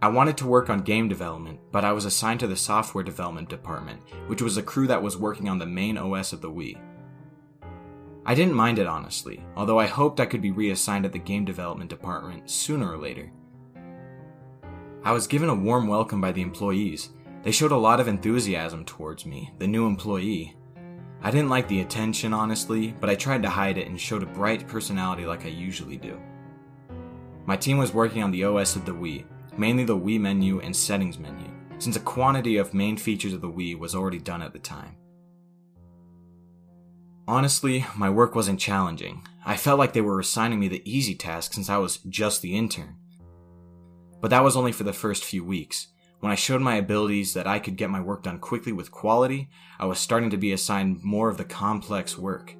I wanted to work on game development, but I was assigned to the software development department, which was a crew that was working on the main OS of the Wii. I didn't mind it honestly, although I hoped I could be reassigned at the game development department sooner or later. I was given a warm welcome by the employees. They showed a lot of enthusiasm towards me, the new employee. I didn't like the attention, honestly, but I tried to hide it and showed a bright personality like I usually do. My team was working on the OS of the Wii, mainly the Wii menu and settings menu, since a quantity of main features of the Wii was already done at the time. Honestly, my work wasn't challenging. I felt like they were assigning me the easy task since I was just the intern. But that was only for the first few weeks. When I showed my abilities that I could get my work done quickly with quality, I was starting to be assigned more of the complex work.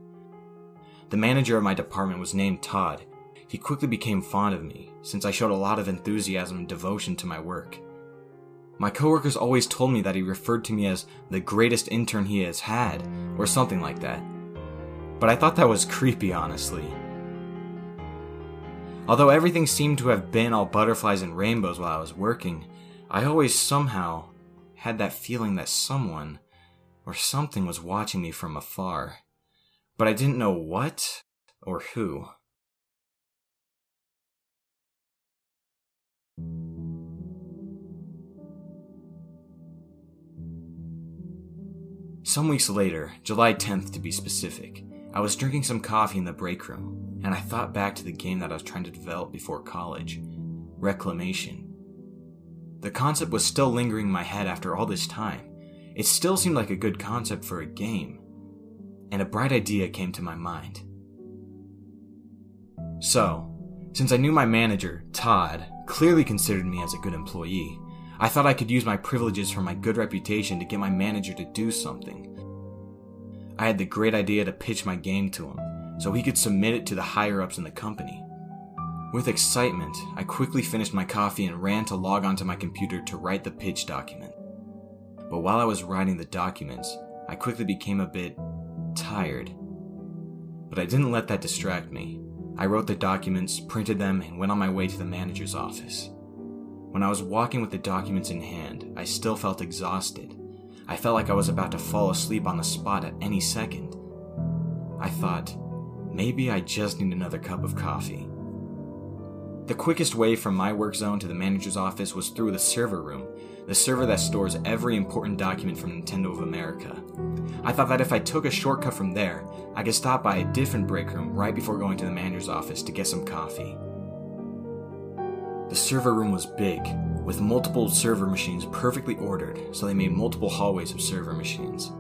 The manager of my department was named Todd. He quickly became fond of me, since I showed a lot of enthusiasm and devotion to my work. My coworkers always told me that he referred to me as the greatest intern he has had, or something like that but I thought that was creepy, honestly. Although everything seemed to have been all butterflies and rainbows while I was working, I always somehow had that feeling that someone or something was watching me from afar. But I didn't know what or who. Some weeks later, July 10th to be specific, I was drinking some coffee in the break room, and I thought back to the game that I was trying to develop before college Reclamation. The concept was still lingering in my head after all this time. It still seemed like a good concept for a game, and a bright idea came to my mind. So, since I knew my manager, Todd, clearly considered me as a good employee, I thought I could use my privileges from my good reputation to get my manager to do something I had the great idea to pitch my game to him so he could submit it to the higher ups in the company. With excitement, I quickly finished my coffee and ran to log onto my computer to write the pitch document. But while I was writing the documents, I quickly became a bit tired. But I didn't let that distract me. I wrote the documents, printed them, and went on my way to the manager's office. When I was walking with the documents in hand, I still felt exhausted I felt like I was about to fall asleep on the spot at any second. I thought, maybe I just need another cup of coffee. The quickest way from my work zone to the manager's office was through the server room, the server that stores every important document from Nintendo of America. I thought that if I took a shortcut from there, I could stop by a different break room right before going to the manager's office to get some coffee. The server room was big, with multiple server machines perfectly ordered, so they made multiple hallways of server machines.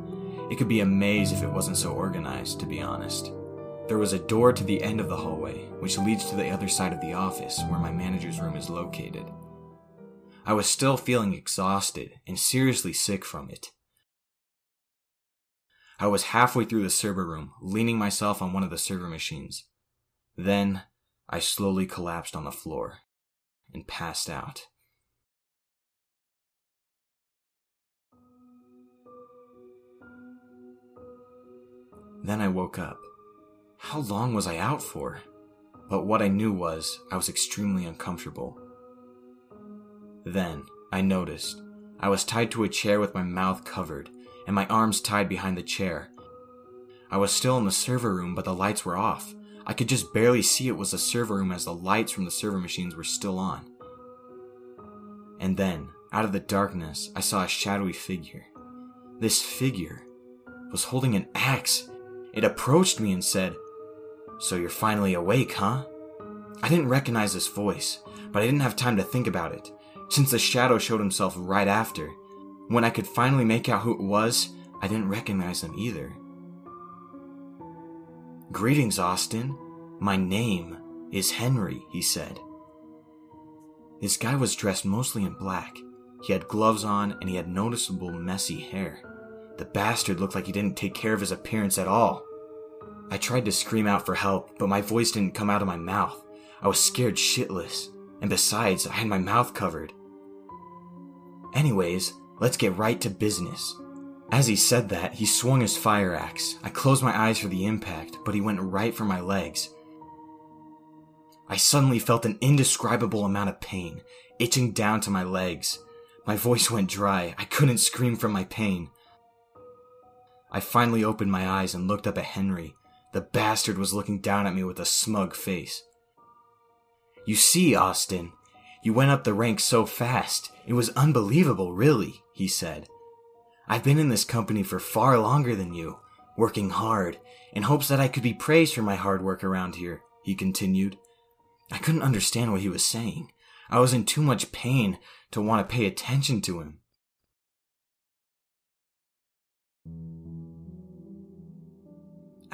It could be a maze if it wasn't so organized, to be honest. There was a door to the end of the hallway, which leads to the other side of the office where my manager's room is located. I was still feeling exhausted and seriously sick from it. I was halfway through the server room, leaning myself on one of the server machines. Then I slowly collapsed on the floor and passed out. Then I woke up. How long was I out for? But what I knew was I was extremely uncomfortable. Then I noticed I was tied to a chair with my mouth covered and my arms tied behind the chair. I was still in the server room, but the lights were off. I could just barely see it was a server room as the lights from the server machines were still on. And then, out of the darkness, I saw a shadowy figure. This figure was holding an axe. It approached me and said, So you're finally awake, huh? I didn't recognize this voice, but I didn't have time to think about it, since the shadow showed himself right after. When I could finally make out who it was, I didn't recognize him either. Greetings, Austin. My name is Henry, he said. This guy was dressed mostly in black. He had gloves on and he had noticeable messy hair. The bastard looked like he didn't take care of his appearance at all. I tried to scream out for help, but my voice didn't come out of my mouth. I was scared shitless, and besides, I had my mouth covered. Anyways, let's get right to business. As he said that, he swung his fire axe. I closed my eyes for the impact, but he went right for my legs. I suddenly felt an indescribable amount of pain, itching down to my legs. My voice went dry. I couldn't scream from my pain. I finally opened my eyes and looked up at Henry. The bastard was looking down at me with a smug face. You see, Austin, you went up the ranks so fast. It was unbelievable, really, he said. I've been in this company for far longer than you, working hard, in hopes that I could be praised for my hard work around here, he continued. I couldn't understand what he was saying. I was in too much pain to want to pay attention to him.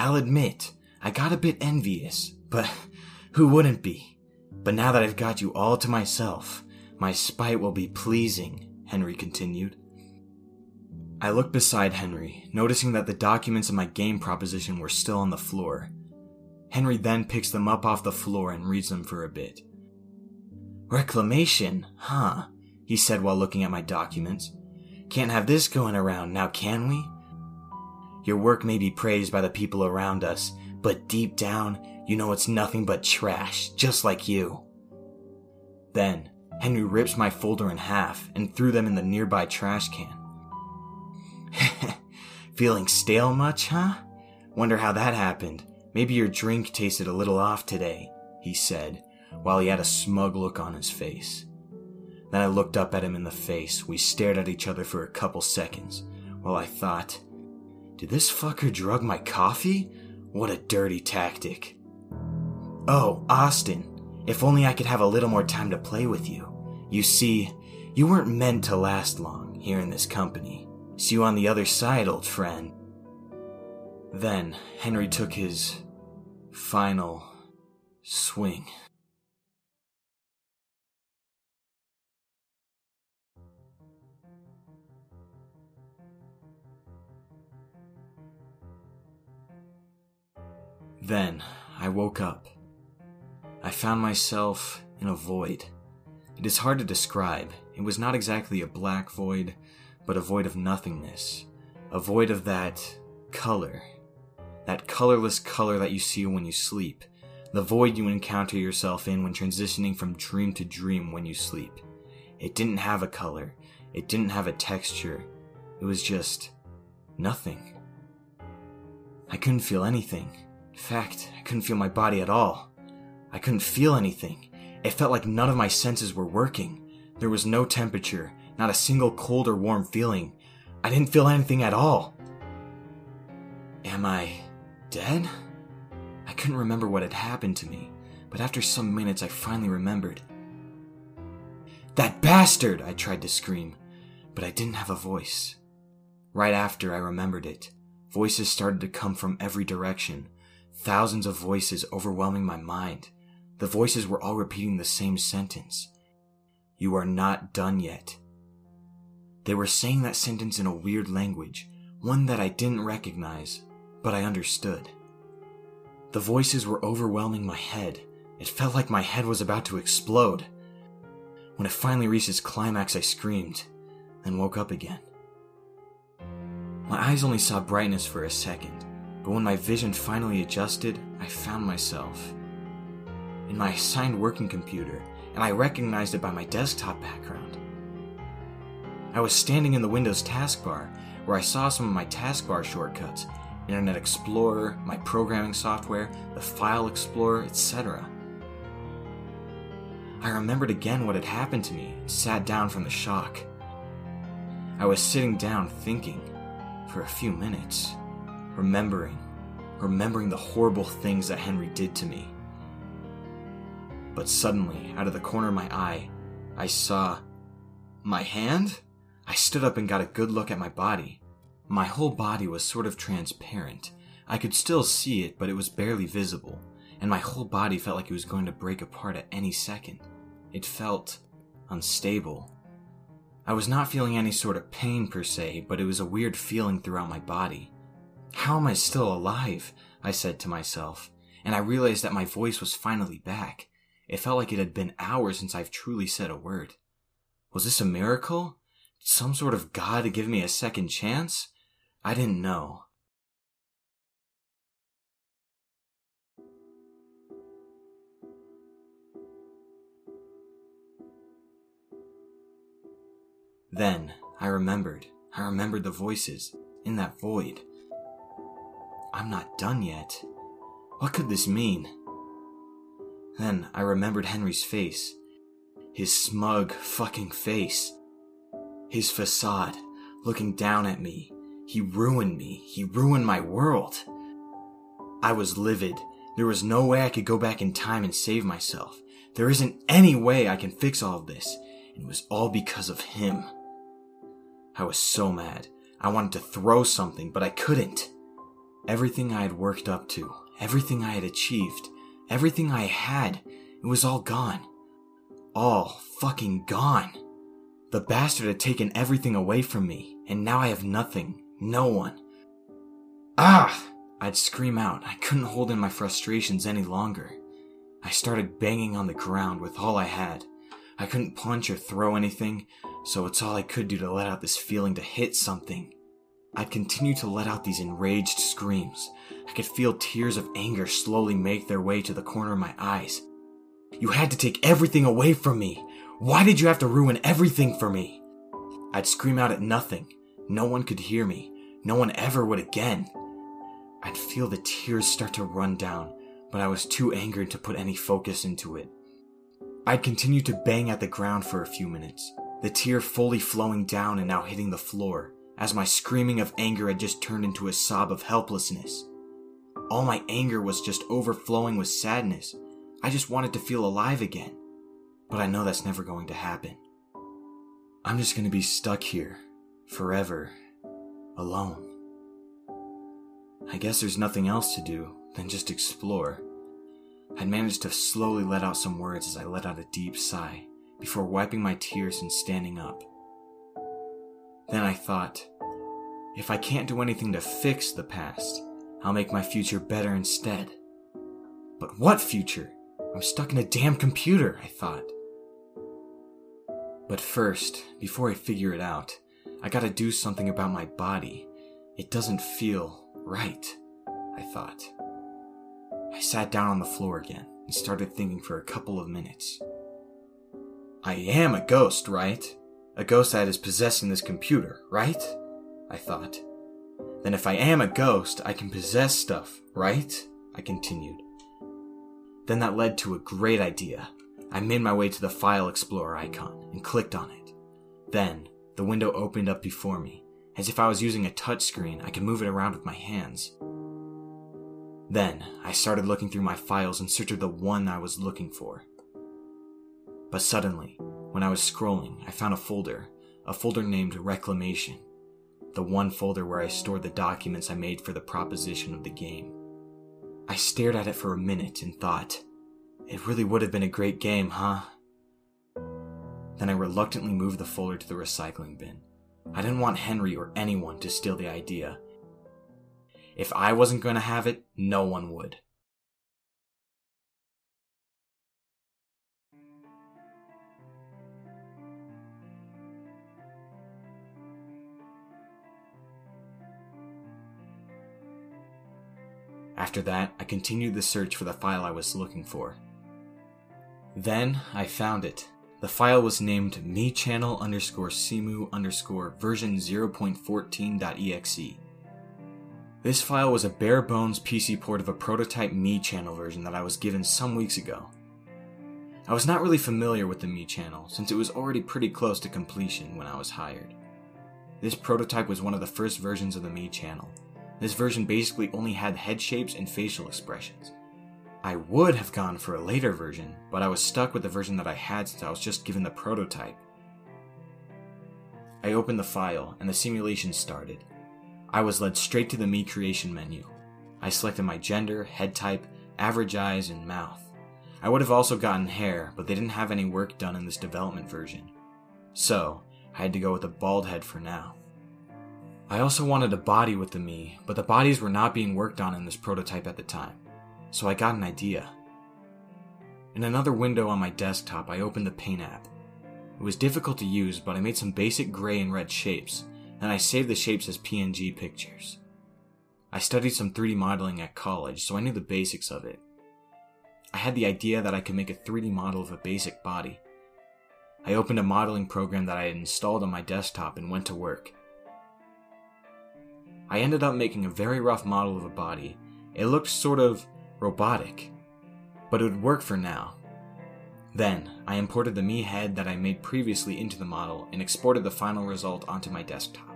I'll admit, I got a bit envious, but who wouldn't be? But now that I've got you all to myself, my spite will be pleasing, Henry continued. I looked beside Henry, noticing that the documents of my game proposition were still on the floor. Henry then picks them up off the floor and reads them for a bit. Reclamation, huh? He said while looking at my documents. Can't have this going around now, can we? Your work may be praised by the people around us, but deep down, you know it's nothing but trash, just like you. Then, Henry rips my folder in half and threw them in the nearby trash can. Feeling stale much, huh? Wonder how that happened. Maybe your drink tasted a little off today, he said, while he had a smug look on his face. Then I looked up at him in the face. We stared at each other for a couple seconds, while I thought, did this fucker drug my coffee? What a dirty tactic. Oh, Austin, if only I could have a little more time to play with you. You see, you weren't meant to last long here in this company. See you on the other side, old friend. Then Henry took his final swing. Then I woke up. I found myself in a void. It is hard to describe. It was not exactly a black void, but a void of nothingness. A void of that color. That colorless color that you see when you sleep. The void you encounter yourself in when transitioning from dream to dream when you sleep. It didn't have a color. It didn't have a texture. It was just nothing. I couldn't feel anything. Fact, I couldn't feel my body at all. I couldn't feel anything. It felt like none of my senses were working. There was no temperature, not a single cold or warm feeling. I didn't feel anything at all. Am I dead? I couldn't remember what had happened to me, but after some minutes I finally remembered. That bastard! I tried to scream, but I didn't have a voice. Right after I remembered it, voices started to come from every direction, thousands of voices overwhelming my mind. The voices were all repeating the same sentence You are not done yet. They were saying that sentence in a weird language, one that I didn't recognize, but I understood. The voices were overwhelming my head. It felt like my head was about to explode. When it finally reached its climax, I screamed, then woke up again. My eyes only saw brightness for a second, but when my vision finally adjusted, I found myself in my assigned working computer, and I recognized it by my desktop background. I was standing in the Windows taskbar, where I saw some of my taskbar shortcuts Internet Explorer, my programming software, the File Explorer, etc. I remembered again what had happened to me and sat down from the shock. I was sitting down thinking for a few minutes, remembering, remembering the horrible things that Henry did to me. But suddenly, out of the corner of my eye, I saw my hand? I stood up and got a good look at my body. My whole body was sort of transparent. I could still see it, but it was barely visible, and my whole body felt like it was going to break apart at any second. It felt unstable. I was not feeling any sort of pain per se, but it was a weird feeling throughout my body. How am I still alive? I said to myself, and I realized that my voice was finally back. It felt like it had been hours since I've truly said a word. Was this a miracle? Some sort of god to give me a second chance? I didn't know. Then I remembered. I remembered the voices in that void. I'm not done yet. What could this mean? Then I remembered Henry's face. His smug fucking face. His facade, looking down at me. He ruined me. He ruined my world. I was livid. There was no way I could go back in time and save myself. There isn't any way I can fix all of this. It was all because of him. I was so mad. I wanted to throw something, but I couldn't. Everything I had worked up to, everything I had achieved, everything I had, it was all gone. All fucking gone. The bastard had taken everything away from me, and now I have nothing, no one. Ah! I'd scream out. I couldn't hold in my frustrations any longer. I started banging on the ground with all I had. I couldn't punch or throw anything, so it's all I could do to let out this feeling to hit something. I'd continue to let out these enraged screams. I could feel tears of anger slowly make their way to the corner of my eyes. You had to take everything away from me. Why did you have to ruin everything for me? I'd scream out at nothing. No one could hear me. No one ever would again. I'd feel the tears start to run down, but I was too angered to put any focus into it. I'd continue to bang at the ground for a few minutes, the tear fully flowing down and now hitting the floor, as my screaming of anger had just turned into a sob of helplessness. All my anger was just overflowing with sadness. I just wanted to feel alive again. But I know that's never going to happen. I'm just going to be stuck here, forever, alone. I guess there's nothing else to do than just explore. I'd managed to slowly let out some words as I let out a deep sigh before wiping my tears and standing up. Then I thought, if I can't do anything to fix the past, I'll make my future better instead. But what future? I'm stuck in a damn computer, I thought. But first, before I figure it out, I gotta do something about my body. It doesn't feel right, I thought. I sat down on the floor again and started thinking for a couple of minutes. I am a ghost, right? A ghost that is possessing this computer, right? I thought. Then if I am a ghost, I can possess stuff, right? I continued. Then that led to a great idea. I made my way to the File Explorer icon and clicked on it. Then, the window opened up before me. As if I was using a touchscreen, I could move it around with my hands. Then, I started looking through my files in search of the one I was looking for. But suddenly, When I was scrolling, I found a folder, a folder named Reclamation, the one folder where I stored the documents I made for the proposition of the game. I stared at it for a minute and thought, it really would have been a great game, huh? Then I reluctantly moved the folder to the recycling bin. I didn't want Henry or anyone to steal the idea. If I wasn't going to have it, no one would. After that, I continued the search for the file I was looking for. Then I found it. The file was named miichannel underscore simu underscore version 0.14.exe. This file was a bare bones PC port of a prototype Mii channel version that I was given some weeks ago. I was not really familiar with the Mii channel since it was already pretty close to completion when I was hired. This prototype was one of the first versions of the Mii channel. This version basically only had head shapes and facial expressions. I would have gone for a later version, but I was stuck with the version that I had since I was just given the prototype. I opened the file and the simulation started. I was led straight to the Mii Creation menu. I selected my gender, head type, average eyes, and mouth. I would have also gotten hair, but they didn't have any work done in this development version. So, I had to go with a bald head for now. I also wanted a body with the Mii, but the bodies were not being worked on in this prototype at the time so I got an idea. In another window on my desktop, I opened the Paint app. It was difficult to use, but I made some basic gray and red shapes, and I saved the shapes as PNG pictures. I studied some 3D modeling at college, so I knew the basics of it. I had the idea that I could make a 3D model of a basic body. I opened a modeling program that I had installed on my desktop and went to work. I ended up making a very rough model of a body. It looked sort of robotic, but it would work for now. Then, I imported the Mii head that I made previously into the model and exported the final result onto my desktop.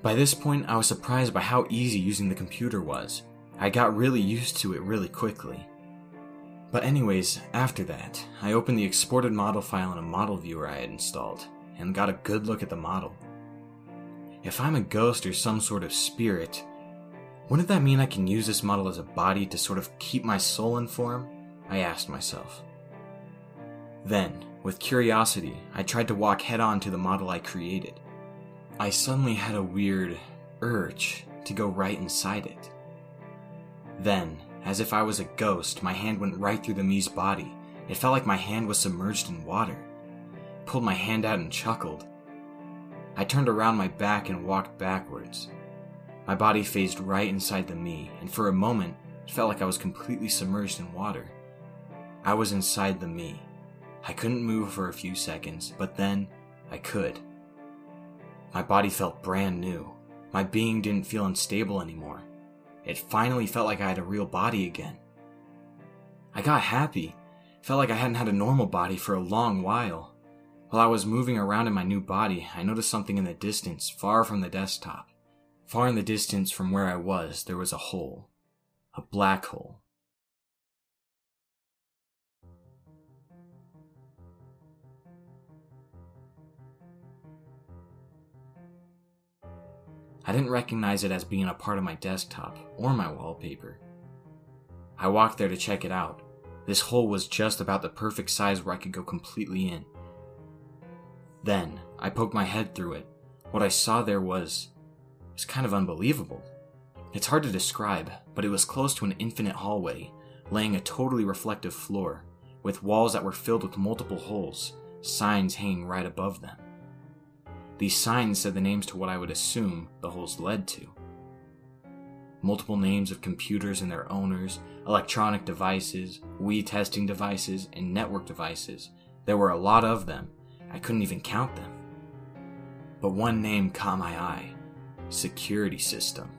By this point, I was surprised by how easy using the computer was. I got really used to it really quickly. But anyways, after that, I opened the exported model file in a model viewer I had installed, and got a good look at the model. If I'm a ghost or some sort of spirit, wouldn't that mean I can use this model as a body to sort of keep my soul in form? I asked myself. Then, with curiosity, I tried to walk head on to the model I created. I suddenly had a weird urge to go right inside it. Then, as if I was a ghost, my hand went right through the Mii's body. It felt like my hand was submerged in water. Pulled my hand out and chuckled. I turned around my back and walked backwards. My body phased right inside the Mii, and for a moment, it felt like I was completely submerged in water. I was inside the Mii. I couldn't move for a few seconds, but then I could. My body felt brand new. My being didn't feel unstable anymore. It finally felt like I had a real body again. I got happy. Felt like I hadn't had a normal body for a long while. While I was moving around in my new body, I noticed something in the distance, far from the desktop. Far in the distance from where I was, there was a hole. A black hole. I didn't recognize it as being a part of my desktop or my wallpaper. I walked there to check it out. This hole was just about the perfect size where I could go completely in. Then, I poked my head through it. What I saw there was it's kind of unbelievable. It's hard to describe, but it was close to an infinite hallway, laying a totally reflective floor, with walls that were filled with multiple holes, signs hanging right above them. These signs said the names to what I would assume the holes led to. Multiple names of computers and their owners, electronic devices, Wii testing devices, and network devices. There were a lot of them. I couldn't even count them. But one name caught my eye security system.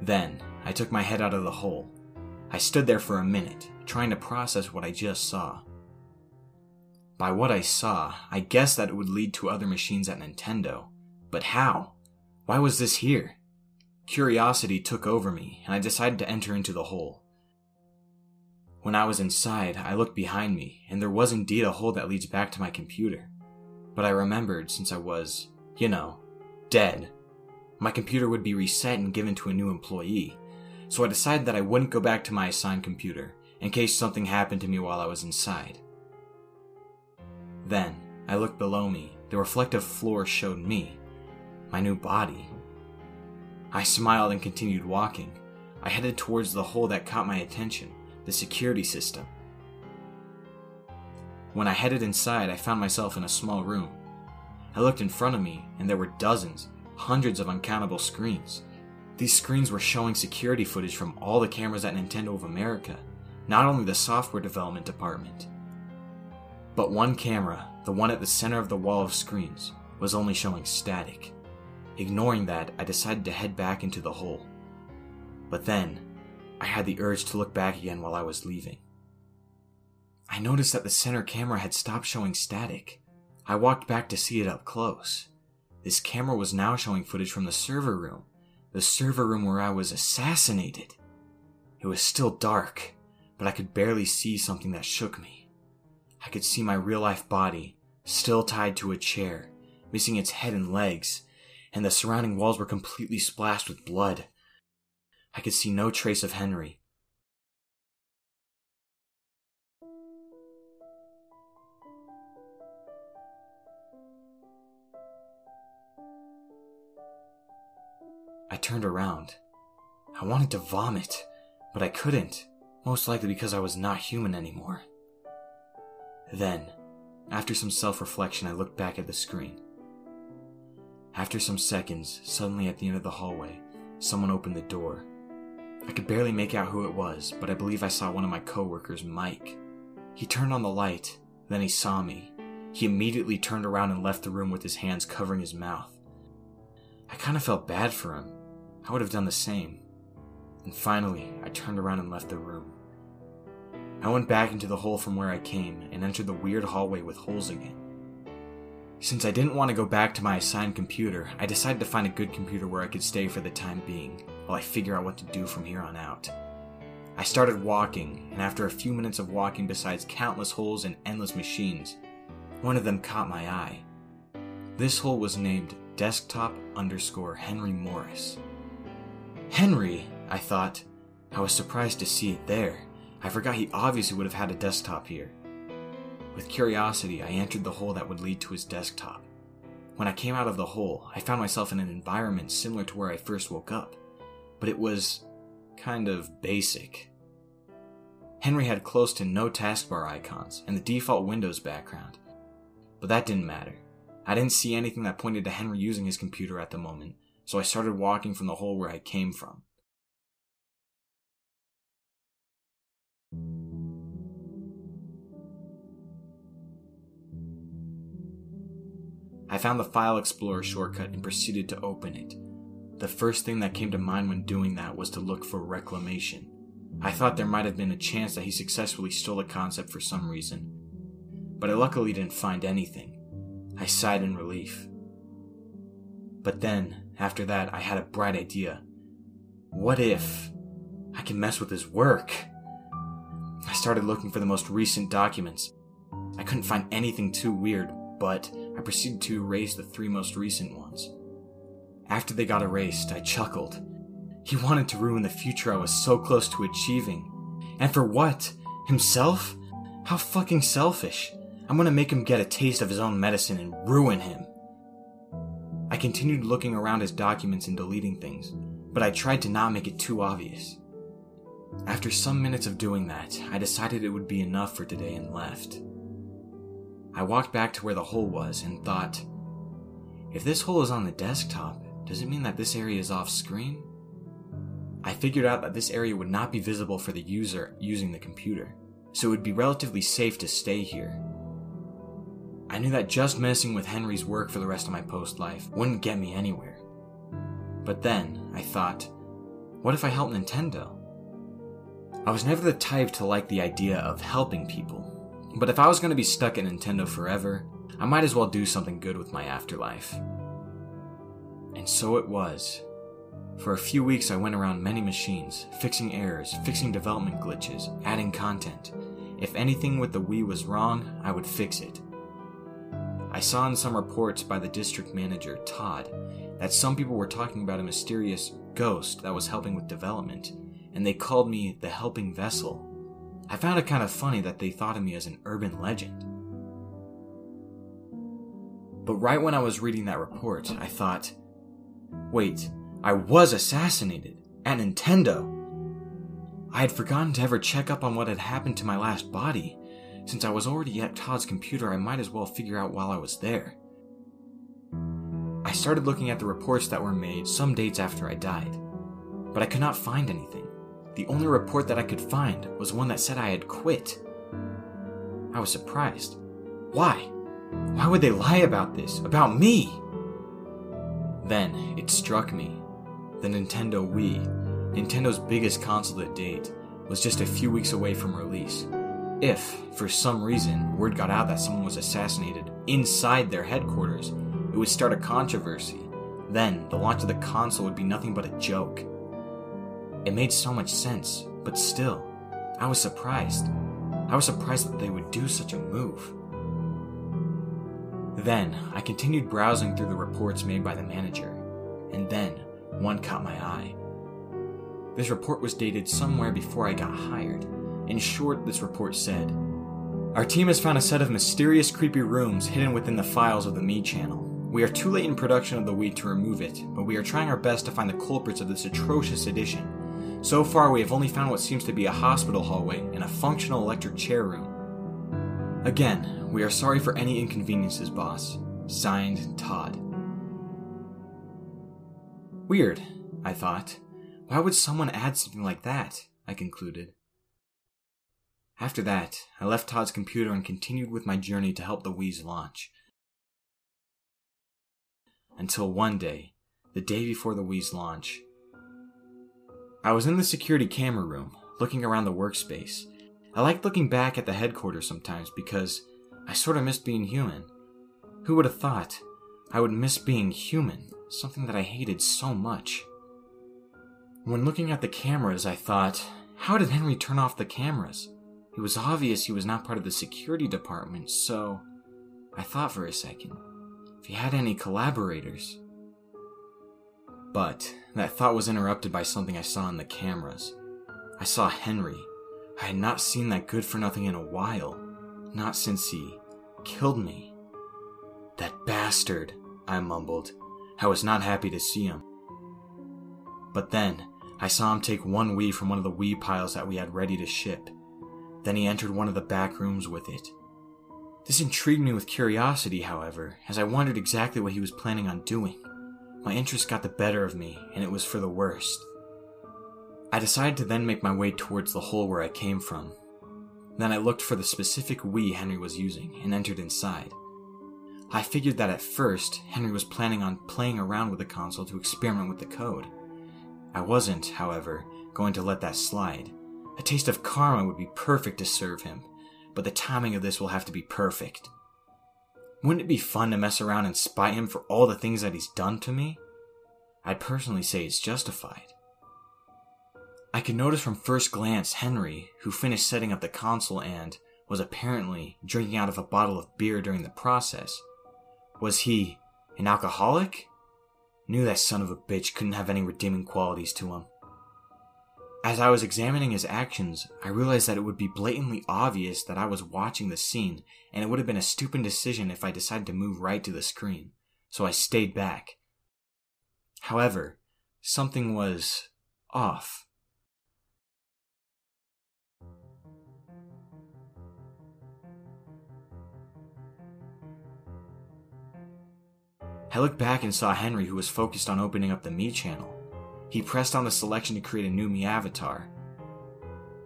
Then, I took my head out of the hole. I stood there for a minute, trying to process what I just saw. By what I saw, I guessed that it would lead to other machines at Nintendo. But how? Why was this here? Curiosity took over me, and I decided to enter into the hole. When I was inside, I looked behind me, and there was indeed a hole that leads back to my computer. But I remembered since I was, you know, dead, my computer would be reset and given to a new employee. So I decided that I wouldn't go back to my assigned computer in case something happened to me while I was inside. Then, I looked below me. The reflective floor showed me, my new body. I smiled and continued walking. I headed towards the hole that caught my attention, the security system. When I headed inside, I found myself in a small room. I looked in front of me, and there were dozens, hundreds of uncountable screens. These screens were showing security footage from all the cameras at Nintendo of America, not only the software development department. But one camera, the one at the center of the wall of screens, was only showing static. Ignoring that, I decided to head back into the hole. But then, I had the urge to look back again while I was leaving. I noticed that the center camera had stopped showing static. I walked back to see it up close. This camera was now showing footage from the server room, the server room where I was assassinated. It was still dark, but I could barely see something that shook me. I could see my real life body, still tied to a chair, missing its head and legs, and the surrounding walls were completely splashed with blood. I could see no trace of Henry. I turned around. I wanted to vomit, but I couldn't, most likely because I was not human anymore. Then, after some self reflection, I looked back at the screen. After some seconds, suddenly at the end of the hallway, someone opened the door. I could barely make out who it was, but I believe I saw one of my coworkers, Mike. He turned on the light, then he saw me. He immediately turned around and left the room with his hands covering his mouth. I kind of felt bad for him. I would have done the same. And finally, I turned around and left the room. I went back into the hole from where I came and entered the weird hallway with holes again. Since I didn't want to go back to my assigned computer, I decided to find a good computer where I could stay for the time being, while I figure out what to do from here on out. I started walking, and after a few minutes of walking besides countless holes and endless machines, one of them caught my eye. This hole was named desktop underscore Henry Morris. Henry, I thought. I was surprised to see it there. I forgot he obviously would have had a desktop here. With curiosity, I entered the hole that would lead to his desktop. When I came out of the hole, I found myself in an environment similar to where I first woke up, but it was kind of basic. Henry had close to no taskbar icons and the default Windows background. But that didn't matter. I didn't see anything that pointed to Henry using his computer at the moment, so I started walking from the hole where I came from. I found the File Explorer shortcut and proceeded to open it. The first thing that came to mind when doing that was to look for reclamation. I thought there might have been a chance that he successfully stole a concept for some reason, but I luckily didn't find anything. I sighed in relief. But then, after that, I had a bright idea. What if I can mess with his work? I started looking for the most recent documents. I couldn't find anything too weird, but I proceeded to erase the three most recent ones. After they got erased, I chuckled. He wanted to ruin the future I was so close to achieving. And for what? Himself? How fucking selfish. I'm gonna make him get a taste of his own medicine and ruin him. I continued looking around his documents and deleting things, but I tried to not make it too obvious. After some minutes of doing that, I decided it would be enough for today and left. I walked back to where the hole was and thought, if this hole is on the desktop, does it mean that this area is off screen? I figured out that this area would not be visible for the user using the computer, so it would be relatively safe to stay here. I knew that just messing with Henry's work for the rest of my post life wouldn't get me anywhere. But then, I thought, what if I help Nintendo? I was never the type to like the idea of helping people, but if I was going to be stuck at Nintendo forever, I might as well do something good with my afterlife. And so it was. For a few weeks, I went around many machines, fixing errors, fixing development glitches, adding content. If anything with the Wii was wrong, I would fix it. I saw in some reports by the district manager, Todd, that some people were talking about a mysterious ghost that was helping with development, and they called me the helping vessel. I found it kind of funny that they thought of me as an urban legend. But right when I was reading that report, I thought, wait, I was assassinated at Nintendo. I had forgotten to ever check up on what had happened to my last body. Since I was already at Todd's computer, I might as well figure out while I was there. I started looking at the reports that were made some dates after I died, but I could not find anything. The only report that I could find was one that said I had quit. I was surprised. Why? Why would they lie about this? About me? Then it struck me the Nintendo Wii, Nintendo's biggest console to date, was just a few weeks away from release. If, for some reason, word got out that someone was assassinated inside their headquarters, it would start a controversy. Then, the launch of the console would be nothing but a joke. It made so much sense, but still, I was surprised. I was surprised that they would do such a move. Then, I continued browsing through the reports made by the manager, and then one caught my eye. This report was dated somewhere before I got hired. In short, this report said Our team has found a set of mysterious, creepy rooms hidden within the files of the Mii channel. We are too late in production of the Wii to remove it, but we are trying our best to find the culprits of this atrocious edition. So far, we have only found what seems to be a hospital hallway and a functional electric chair room. Again, we are sorry for any inconveniences, boss. Signed, Todd. Weird, I thought. Why would someone add something like that? I concluded. After that, I left Todd's computer and continued with my journey to help the Wii's launch. Until one day, the day before the Wii's launch, I was in the security camera room, looking around the workspace. I liked looking back at the headquarters sometimes because I sort of missed being human. Who would have thought I would miss being human? something that I hated so much. When looking at the cameras, I thought, how did Henry turn off the cameras? It was obvious he was not part of the security department, so I thought for a second if he had any collaborators. But that thought was interrupted by something I saw in the cameras. I saw Henry. I had not seen that good for nothing in a while, not since he killed me. That bastard, I mumbled. I was not happy to see him. But then, I saw him take one Wii from one of the Wii piles that we had ready to ship. Then he entered one of the back rooms with it. This intrigued me with curiosity, however, as I wondered exactly what he was planning on doing. My interest got the better of me, and it was for the worst. I decided to then make my way towards the hole where I came from. Then I looked for the specific Wii Henry was using and entered inside. I figured that at first, Henry was planning on playing around with the console to experiment with the code. I wasn't, however, going to let that slide. A taste of karma would be perfect to serve him, but the timing of this will have to be perfect. Wouldn't it be fun to mess around and spy him for all the things that he's done to me? I'd personally say it's justified. I could notice from first glance Henry, who finished setting up the console and was apparently drinking out of a bottle of beer during the process, was he an alcoholic? Knew that son of a bitch couldn't have any redeeming qualities to him. As I was examining his actions, I realized that it would be blatantly obvious that I was watching the scene, and it would have been a stupid decision if I decided to move right to the screen, so I stayed back. However, something was off. I looked back and saw Henry, who was focused on opening up the Mii channel. He pressed on the selection to create a new Mii avatar.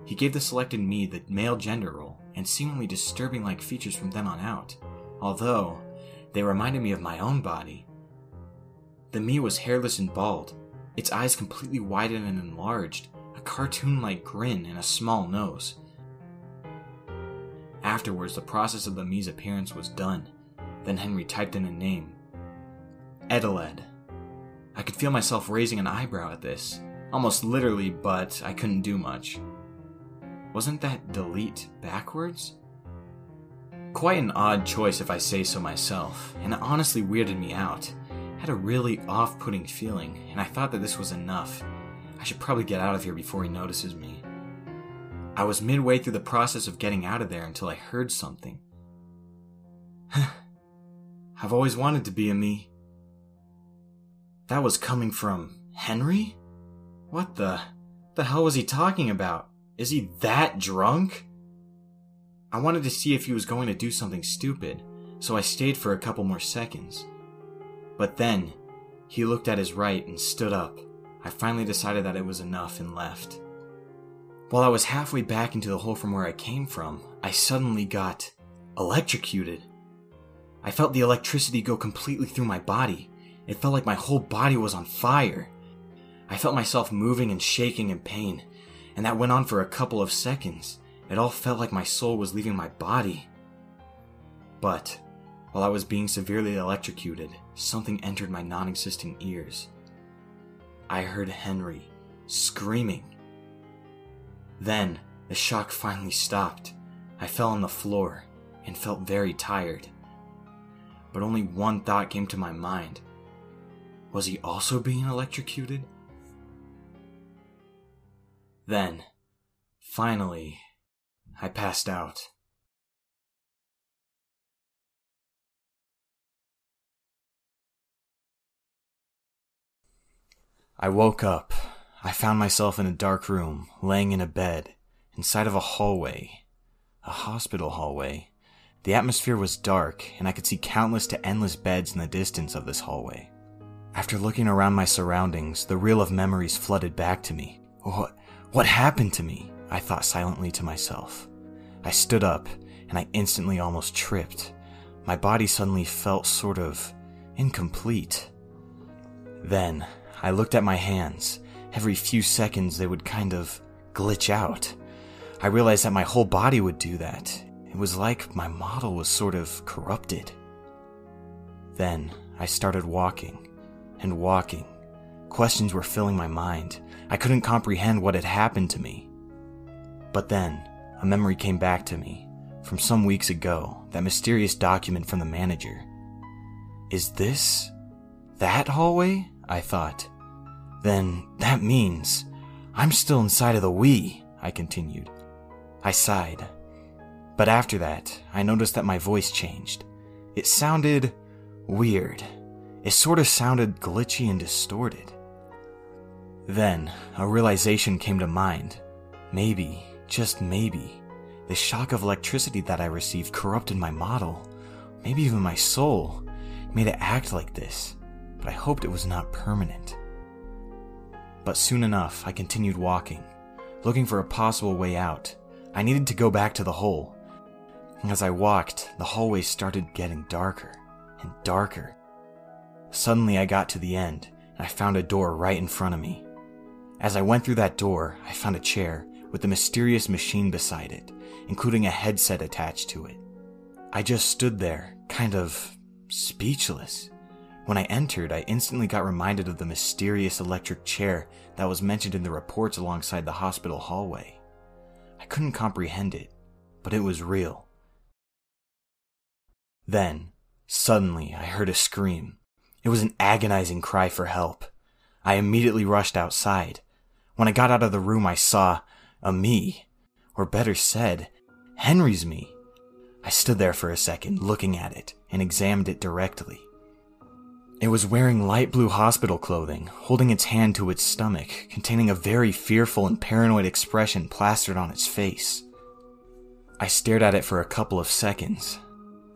He gave the selected Mii the male gender role and seemingly disturbing like features from then on out, although they reminded me of my own body. The Mii was hairless and bald, its eyes completely widened and enlarged, a cartoon like grin, and a small nose. Afterwards, the process of the Mii's appearance was done. Then Henry typed in a name Eteled. I could feel myself raising an eyebrow at this. Almost literally, but I couldn't do much. Wasn't that delete backwards? Quite an odd choice if I say so myself, and it honestly weirded me out. I had a really off putting feeling, and I thought that this was enough. I should probably get out of here before he notices me. I was midway through the process of getting out of there until I heard something. I've always wanted to be a Mii. That was coming from Henry? What the the hell was he talking about? Is he that drunk? I wanted to see if he was going to do something stupid, so I stayed for a couple more seconds. But then, he looked at his right and stood up. I finally decided that it was enough and left. While I was halfway back into the hole from where I came from, I suddenly got electrocuted. I felt the electricity go completely through my body. It felt like my whole body was on fire. I felt myself moving and shaking in pain, and that went on for a couple of seconds. It all felt like my soul was leaving my body. But, while I was being severely electrocuted, something entered my non existent ears. I heard Henry screaming. Then, the shock finally stopped. I fell on the floor and felt very tired. But only one thought came to my mind. Was he also being electrocuted? Then, finally, I passed out. I woke up. I found myself in a dark room, laying in a bed, inside of a hallway. A hospital hallway. The atmosphere was dark, and I could see countless to endless beds in the distance of this hallway. After looking around my surroundings, the reel of memories flooded back to me. What, what happened to me? I thought silently to myself. I stood up, and I instantly almost tripped. My body suddenly felt sort of incomplete. Then, I looked at my hands. Every few seconds, they would kind of glitch out. I realized that my whole body would do that. It was like my model was sort of corrupted. Then, I started walking and walking. Questions were filling my mind. I couldn't comprehend what had happened to me. But then, a memory came back to me from some weeks ago, that mysterious document from the manager. Is this that hallway? I thought. Then that means I'm still inside of the Wii, I continued. I sighed. But after that, I noticed that my voice changed. It sounded weird. It sort of sounded glitchy and distorted. Then, a realization came to mind. Maybe, just maybe, the shock of electricity that I received corrupted my model, maybe even my soul, made it act like this, but I hoped it was not permanent. But soon enough, I continued walking, looking for a possible way out. I needed to go back to the hole. As I walked, the hallway started getting darker and darker. Suddenly, I got to the end, and I found a door right in front of me. As I went through that door, I found a chair with a mysterious machine beside it, including a headset attached to it. I just stood there, kind of speechless. When I entered, I instantly got reminded of the mysterious electric chair that was mentioned in the reports alongside the hospital hallway. I couldn't comprehend it, but it was real. Then, suddenly, I heard a scream. It was an agonizing cry for help. I immediately rushed outside. When I got out of the room, I saw a Mii, or better said, Henry's Mii. I stood there for a second, looking at it, and examined it directly. It was wearing light blue hospital clothing, holding its hand to its stomach, containing a very fearful and paranoid expression plastered on its face. I stared at it for a couple of seconds.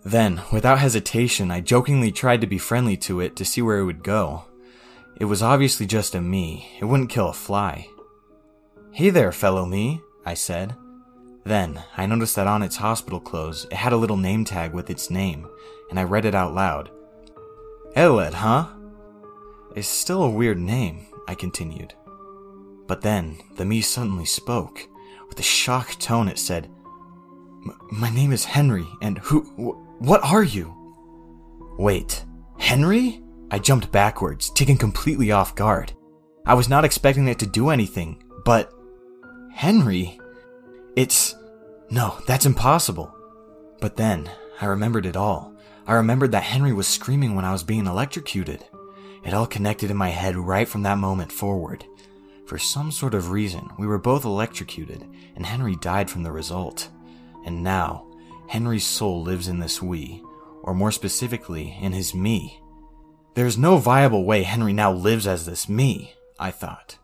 Then, without hesitation, I jokingly tried to be friendly to it to see where it would go. It was obviously just a Mii, it wouldn't kill a fly. Hey there, fellow Mii, I said. Then, I noticed that on its hospital clothes, it had a little name tag with its name, and I read it out loud. Eled, huh? It's still a weird name, I continued. But then, the Mii suddenly spoke. With a shocked tone, it said, My name is Henry, and who. Wh- what are you? Wait, Henry? I jumped backwards, taken completely off guard. I was not expecting it to do anything, but. Henry? It's. No, that's impossible. But then, I remembered it all. I remembered that Henry was screaming when I was being electrocuted. It all connected in my head right from that moment forward. For some sort of reason, we were both electrocuted, and Henry died from the result. And now, Henry's soul lives in this Wii, or more specifically, in his Mii. There's no viable way Henry now lives as this Mii, I thought.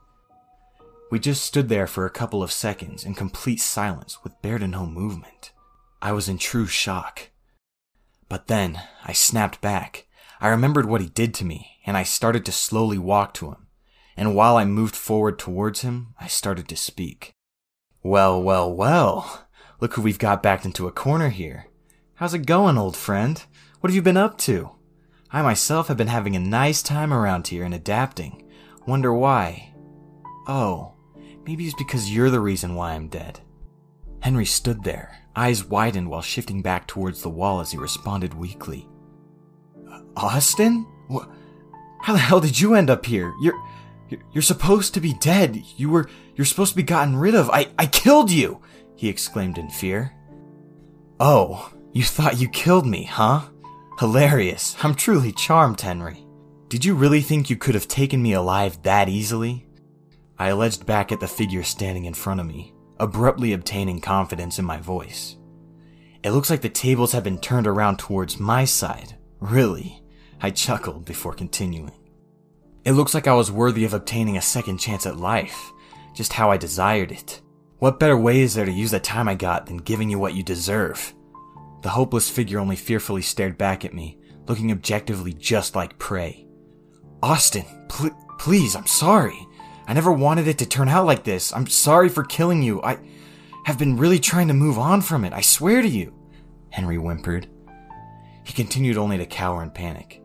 We just stood there for a couple of seconds in complete silence with bare to no movement. I was in true shock. But then, I snapped back. I remembered what he did to me, and I started to slowly walk to him. And while I moved forward towards him, I started to speak. Well, well, well. Look who we've got backed into a corner here. How's it going, old friend? What have you been up to? I myself have been having a nice time around here and adapting. Wonder why. Oh, maybe it's because you're the reason why I'm dead. Henry stood there, eyes widened while shifting back towards the wall as he responded weakly. Austin? Wh- How the hell did you end up here? You're you're supposed to be dead. You were you're supposed to be gotten rid of. I I killed you, he exclaimed in fear. Oh, you thought you killed me, huh? Hilarious. I'm truly charmed, Henry. Did you really think you could have taken me alive that easily? I alleged back at the figure standing in front of me, abruptly obtaining confidence in my voice. It looks like the tables have been turned around towards my side. Really? I chuckled before continuing. It looks like I was worthy of obtaining a second chance at life, just how I desired it. What better way is there to use the time I got than giving you what you deserve? The hopeless figure only fearfully stared back at me, looking objectively just like prey. Austin, pl- please, I'm sorry. I never wanted it to turn out like this. I'm sorry for killing you. I have been really trying to move on from it. I swear to you. Henry whimpered. He continued only to cower in panic.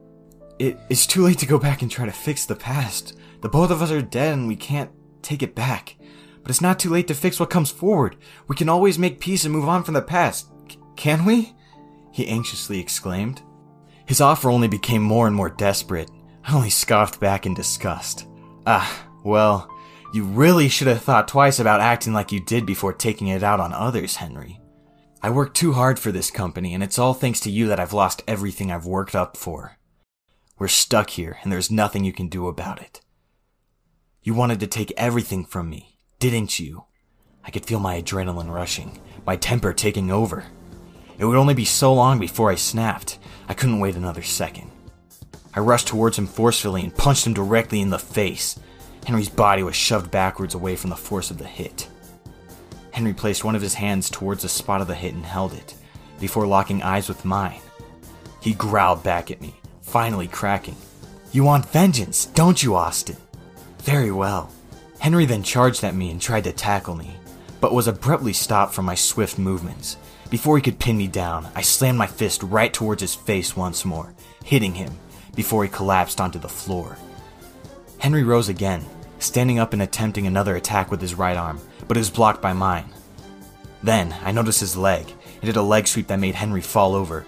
It is too late to go back and try to fix the past. The both of us are dead and we can't take it back. But it's not too late to fix what comes forward. We can always make peace and move on from the past. C- can we? He anxiously exclaimed. His offer only became more and more desperate. I only scoffed back in disgust. Ah, well, you really should have thought twice about acting like you did before taking it out on others, Henry. I worked too hard for this company, and it's all thanks to you that I've lost everything I've worked up for. We're stuck here, and there's nothing you can do about it. You wanted to take everything from me, didn't you? I could feel my adrenaline rushing, my temper taking over. It would only be so long before I snapped. I couldn't wait another second. I rushed towards him forcefully and punched him directly in the face. Henry's body was shoved backwards away from the force of the hit. Henry placed one of his hands towards the spot of the hit and held it, before locking eyes with mine. He growled back at me, finally cracking. You want vengeance, don't you, Austin? Very well. Henry then charged at me and tried to tackle me, but was abruptly stopped from my swift movements. Before he could pin me down, I slammed my fist right towards his face once more, hitting him, before he collapsed onto the floor. Henry rose again, standing up and attempting another attack with his right arm, but it was blocked by mine. Then, I noticed his leg, and did a leg sweep that made Henry fall over.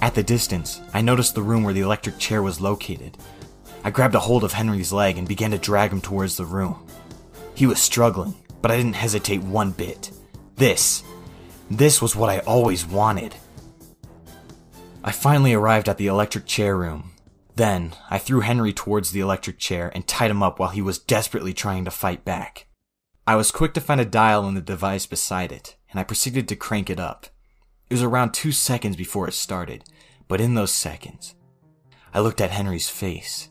At the distance, I noticed the room where the electric chair was located. I grabbed a hold of Henry's leg and began to drag him towards the room. He was struggling, but I didn't hesitate one bit. This, this was what I always wanted. I finally arrived at the electric chair room. Then, I threw Henry towards the electric chair and tied him up while he was desperately trying to fight back. I was quick to find a dial in the device beside it, and I proceeded to crank it up. It was around two seconds before it started, but in those seconds, I looked at Henry's face.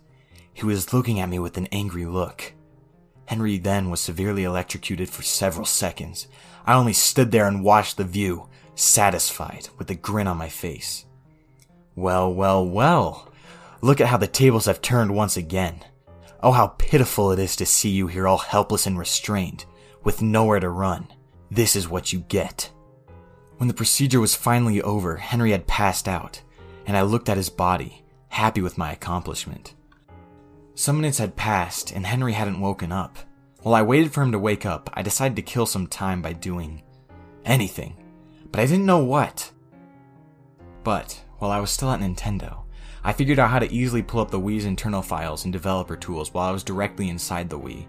He was looking at me with an angry look. Henry then was severely electrocuted for several seconds. I only stood there and watched the view, satisfied, with a grin on my face. Well, well, well. Look at how the tables have turned once again. Oh, how pitiful it is to see you here all helpless and restrained, with nowhere to run. This is what you get. When the procedure was finally over, Henry had passed out, and I looked at his body, happy with my accomplishment. Some minutes had passed, and Henry hadn't woken up. While I waited for him to wake up, I decided to kill some time by doing anything, but I didn't know what. But while I was still at Nintendo, I figured out how to easily pull up the Wii's internal files and developer tools while I was directly inside the Wii.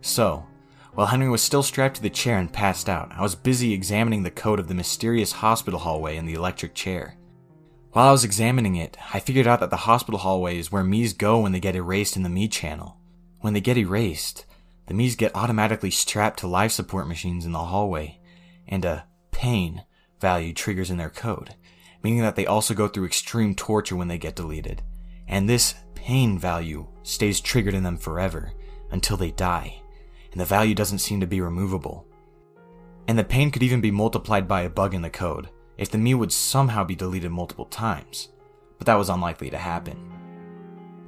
So, while Henry was still strapped to the chair and passed out, I was busy examining the code of the mysterious hospital hallway in the electric chair. While I was examining it, I figured out that the hospital hallway is where Mii's go when they get erased in the Mii channel. When they get erased, the Mii's get automatically strapped to life support machines in the hallway, and a pain value triggers in their code, meaning that they also go through extreme torture when they get deleted. And this pain value stays triggered in them forever until they die, and the value doesn't seem to be removable. And the pain could even be multiplied by a bug in the code if the Mii would somehow be deleted multiple times, but that was unlikely to happen.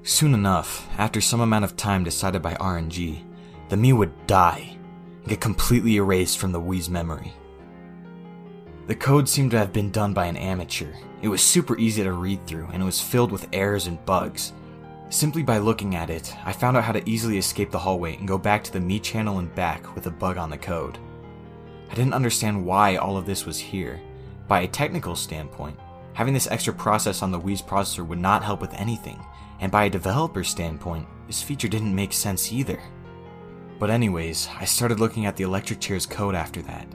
Soon enough, after some amount of time decided by RNG, the Mii would die and get completely erased from the Wii's memory. The code seemed to have been done by an amateur. It was super easy to read through, and it was filled with errors and bugs. Simply by looking at it, I found out how to easily escape the hallway and go back to the Mii channel and back with a bug on the code. I didn't understand why all of this was here. By a technical standpoint, having this extra process on the Wii's processor would not help with anything, and by a developer standpoint, this feature didn't make sense either. But anyways, I started looking at the electric chair's code after that,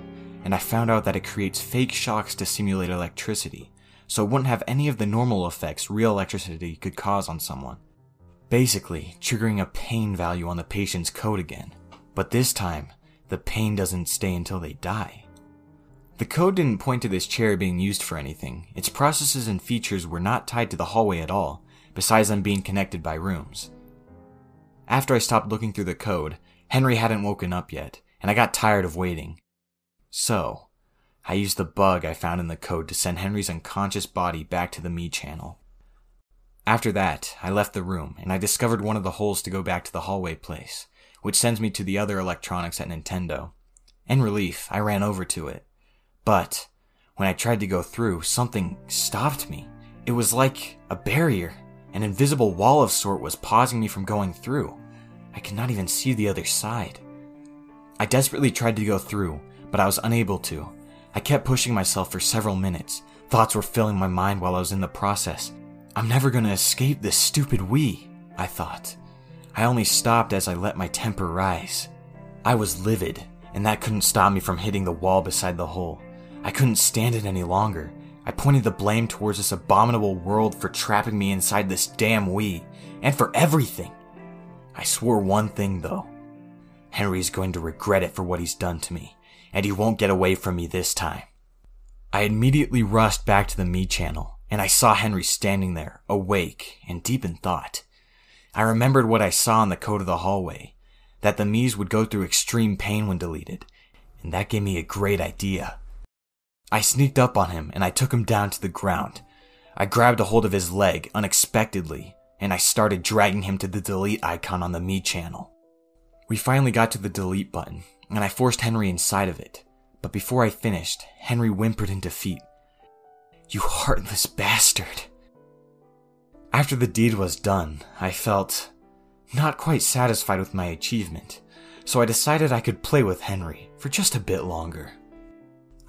and I found out that it creates fake shocks to simulate electricity, so it wouldn't have any of the normal effects real electricity could cause on someone. Basically, triggering a pain value on the patient's code again. But this time, the pain doesn't stay until they die. The code didn't point to this chair being used for anything. Its processes and features were not tied to the hallway at all, besides them being connected by rooms. After I stopped looking through the code, Henry hadn't woken up yet, and I got tired of waiting. So, I used the bug I found in the code to send Henry's unconscious body back to the Mii channel. After that, I left the room and I discovered one of the holes to go back to the hallway place, which sends me to the other electronics at Nintendo. In relief, I ran over to it. But, when I tried to go through, something stopped me. It was like a barrier. An invisible wall of sort was pausing me from going through. I could not even see the other side. I desperately tried to go through, but I was unable to. I kept pushing myself for several minutes. Thoughts were filling my mind while I was in the process. I'm never gonna escape this stupid Wii, I thought. I only stopped as I let my temper rise. I was livid, and that couldn't stop me from hitting the wall beside the hole. I couldn't stand it any longer. I pointed the blame towards this abominable world for trapping me inside this damn Wii, and for everything. I swore one thing though. Henry's going to regret it for what he's done to me and he won't get away from me this time. I immediately rushed back to the Mii channel, and I saw Henry standing there, awake and deep in thought. I remembered what I saw in the code of the hallway, that the Mii's would go through extreme pain when deleted, and that gave me a great idea. I sneaked up on him and I took him down to the ground. I grabbed a hold of his leg unexpectedly, and I started dragging him to the delete icon on the Mii channel. We finally got to the delete button, and I forced Henry inside of it. But before I finished, Henry whimpered in defeat. You heartless bastard. After the deed was done, I felt not quite satisfied with my achievement, so I decided I could play with Henry for just a bit longer.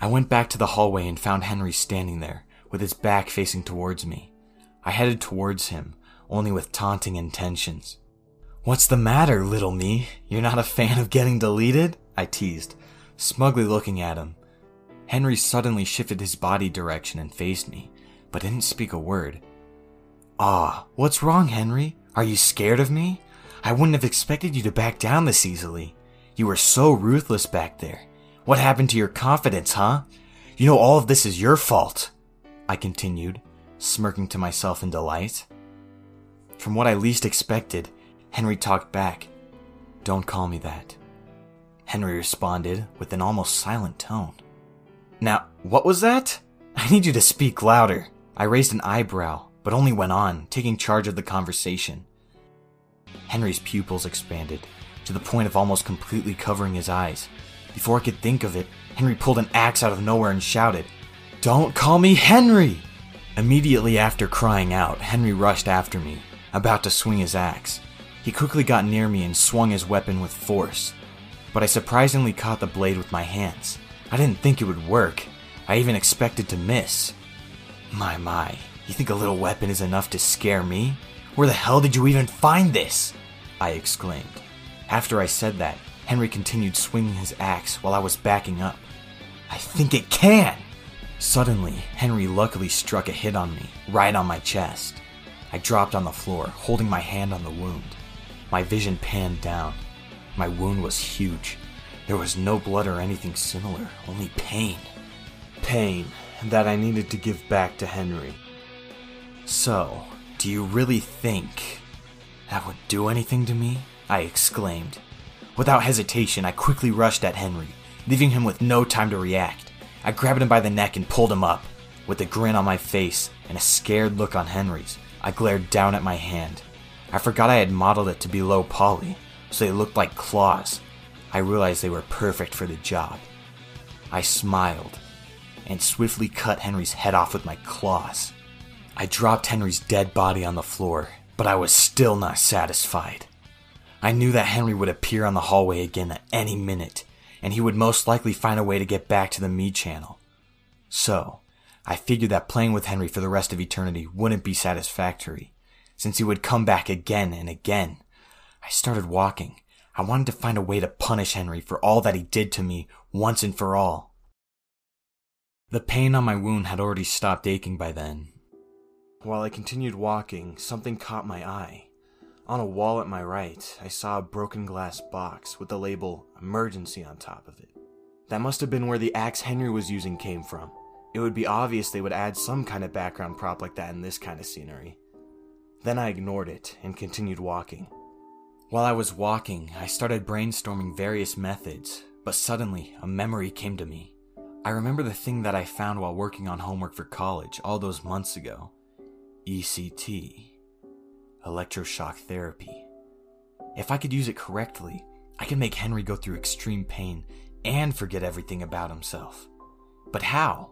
I went back to the hallway and found Henry standing there, with his back facing towards me. I headed towards him, only with taunting intentions. What's the matter, little Mii? You're not a fan of getting deleted? I teased, smugly looking at him. Henry suddenly shifted his body direction and faced me, but didn't speak a word. Ah, what's wrong, Henry? Are you scared of me? I wouldn't have expected you to back down this easily. You were so ruthless back there. What happened to your confidence, huh? You know all of this is your fault, I continued, smirking to myself in delight. From what I least expected, Henry talked back. Don't call me that. Henry responded with an almost silent tone. Now, what was that? I need you to speak louder. I raised an eyebrow, but only went on, taking charge of the conversation. Henry's pupils expanded, to the point of almost completely covering his eyes. Before I could think of it, Henry pulled an axe out of nowhere and shouted, Don't call me Henry! Immediately after crying out, Henry rushed after me, about to swing his axe. He quickly got near me and swung his weapon with force but I surprisingly caught the blade with my hands. I didn't think it would work. I even expected to miss. My, my, You think a little weapon is enough to scare me? Where the hell did you even find this? I exclaimed. After I said that, Henry continued swinging his axe while I was backing up. I think it can! Suddenly, Henry luckily struck a hit on me, right on my chest. I dropped on the floor, holding my hand on the wound. My vision panned down. My wound was huge. There was no blood or anything similar, only pain. Pain that I needed to give back to Henry. So, do you really think that would do anything to me? I exclaimed. Without hesitation, I quickly rushed at Henry, leaving him with no time to react. I grabbed him by the neck and pulled him up. With a grin on my face and a scared look on Henry's, I glared down at my hand. I forgot I had modeled it to be low poly, so they looked like claws. I realized they were perfect for the job. I smiled and swiftly cut Henry's head off with my claws. I dropped Henry's dead body on the floor, but I was still not satisfied. I knew that Henry would appear on the hallway again at any minute, and he would most likely find a way to get back to the Mii channel. So, I figured that playing with Henry for the rest of eternity wouldn't be satisfactory, since he would come back again and again. I started walking. I wanted to find a way to punish Henry for all that he did to me once and for all. The pain on my wound had already stopped aching by then. While I continued walking, something caught my eye. On a wall at my right, I saw a broken glass box with the label emergency on top of it. That must have been where the axe Henry was using came from. It would be obvious they would add some kind of background prop like that in this kind of scenery. Then I ignored it and continued walking. While I was walking, I started brainstorming various methods, but suddenly a memory came to me. I remember the thing that I found while working on homework for college all those months ago ECT electroshock therapy. If I could use it correctly, I could make Henry go through extreme pain and forget everything about himself. But how?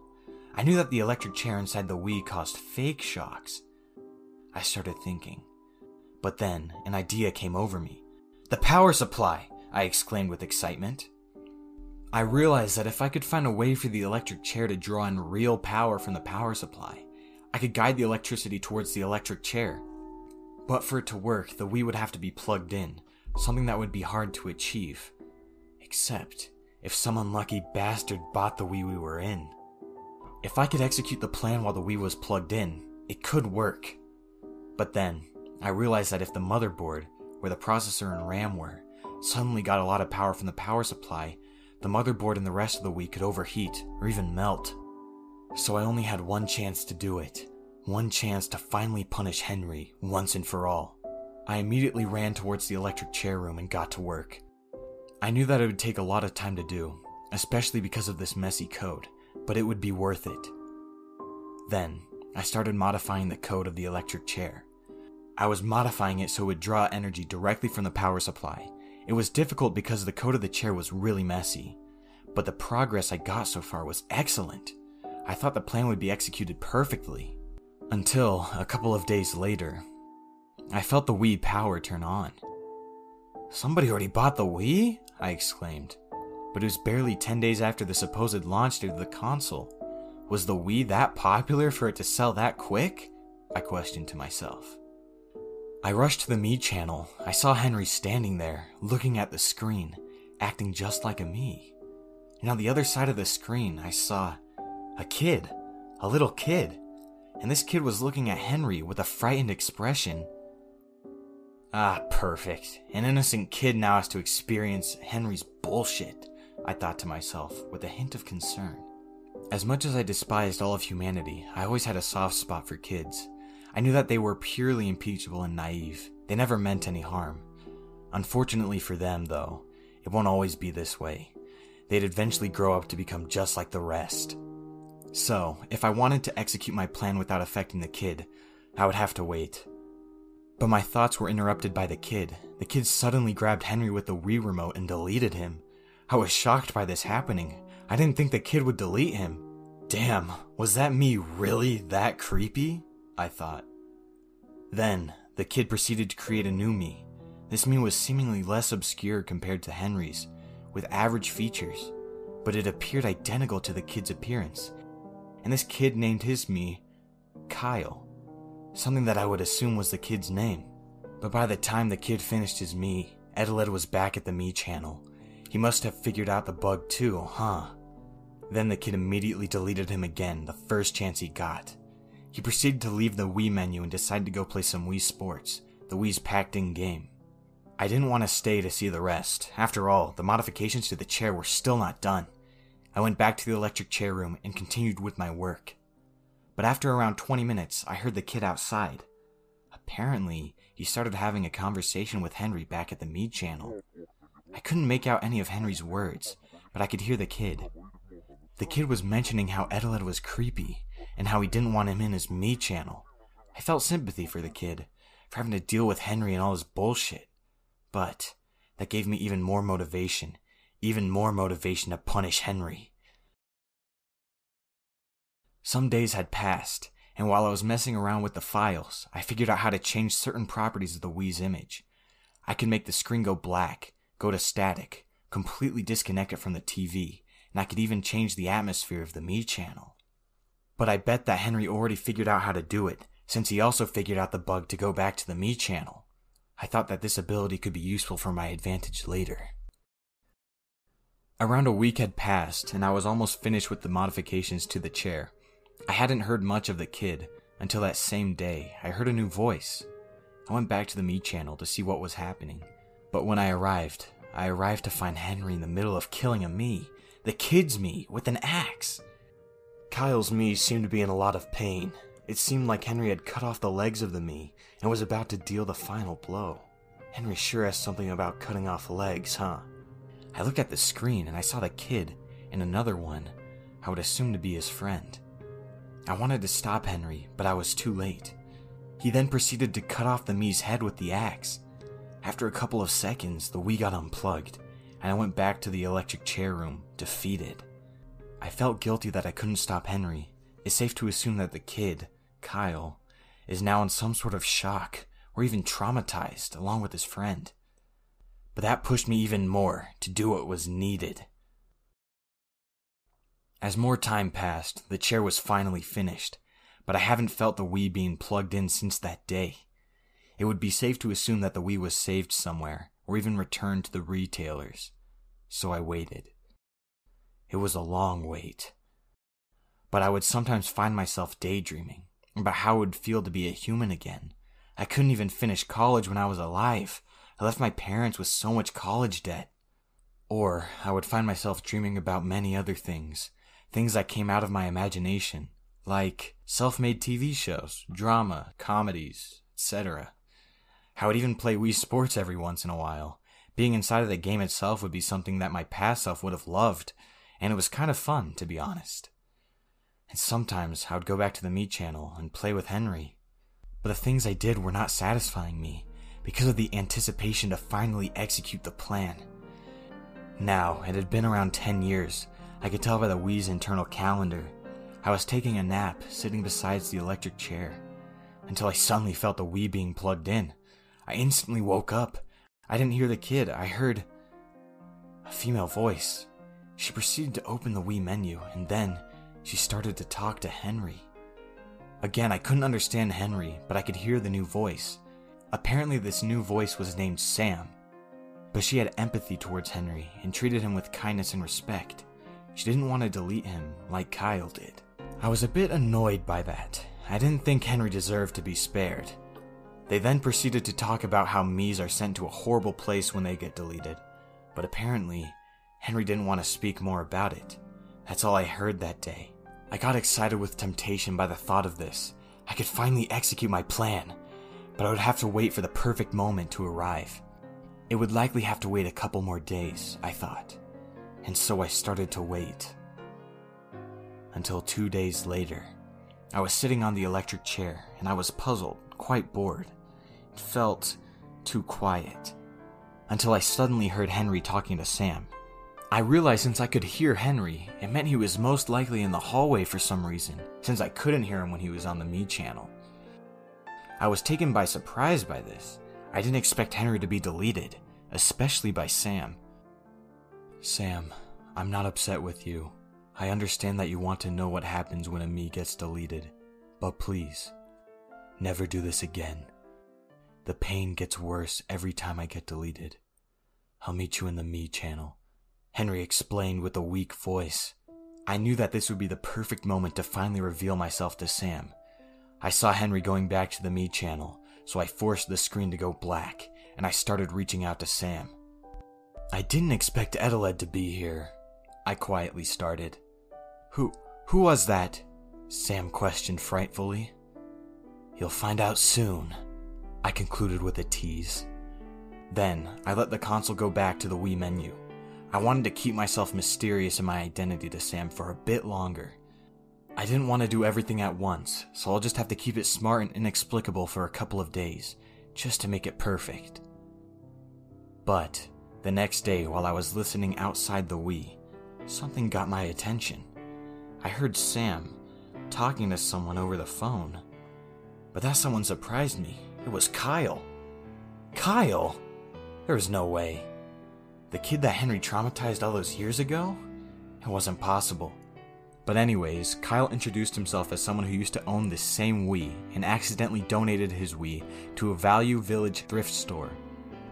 I knew that the electric chair inside the Wii caused fake shocks. I started thinking. But then an idea came over me. The power supply! I exclaimed with excitement. I realized that if I could find a way for the electric chair to draw in real power from the power supply, I could guide the electricity towards the electric chair but for it to work, the Wii would have to be plugged in, something that would be hard to achieve. Except if some unlucky bastard bought the Wii we were in. If I could execute the plan while the Wii was plugged in, it could work. But then, I realized that if the motherboard, where the processor and RAM were, suddenly got a lot of power from the power supply, the motherboard and the rest of the Wii could overheat or even melt. So I only had one chance to do it one chance to finally punish Henry once and for all. I immediately ran towards the electric chair room and got to work. I knew that it would take a lot of time to do, especially because of this messy code, but it would be worth it. Then, I started modifying the code of the electric chair. I was modifying it so it would draw energy directly from the power supply. It was difficult because the code of the chair was really messy, but the progress I got so far was excellent. I thought the plan would be executed perfectly. Until a couple of days later, I felt the Wii power turn on. Somebody already bought the Wii? I exclaimed. But it was barely 10 days after the supposed launch date of the console. Was the Wii that popular for it to sell that quick? I questioned to myself. I rushed to the Mii channel. I saw Henry standing there, looking at the screen, acting just like a Mii. And on the other side of the screen, I saw a kid, a little kid and this kid was looking at Henry with a frightened expression. Ah, perfect. An innocent kid now has to experience Henry's bullshit, I thought to myself, with a hint of concern. As much as I despised all of humanity, I always had a soft spot for kids. I knew that they were purely impeachable and naive. They never meant any harm. Unfortunately for them, though, it won't always be this way. They'd eventually grow up to become just like the rest. So, if I wanted to execute my plan without affecting the kid, I would have to wait. But my thoughts were interrupted by the kid. The kid suddenly grabbed Henry with the Wii remote and deleted him. I was shocked by this happening. I didn't think the kid would delete him. Damn, was that Mii really that creepy? I thought. Then, the kid proceeded to create a new Mii. This Mii was seemingly less obscure compared to Henry's, with average features, but it appeared identical to the kid's appearance and this kid named his Mii Kyle. something that I would assume was the kid's name. But by the time the kid finished his Mii, Eteled was back at the Mii channel. He must have figured out the bug too, huh? Then the kid immediately deleted him again the first chance he got. He proceeded to leave the Wii menu and decided to go play some Wii Sports, the Wii's packed in game. I didn't want to stay to see the rest. After all, the modifications to the chair were still not done. I went back to the electric chair room and continued with my work. But after around 20 minutes, I heard the kid outside. Apparently, he started having a conversation with Henry back at the Mii channel. I couldn't make out any of Henry's words, but I could hear the kid. The kid was mentioning how Eteled was creepy and how he didn't want him in his Mii channel. I felt sympathy for the kid, for having to deal with Henry and all his bullshit. But that gave me even more motivation, even more motivation to punish Henry. Some days had passed, and while I was messing around with the files, I figured out how to change certain properties of the Wii's image. I could make the screen go black, go to static, completely disconnect it from the TV, and I could even change the atmosphere of the Mii channel. But I bet that Henry already figured out how to do it, since he also figured out the bug to go back to the Mii channel. I thought that this ability could be useful for my advantage later. Around a week had passed, and I was almost finished with the modifications to the chair. I hadn't heard much of the kid until that same day I heard a new voice. I went back to the Mii channel to see what was happening, but when I arrived, I arrived to find Henry in the middle of killing a Mii, the kid's Mii, with an axe. Kyle's Mii seemed to be in a lot of pain. It seemed like Henry had cut off the legs of the Mii and was about to deal the final blow. Henry sure has something about cutting off legs, huh? I looked at the screen and I saw the kid and another one I would assume to be his friend. I wanted to stop Henry, but I was too late. He then proceeded to cut off the Mii's head with the axe. After a couple of seconds, the Wii got unplugged, and I went back to the electric chair room, defeated. I felt guilty that I couldn't stop Henry. It's safe to assume that the kid, Kyle, is now in some sort of shock or even traumatized along with his friend. But that pushed me even more to do what was needed. As more time passed, the chair was finally finished, but I haven't felt the Wii being plugged in since that day. It would be safe to assume that the Wii was saved somewhere, or even returned to the retailers. So I waited. It was a long wait. But I would sometimes find myself daydreaming about how it would feel to be a human again. I couldn't even finish college when I was alive. I left my parents with so much college debt. Or I would find myself dreaming about many other things, things that came out of my imagination, like self made TV shows, drama, comedies, etc. I would even play Wii Sports every once in a while. Being inside of the game itself would be something that my past self would have loved, and it was kind of fun, to be honest. And sometimes I would go back to the Mii channel and play with Henry. But the things I did were not satisfying me because of the anticipation to finally execute the plan. Now, it had been around 10 years. I could tell by the Wii's internal calendar. I was taking a nap, sitting beside the electric chair, until I suddenly felt the Wii being plugged in. I instantly woke up. I didn't hear the kid, I heard a female voice. She proceeded to open the Wii menu, and then she started to talk to Henry. Again, I couldn't understand Henry, but I could hear the new voice. Apparently, this new voice was named Sam, but she had empathy towards Henry and treated him with kindness and respect. She didn't want to delete him like Kyle did. I was a bit annoyed by that. I didn't think Henry deserved to be spared. They then proceeded to talk about how Mii's are sent to a horrible place when they get deleted, but apparently, Henry didn't want to speak more about it. That's all I heard that day. I got excited with temptation by the thought of this. I could finally execute my plan, but I would have to wait for the perfect moment to arrive. It would likely have to wait a couple more days, I thought, and so I started to wait. Until two days later, I was sitting on the electric chair and I was puzzled, quite bored. It felt too quiet. Until I suddenly heard Henry talking to Sam. I realized since I could hear Henry, it meant he was most likely in the hallway for some reason, since I couldn't hear him when he was on the Mii channel. I was taken by surprise by this. I didn't expect Henry to be deleted, especially by Sam. Sam, I'm not upset with you. I understand that you want to know what happens when a Mii gets deleted, but please, Never do this again. The pain gets worse every time I get deleted. I'll meet you in the Mii channel. Henry explained with a weak voice. I knew that this would be the perfect moment to finally reveal myself to Sam. I saw Henry going back to the Mii channel, so I forced the screen to go black, and I started reaching out to Sam. I didn't expect Eteled to be here. I quietly started. Who who was that? Sam questioned frightfully. You'll find out soon, I concluded with a tease. Then, I let the console go back to the Wii menu. I wanted to keep myself mysterious in my identity to Sam for a bit longer. I didn't want to do everything at once, so I'll just have to keep it smart and inexplicable for a couple of days, just to make it perfect. But, the next day, while I was listening outside the Wii, something got my attention. I heard Sam talking to someone over the phone. But that someone surprised me. It was Kyle. Kyle? There was no way. The kid that Henry traumatized all those years ago? It wasn't possible. But, anyways, Kyle introduced himself as someone who used to own this same Wii and accidentally donated his Wii to a Value Village thrift store.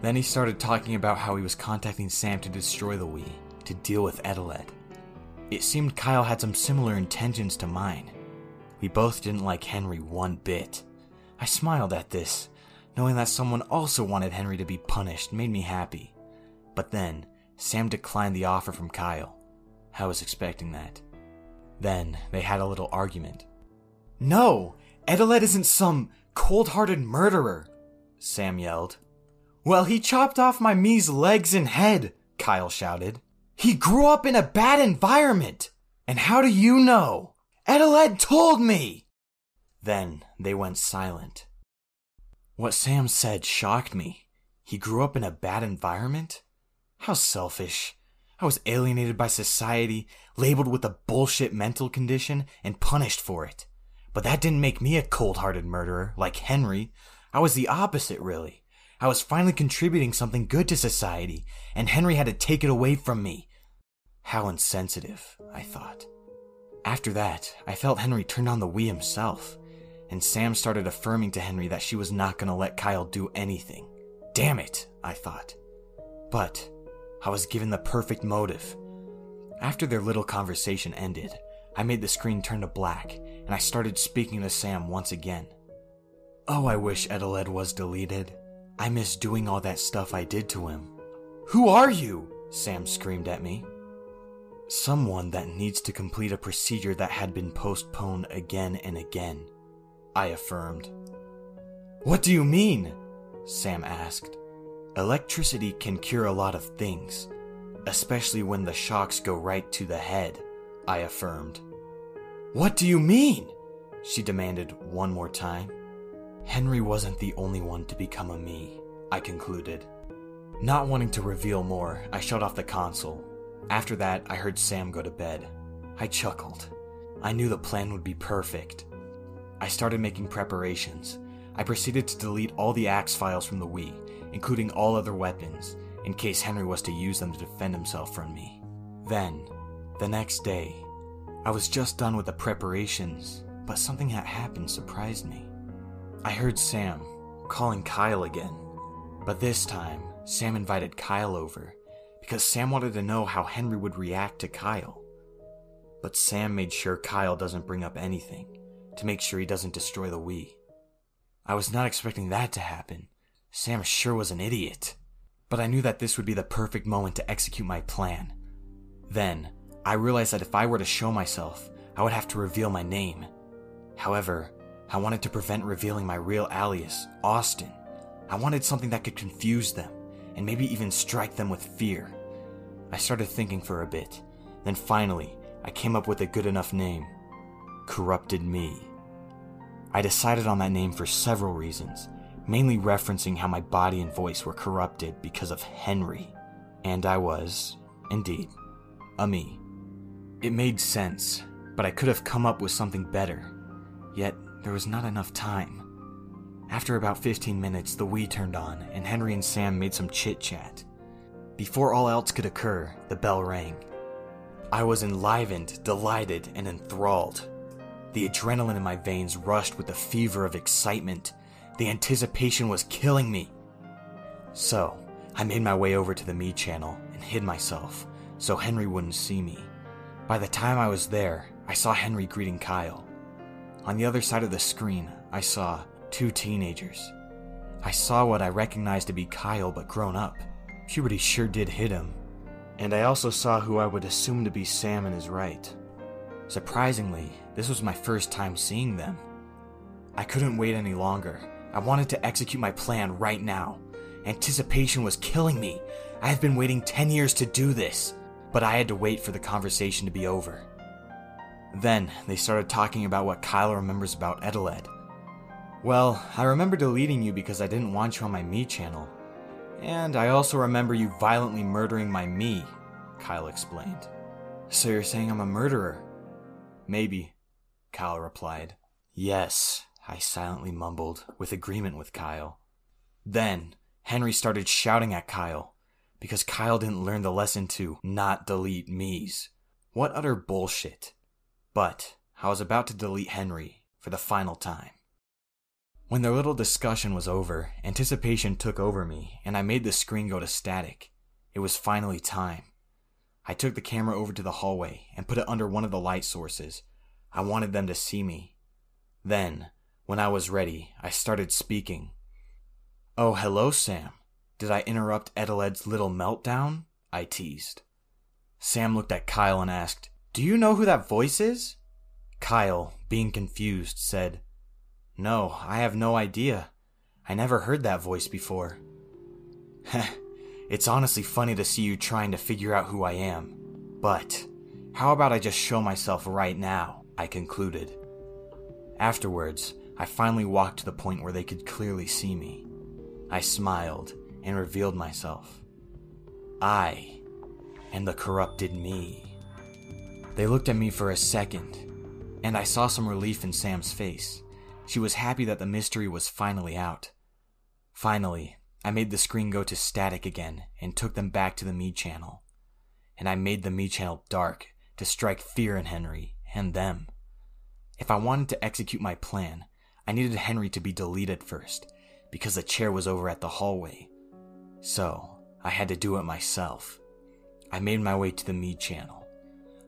Then he started talking about how he was contacting Sam to destroy the Wii, to deal with Eteled. It seemed Kyle had some similar intentions to mine. We both didn't like Henry one bit. I smiled at this, knowing that someone also wanted Henry to be punished made me happy. But then, Sam declined the offer from Kyle. I was expecting that. Then, they had a little argument. No! Eteled isn't some cold hearted murderer! Sam yelled. Well, he chopped off my Mii's legs and head, Kyle shouted. He grew up in a bad environment! And how do you know? Eteled told me! Then they went silent. What Sam said shocked me. He grew up in a bad environment? How selfish. I was alienated by society, labeled with a bullshit mental condition, and punished for it. But that didn't make me a cold hearted murderer, like Henry. I was the opposite, really. I was finally contributing something good to society, and Henry had to take it away from me. How insensitive, I thought. After that, I felt Henry turned on the Wii himself, and Sam started affirming to Henry that she was not going to let Kyle do anything. Damn it, I thought. But I was given the perfect motive. After their little conversation ended, I made the screen turn to black, and I started speaking to Sam once again. Oh, I wish Eteled was deleted. I miss doing all that stuff I did to him. Who are you? Sam screamed at me. Someone that needs to complete a procedure that had been postponed again and again, I affirmed. What do you mean? Sam asked. Electricity can cure a lot of things, especially when the shocks go right to the head, I affirmed. What do you mean? She demanded one more time. Henry wasn't the only one to become a Mii, I concluded. Not wanting to reveal more, I shut off the console. After that, I heard Sam go to bed. I chuckled. I knew the plan would be perfect. I started making preparations. I proceeded to delete all the axe files from the Wii, including all other weapons, in case Henry was to use them to defend himself from me. Then, the next day, I was just done with the preparations, but something that happened surprised me. I heard Sam calling Kyle again, but this time, Sam invited Kyle over because Sam wanted to know how Henry would react to Kyle. But Sam made sure Kyle doesn't bring up anything to make sure he doesn't destroy the Wii. I was not expecting that to happen. Sam sure was an idiot. But I knew that this would be the perfect moment to execute my plan. Then, I realized that if I were to show myself, I would have to reveal my name. However, I wanted to prevent revealing my real alias, Austin. I wanted something that could confuse them, and maybe even strike them with fear. I started thinking for a bit, then finally, I came up with a good enough name Corrupted Mii. I decided on that name for several reasons, mainly referencing how my body and voice were corrupted because of Henry. And I was, indeed, a Mii. It made sense, but I could have come up with something better. Yet, there was not enough time. After about 15 minutes, the Wii turned on, and Henry and Sam made some chit chat. Before all else could occur, the bell rang. I was enlivened, delighted, and enthralled. The adrenaline in my veins rushed with the fever of excitement. The anticipation was killing me. So, I made my way over to the Mii channel and hid myself so Henry wouldn't see me. By the time I was there, I saw Henry greeting Kyle. On the other side of the screen, I saw two teenagers. I saw what I recognized to be Kyle, but grown up. Puberty sure did hit him. And I also saw who I would assume to be Sam in his right. Surprisingly, this was my first time seeing them. I couldn't wait any longer. I wanted to execute my plan right now. Anticipation was killing me. I have been waiting 10 years to do this, but I had to wait for the conversation to be over. Then they started talking about what Kyle remembers about Eteled. Well, I remember deleting you because I didn't want you on my Mii channel. And I also remember you violently murdering my Mii, Kyle explained. So you're saying I'm a murderer? Maybe, Kyle replied. Yes, I silently mumbled, with agreement with Kyle. Then, Henry started shouting at Kyle, because Kyle didn't learn the lesson to not delete Mii's. What utter bullshit. But I was about to delete Henry for the final time. When their little discussion was over, anticipation took over me, and I made the screen go to static. It was finally time. I took the camera over to the hallway and put it under one of the light sources. I wanted them to see me. Then, when I was ready, I started speaking. Oh, hello, Sam. Did I interrupt Eteled's little meltdown? I teased. Sam looked at Kyle and asked, Do you know who that voice is? Kyle, being confused, said, No, I have no idea. I never heard that voice before. Heh, it's honestly funny to see you trying to figure out who I am. But, how about I just show myself right now? I concluded. Afterwards, I finally walked to the point where they could clearly see me. I smiled and revealed myself. I am the corrupted Mii. They looked at me for a second, and I saw some relief in Sam's face. She was happy that the mystery was finally out. Finally, I made the screen go to static again and took them back to the Mii channel. And I made the Mii channel dark to strike fear in Henry and them. If I wanted to execute my plan, I needed Henry to be deleted first, because the chair was over at the hallway. So, I had to do it myself. I made my way to the Mii channel.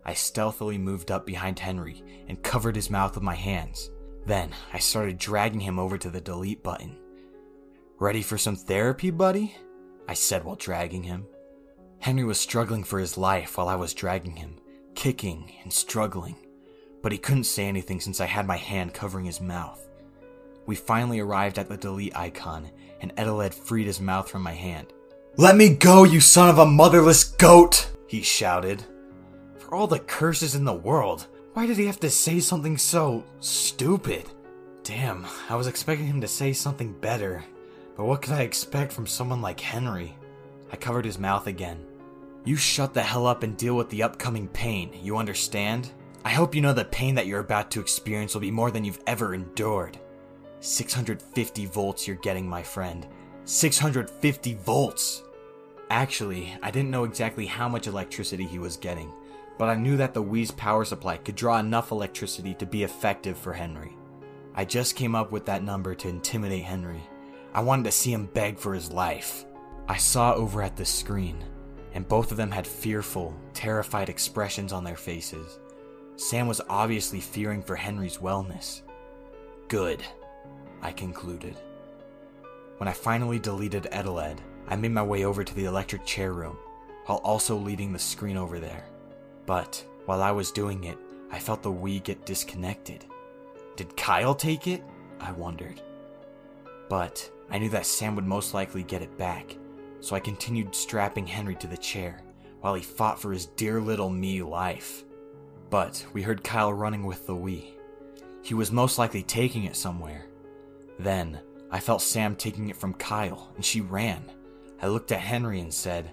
I stealthily moved up behind Henry and covered his mouth with my hands. Then, I started dragging him over to the delete button. Ready for some therapy, buddy? I said while dragging him. Henry was struggling for his life while I was dragging him, kicking and struggling, but he couldn't say anything since I had my hand covering his mouth. We finally arrived at the delete icon, and Eteled freed his mouth from my hand. Let me go, you son of a motherless goat! he shouted. All the curses in the world, why did he have to say something so stupid? Damn, I was expecting him to say something better. But what could I expect from someone like Henry? I covered his mouth again. You shut the hell up and deal with the upcoming pain, you understand? I hope you know the pain that you're about to experience will be more than you've ever endured. 650 volts you're getting, my friend. 650 volts! Actually, I didn't know exactly how much electricity he was getting, but I knew that the Wii's power supply could draw enough electricity to be effective for Henry. I just came up with that number to intimidate Henry. I wanted to see him beg for his life. I saw over at the screen, and both of them had fearful, terrified expressions on their faces. Sam was obviously fearing for Henry's wellness. Good, I concluded. When I finally deleted Eteled, I made my way over to the electric chair room, while also leading the screen over there. But while I was doing it, I felt the Wii get disconnected. Did Kyle take it? I wondered. But I knew that Sam would most likely get it back, so I continued strapping Henry to the chair while he fought for his dear little Mii life. But we heard Kyle running with the Wii. He was most likely taking it somewhere. Then I felt Sam taking it from Kyle, and she ran. I looked at Henry and said,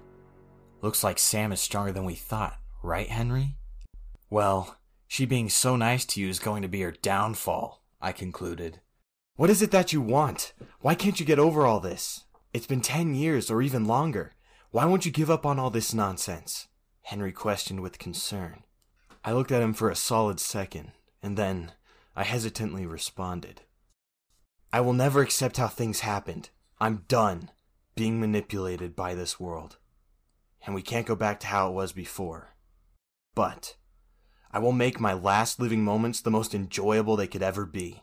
Looks like Sam is stronger than we thought, right, Henry? Well, she being so nice to you is going to be her downfall, I concluded. What is it that you want? Why can't you get over all this? It's been ten years or even longer. Why won't you give up on all this nonsense? Henry questioned with concern. I looked at him for a solid second, and then I hesitantly responded. I will never accept how things happened. I'm done being manipulated by this world. And we can't go back to how it was before. But I will make my last living moments the most enjoyable they could ever be.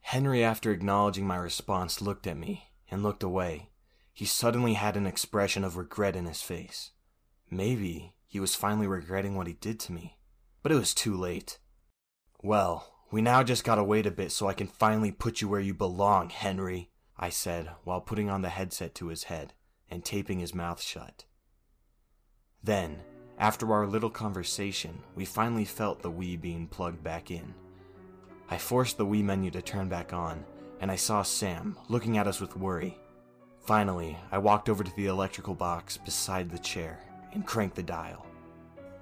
Henry, after acknowledging my response, looked at me and looked away. He suddenly had an expression of regret in his face. Maybe he was finally regretting what he did to me, but it was too late. Well, we now just gotta wait a bit so I can finally put you where you belong, Henry, I said while putting on the headset to his head and taping his mouth shut. Then, after our little conversation, we finally felt the Wii being plugged back in. I forced the Wii menu to turn back on, and I saw Sam looking at us with worry. Finally, I walked over to the electrical box beside the chair and cranked the dial.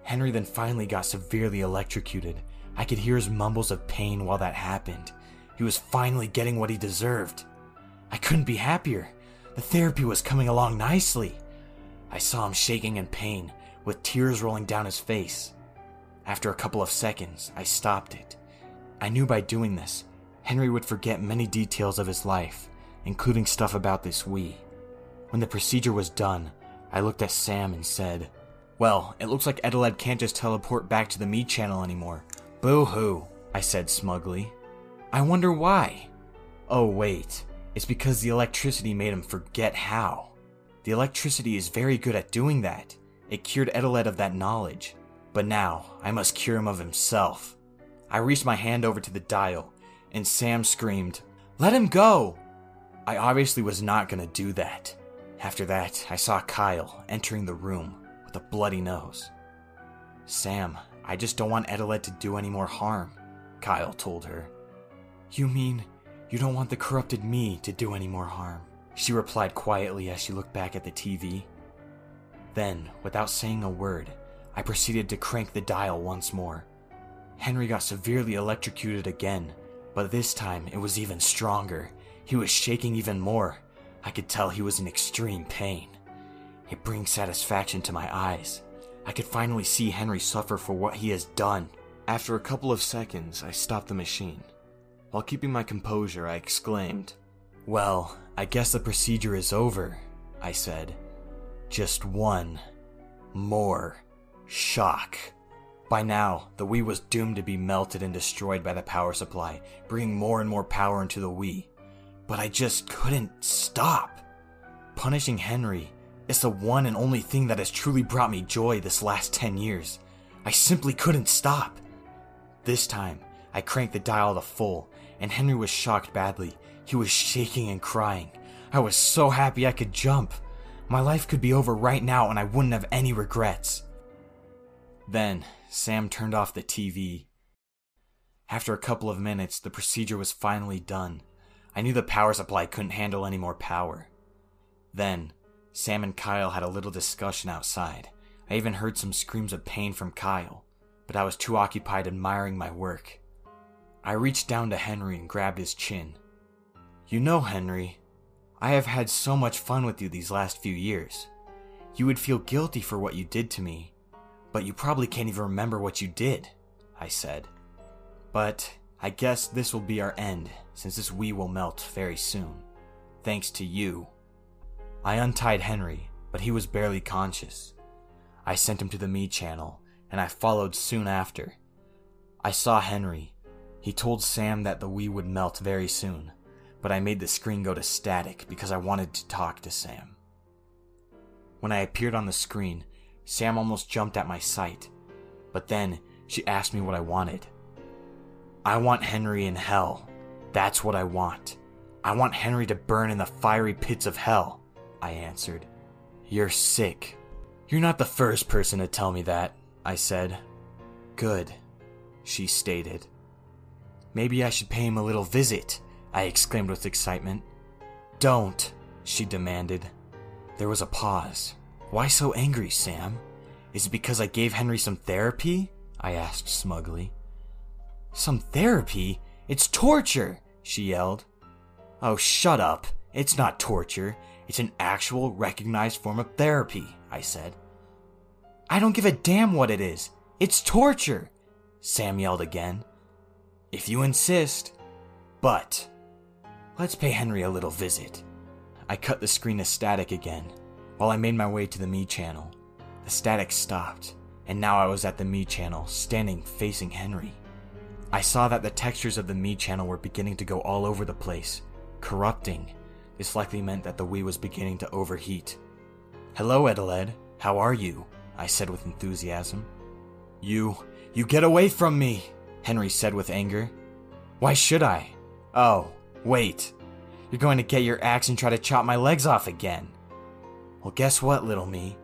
Henry then finally got severely electrocuted. I could hear his mumbles of pain while that happened. He was finally getting what he deserved. I couldn't be happier. The therapy was coming along nicely. I saw him shaking in pain, with tears rolling down his face. After a couple of seconds, I stopped it. I knew by doing this, Henry would forget many details of his life, including stuff about this Wii. When the procedure was done, I looked at Sam and said, Well, it looks like Eteled can't just teleport back to the Mii channel anymore. Boo hoo, I said smugly. I wonder why. Oh, wait. It's because the electricity made him forget how. The electricity is very good at doing that. It cured Eteled of that knowledge. But now, I must cure him of himself. I reached my hand over to the dial, and Sam screamed, Let him go! I obviously was not going to do that. After that, I saw Kyle entering the room with a bloody nose. Sam, I just don't want Eteled to do any more harm, Kyle told her. You mean you don't want the corrupted Mii to do any more harm? She replied quietly as she looked back at the TV. Then, without saying a word, I proceeded to crank the dial once more. Henry got severely electrocuted again, but this time it was even stronger. He was shaking even more. I could tell he was in extreme pain. It brings satisfaction to my eyes. I could finally see Henry suffer for what he has done. After a couple of seconds, I stopped the machine. While keeping my composure, I exclaimed, Well, I guess the procedure is over, I said. Just one more shock. By now, the Wii was doomed to be melted and destroyed by the power supply, bringing more and more power into the Wii. But I just couldn't stop. Punishing Henry is the one and only thing that has truly brought me joy this last 10 years. I simply couldn't stop. This time, I cranked the dial to full, and Henry was shocked badly. He was shaking and crying. I was so happy I could jump. My life could be over right now and I wouldn't have any regrets. Then, Sam turned off the TV. After a couple of minutes, the procedure was finally done. I knew the power supply couldn't handle any more power. Then, Sam and Kyle had a little discussion outside. I even heard some screams of pain from Kyle, but I was too occupied admiring my work. I reached down to Henry and grabbed his chin. You know, Henry, I have had so much fun with you these last few years. You would feel guilty for what you did to me, but you probably can't even remember what you did, I said. But I guess this will be our end, since this Wii will melt very soon. Thanks to you. I untied Henry, but he was barely conscious. I sent him to the Mii channel, and I followed soon after. I saw Henry. He told Sam that the Wii would melt very soon, but I made the screen go to static because I wanted to talk to Sam. When I appeared on the screen, Sam almost jumped at my sight, but then she asked me what I wanted. I want Henry in hell. That's what I want. I want Henry to burn in the fiery pits of hell, I answered. You're sick. You're not the first person to tell me that, I said. Good, she stated. Maybe I should pay him a little visit, I exclaimed with excitement. Don't, she demanded. There was a pause. Why so angry, Sam? Is it because I gave Henry some therapy? I asked smugly. Some therapy? It's torture, she yelled. Oh, shut up. It's not torture. It's an actual recognized form of therapy, I said. I don't give a damn what it is. It's torture, Sam yelled again. If you insist. But, let's pay Henry a little visit. I cut the screen to static again while I made my way to the Mii channel. The static stopped, and now I was at the Mii channel, standing facing Henry. I saw that the textures of the Mii channel were beginning to go all over the place, corrupting. This likely meant that the Wii was beginning to overheat. Hello, Eteled. How are you? I said with enthusiasm. You, you get away from me, Henry said with anger. Why should I? Oh, wait. You're going to get your axe and try to chop my legs off again. Well, guess what, little Mii?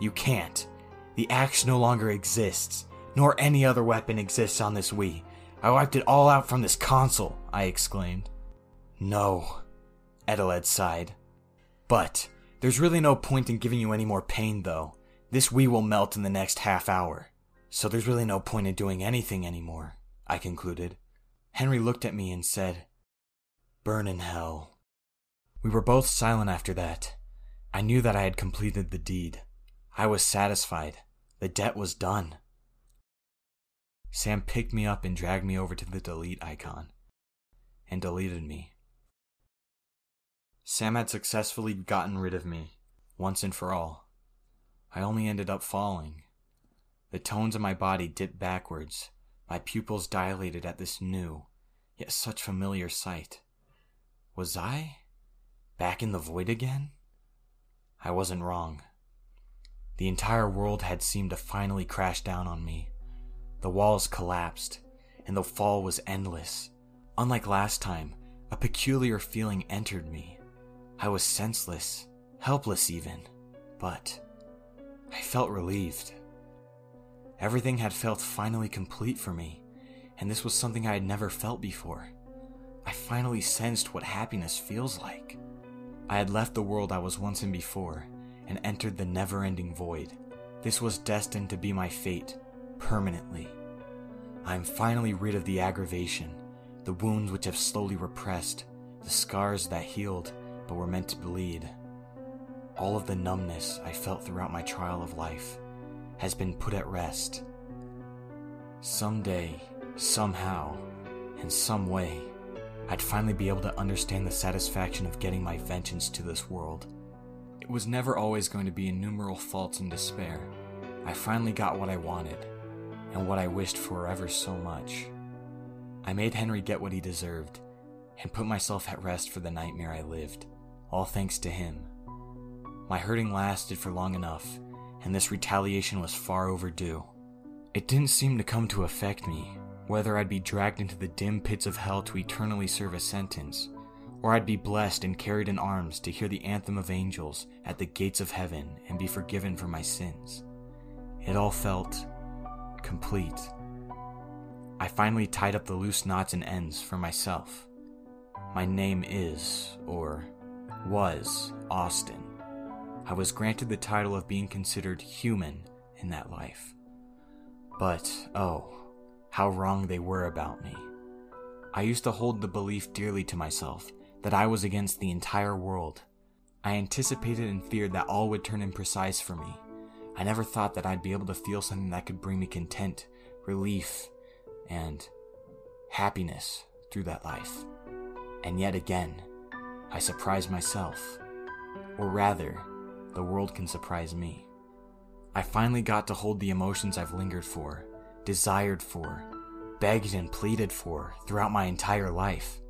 You can't. The axe no longer exists, nor any other weapon exists on this Wii. I wiped it all out from this console, I exclaimed. No, Eteled sighed. But, there's really no point in giving you any more pain, though. This Wii will melt in the next half hour. So there's really no point in doing anything anymore, I concluded. Henry looked at me and said, Burn in hell. We were both silent after that. I knew that I had completed the deed. I was satisfied. The debt was done. Sam picked me up and dragged me over to the delete icon and deleted me. Sam had successfully gotten rid of me, once and for all. I only ended up falling. The tones of my body dipped backwards, my pupils dilated at this new, yet such familiar sight. Was I back in the void again? I wasn't wrong. The entire world had seemed to finally crash down on me. The walls collapsed, and the fall was endless. Unlike last time, a peculiar feeling entered me. I was senseless, helpless even, but I felt relieved. Everything had felt finally complete for me, and this was something I had never felt before. I finally sensed what happiness feels like. I had left the world I was once in before and entered the never ending void. This was destined to be my fate, permanently. I am finally rid of the aggravation, the wounds which have slowly repressed, the scars that healed but were meant to bleed. All of the numbness I felt throughout my trial of life has been put at rest. Someday, somehow, in some way, I'd finally be able to understand the satisfaction of getting my vengeance to this world. It was never always going to be innumerable faults and despair. I finally got what I wanted, and what I wished for ever so much. I made Henry get what he deserved, and put myself at rest for the nightmare I lived, all thanks to him. My hurting lasted for long enough, and this retaliation was far overdue. It didn't seem to come to affect me, whether I'd be dragged into the dim pits of hell to eternally serve a sentence, or I'd be blessed and carried in arms to hear the anthem of angels at the gates of heaven and be forgiven for my sins. It all felt complete. I finally tied up the loose knots and ends for myself. My name is, or was, Austin. I was granted the title of being considered human in that life. But, oh, how wrong they were about me. I used to hold the belief dearly to myself that I was against the entire world. I anticipated and feared that all would turn imprecise for me. I never thought that I'd be able to feel something that could bring me content, relief, and happiness through that life. And yet again, I surprised myself. Or rather, the world can surprise me. I finally got to hold the emotions I've lingered for, desired for, begged and pleaded for throughout my entire life.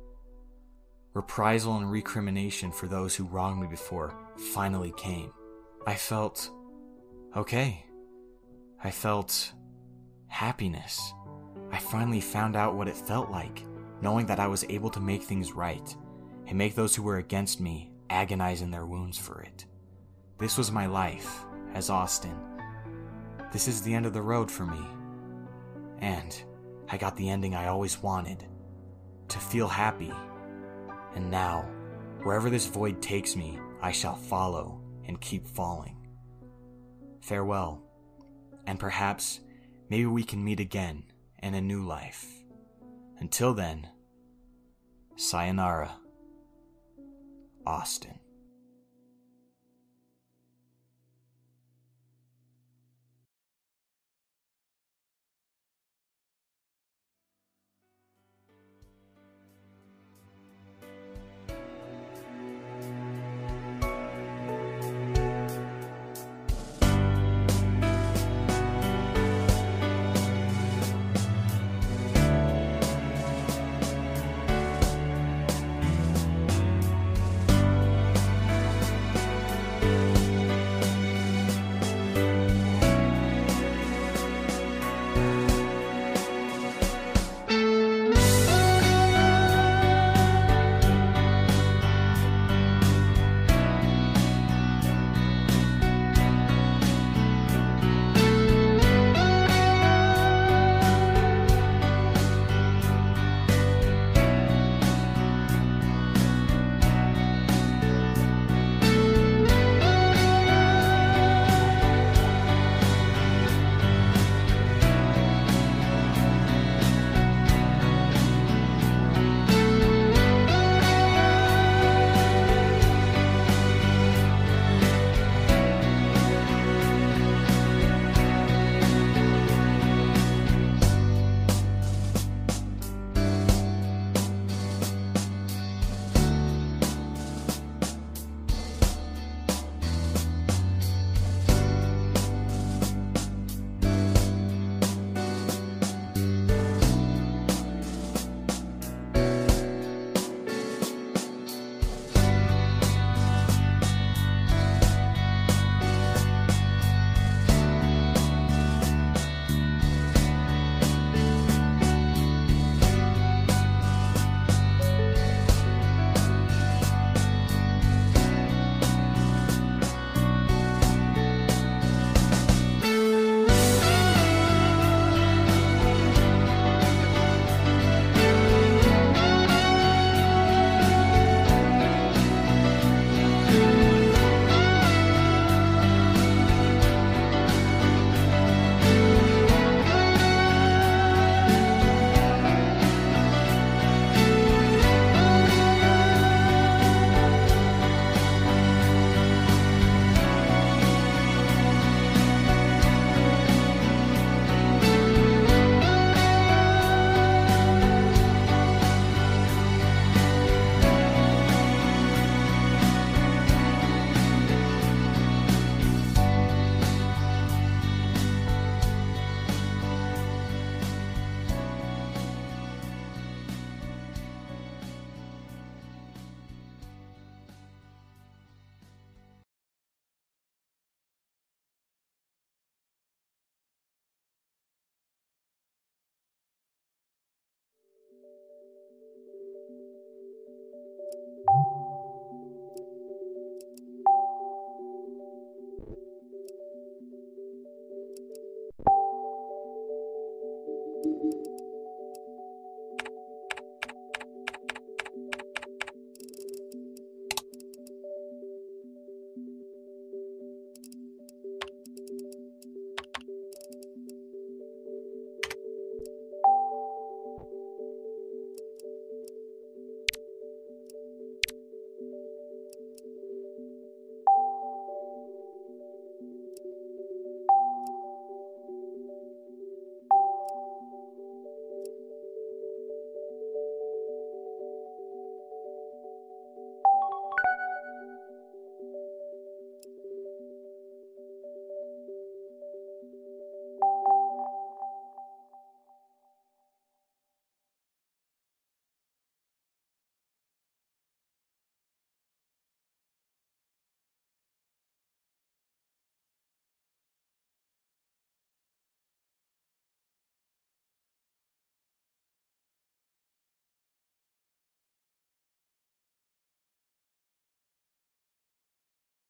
Reprisal and recrimination for those who wronged me before finally came. I felt okay. I felt happiness. I finally found out what it felt like, knowing that I was able to make things right and make those who were against me agonize in their wounds for it. This was my life as Austin. This is the end of the road for me. And I got the ending I always wanted to feel happy. And now, wherever this void takes me, I shall follow and keep falling. Farewell, and perhaps maybe we can meet again in a new life. Until then, sayonara, Austin.